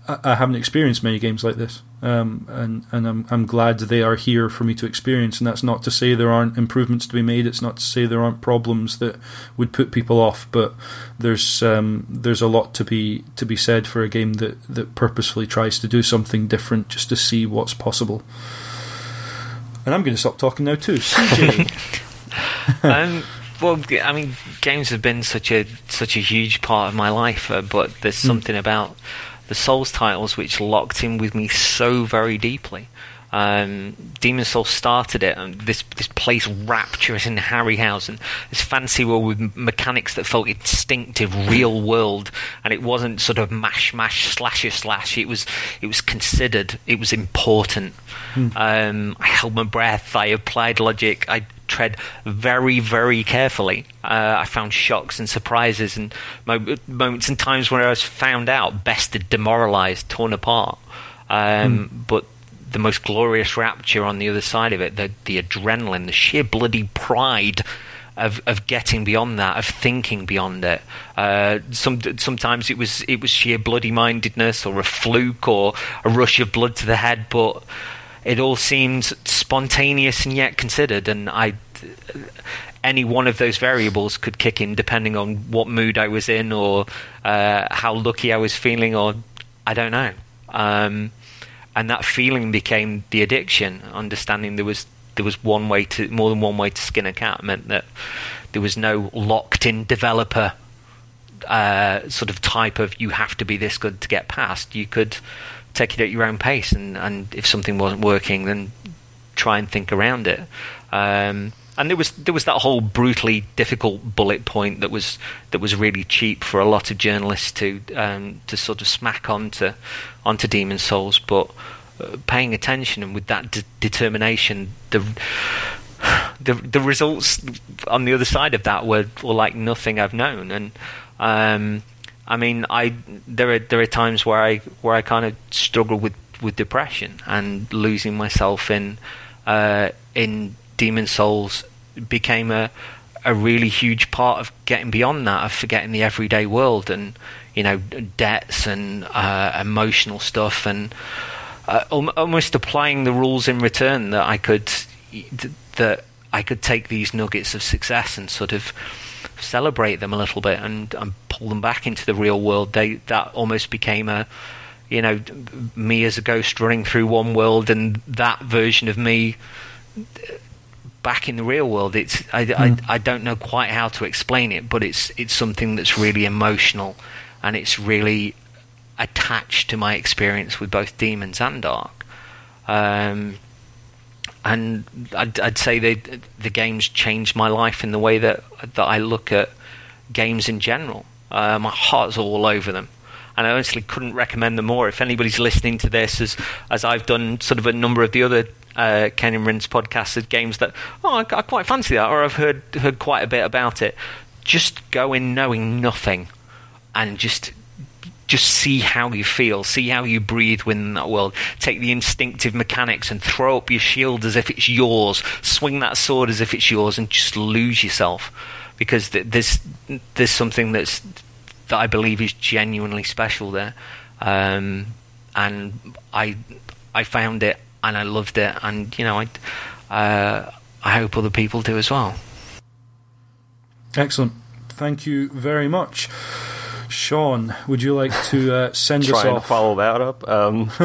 I, I haven't experienced many games like this, um, and and I'm I'm glad they are here for me to experience. And that's not to say there aren't improvements to be made. It's not to say there aren't problems that would put people off. But there's um, there's a lot to be to be said for a game that that purposefully tries to do something different just to see what's possible. And I'm going to stop talking now too. CJ.
um, well, I mean, games have been such a such a huge part of my life, uh, but there's something about the Souls titles which locked in with me so very deeply. Um, Demon Souls started it, and this this place rapturous in Harryhausen, this fancy world with mechanics that felt instinctive, real world, and it wasn't sort of mash mash slasher slash. It was it was considered, it was important. Hmm. Um, I held my breath. I applied logic. I tread very, very carefully. Uh, I found shocks and surprises and moments and times when I was found out, bested, demoralized, torn apart. Um, mm. But the most glorious rapture on the other side of it, the, the adrenaline, the sheer bloody pride of of getting beyond that, of thinking beyond it. Uh, some sometimes it was it was sheer bloody mindedness or a fluke or a rush of blood to the head, but it all seemed spontaneous and yet considered, and I any one of those variables could kick in depending on what mood I was in or uh, how lucky I was feeling, or I don't know. Um, and that feeling became the addiction. Understanding there was there was one way to more than one way to skin a cat meant that there was no locked in developer uh, sort of type of you have to be this good to get past. You could take it at your own pace, and, and if something wasn't working, then try and think around it. Um, and there was there was that whole brutally difficult bullet point that was that was really cheap for a lot of journalists to um, to sort of smack onto onto Demon Souls, but uh, paying attention and with that de- determination, the the the results on the other side of that were, were like nothing I've known, and um, I mean, I there are there are times where I where I kind of struggle with, with depression and losing myself in uh, in Demon Souls became a a really huge part of getting beyond that of forgetting the everyday world and you know debts and uh, emotional stuff and uh, almost applying the rules in return that I could that I could take these nuggets of success and sort of celebrate them a little bit and, and pull them back into the real world. They that almost became a you know me as a ghost running through one world and that version of me back in the real world. It's I, mm. I, hmm. I don't know quite how to explain it, but it's it's something that's really emotional and it's really attached to my experience with both demons and dark. Um, and I'd, I'd say the the games changed my life in the way that that I look at games in general. Uh, my heart's all over them, and I honestly couldn't recommend them more. If anybody's listening to this, as as I've done, sort of a number of the other uh, Cane and Rinse podcasts, of games that oh I, I quite fancy that, or I've heard heard quite a bit about it. Just go in knowing nothing, and just just see how you feel, see how you breathe within that world. Take the instinctive mechanics and throw up your shield as if it's yours. Swing that sword as if it's yours, and just lose yourself because there's there's something that's that I believe is genuinely special there, um, and I I found it and I loved it, and you know I uh, I hope other people do as well.
Excellent, thank you very much. Sean, would you like to uh, send
Try
us
and
off?
follow that up. Um,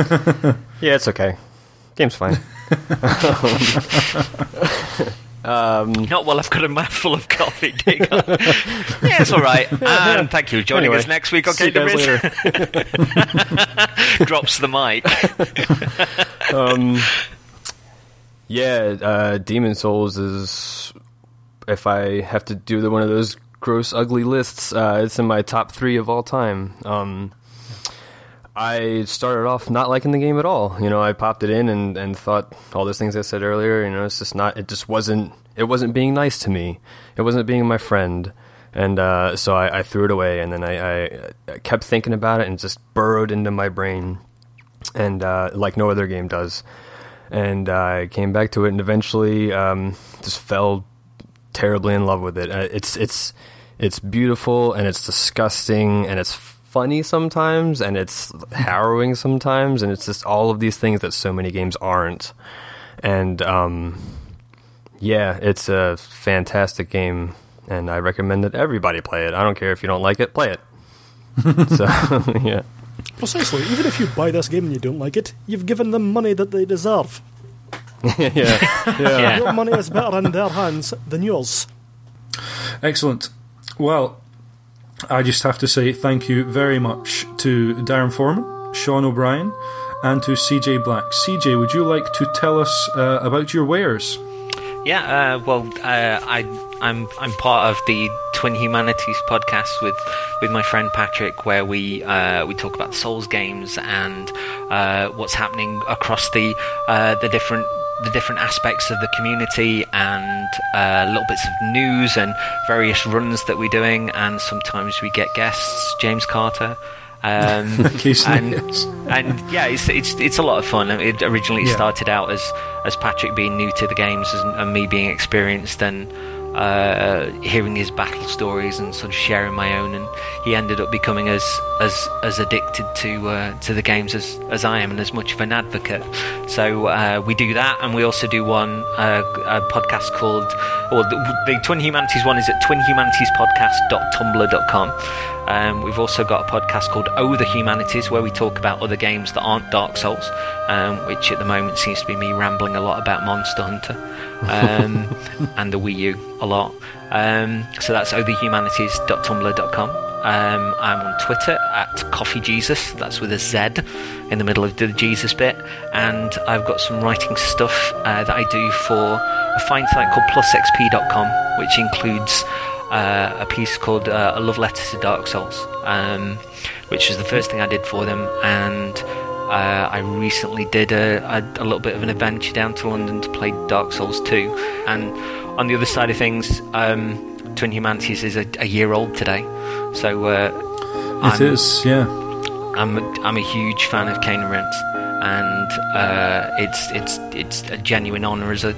yeah, it's okay. Game's fine. Um,
Not while I've got a mouthful of coffee. Dig yeah, it's all right. And thank you for joining
Anyway,
us next week on
see you
Kingdom
guys
Riz. Drops the mic.
um, yeah, uh, Demon Souls is. If I have to do the, one of those gross, ugly lists, uh, it's in my top three of all time. Um, I started off not liking the game at all. You know, I popped it in and, and thought all those things I said earlier. You know, it's just not. It just wasn't. It wasn't being nice to me. It wasn't being my friend. And uh, so I, I threw it away, and then I, I, kept thinking about it, and just burrowed into my brain, and uh, like no other game does. And I came back to it, and eventually um, just fell terribly in love with it. Uh, it's it's it's beautiful, and it's disgusting, and it's funny sometimes, and it's harrowing sometimes, and it's just all of these things that so many games aren't. And um, yeah, it's a fantastic game, and I recommend that everybody play it. I don't care if you don't like it, play it. so yeah.
Precisely. Even if you buy this game and you don't like it, you've given them money that they deserve.
yeah, yeah.
Your money is better in their hands than yours.
Excellent. Well, I just have to say thank you very much to Darren Foreman, Sean O'Brien, and to CJ Black. CJ, would you like to tell us uh, about your wares?
Yeah, uh, well, uh, I, I'm I'm part of the Twin Humanities podcast with, with my friend Patrick, where we uh, we talk about Souls games and uh, what's happening across the uh, the different the different aspects of the community and uh, little bits of news and various runs that we're doing, and sometimes we get guests, James Carter. Um, and, and yeah, it's, it's it's a lot of fun. It originally
Yeah.
started out as as Patrick being new to the games and, and me being experienced and uh, hearing his battle stories and sort of sharing my own. And he ended up becoming as as as addicted to uh, to the games as as I am and as much of an advocate. So uh, we do that, and we also do one uh, a podcast called or the, the Twin Humanities one is at twinhumanitiespodcast.tumblr.com. Um, we've also got a podcast called Oh the Humanities, where we talk about other games that aren't Dark Souls, um, which at the moment seems to be me rambling a lot about Monster Hunter um, and the Wii U a lot. Um, so that's ohthehumanities.tumblr.com. Um, I'm on Twitter at Coffee Jesus. That's with a Z in the middle of the Jesus bit, and I've got some writing stuff uh, that I do for a fine site called PlusXP.com, which includes uh, a piece called uh, A Love Letter to Dark Souls, um, which was the first thing I did for them, and uh, I recently did a, a, a little bit of an adventure down to London to play Dark Souls 2. And on the other side of things, um, Twin Humanities is a, a year old today, so uh,
It is, yeah.
I'm a, I'm a huge fan of Cane and and uh, it's it's it's a genuine honour as a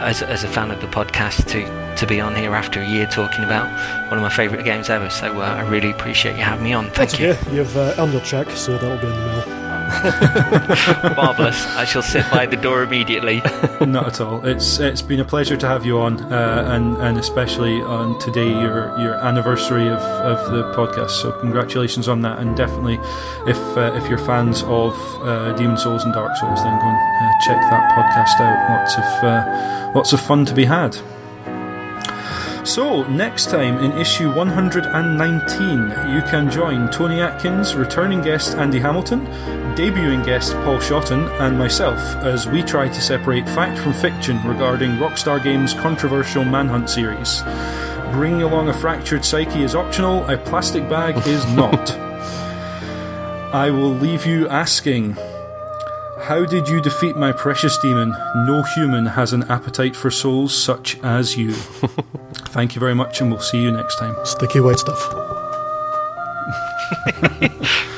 as, as a fan of the podcast to to be on here after a year talking about one of my favourite games ever. So uh, I really appreciate you having me on. Thank
That's
you.
okay. You've uh, earned your check, so that'll be in the mail.
Marvelous. I shall sit by the door immediately.
Not at all. It's it's been a pleasure to have you on, uh, and and especially on today, your your anniversary of, of the podcast. So congratulations on that, and definitely, if uh, if you're fans of uh, Demon Souls and Dark Souls, then go and uh, check that podcast out. Lots of uh, lots of fun to be had. So, next time in issue 119, you can join Tony Atkins, returning guest Andy Hamilton, debuting guest Paul Shotton, and myself as we try to separate fact from fiction regarding Rockstar Games' controversial Manhunt series. Bringing along a fractured psyche is optional, a plastic bag is not. I will leave you asking. How did you defeat my precious demon? No human has an appetite for souls such as you. Thank you very much, and we'll see you next time.
Sticky white stuff.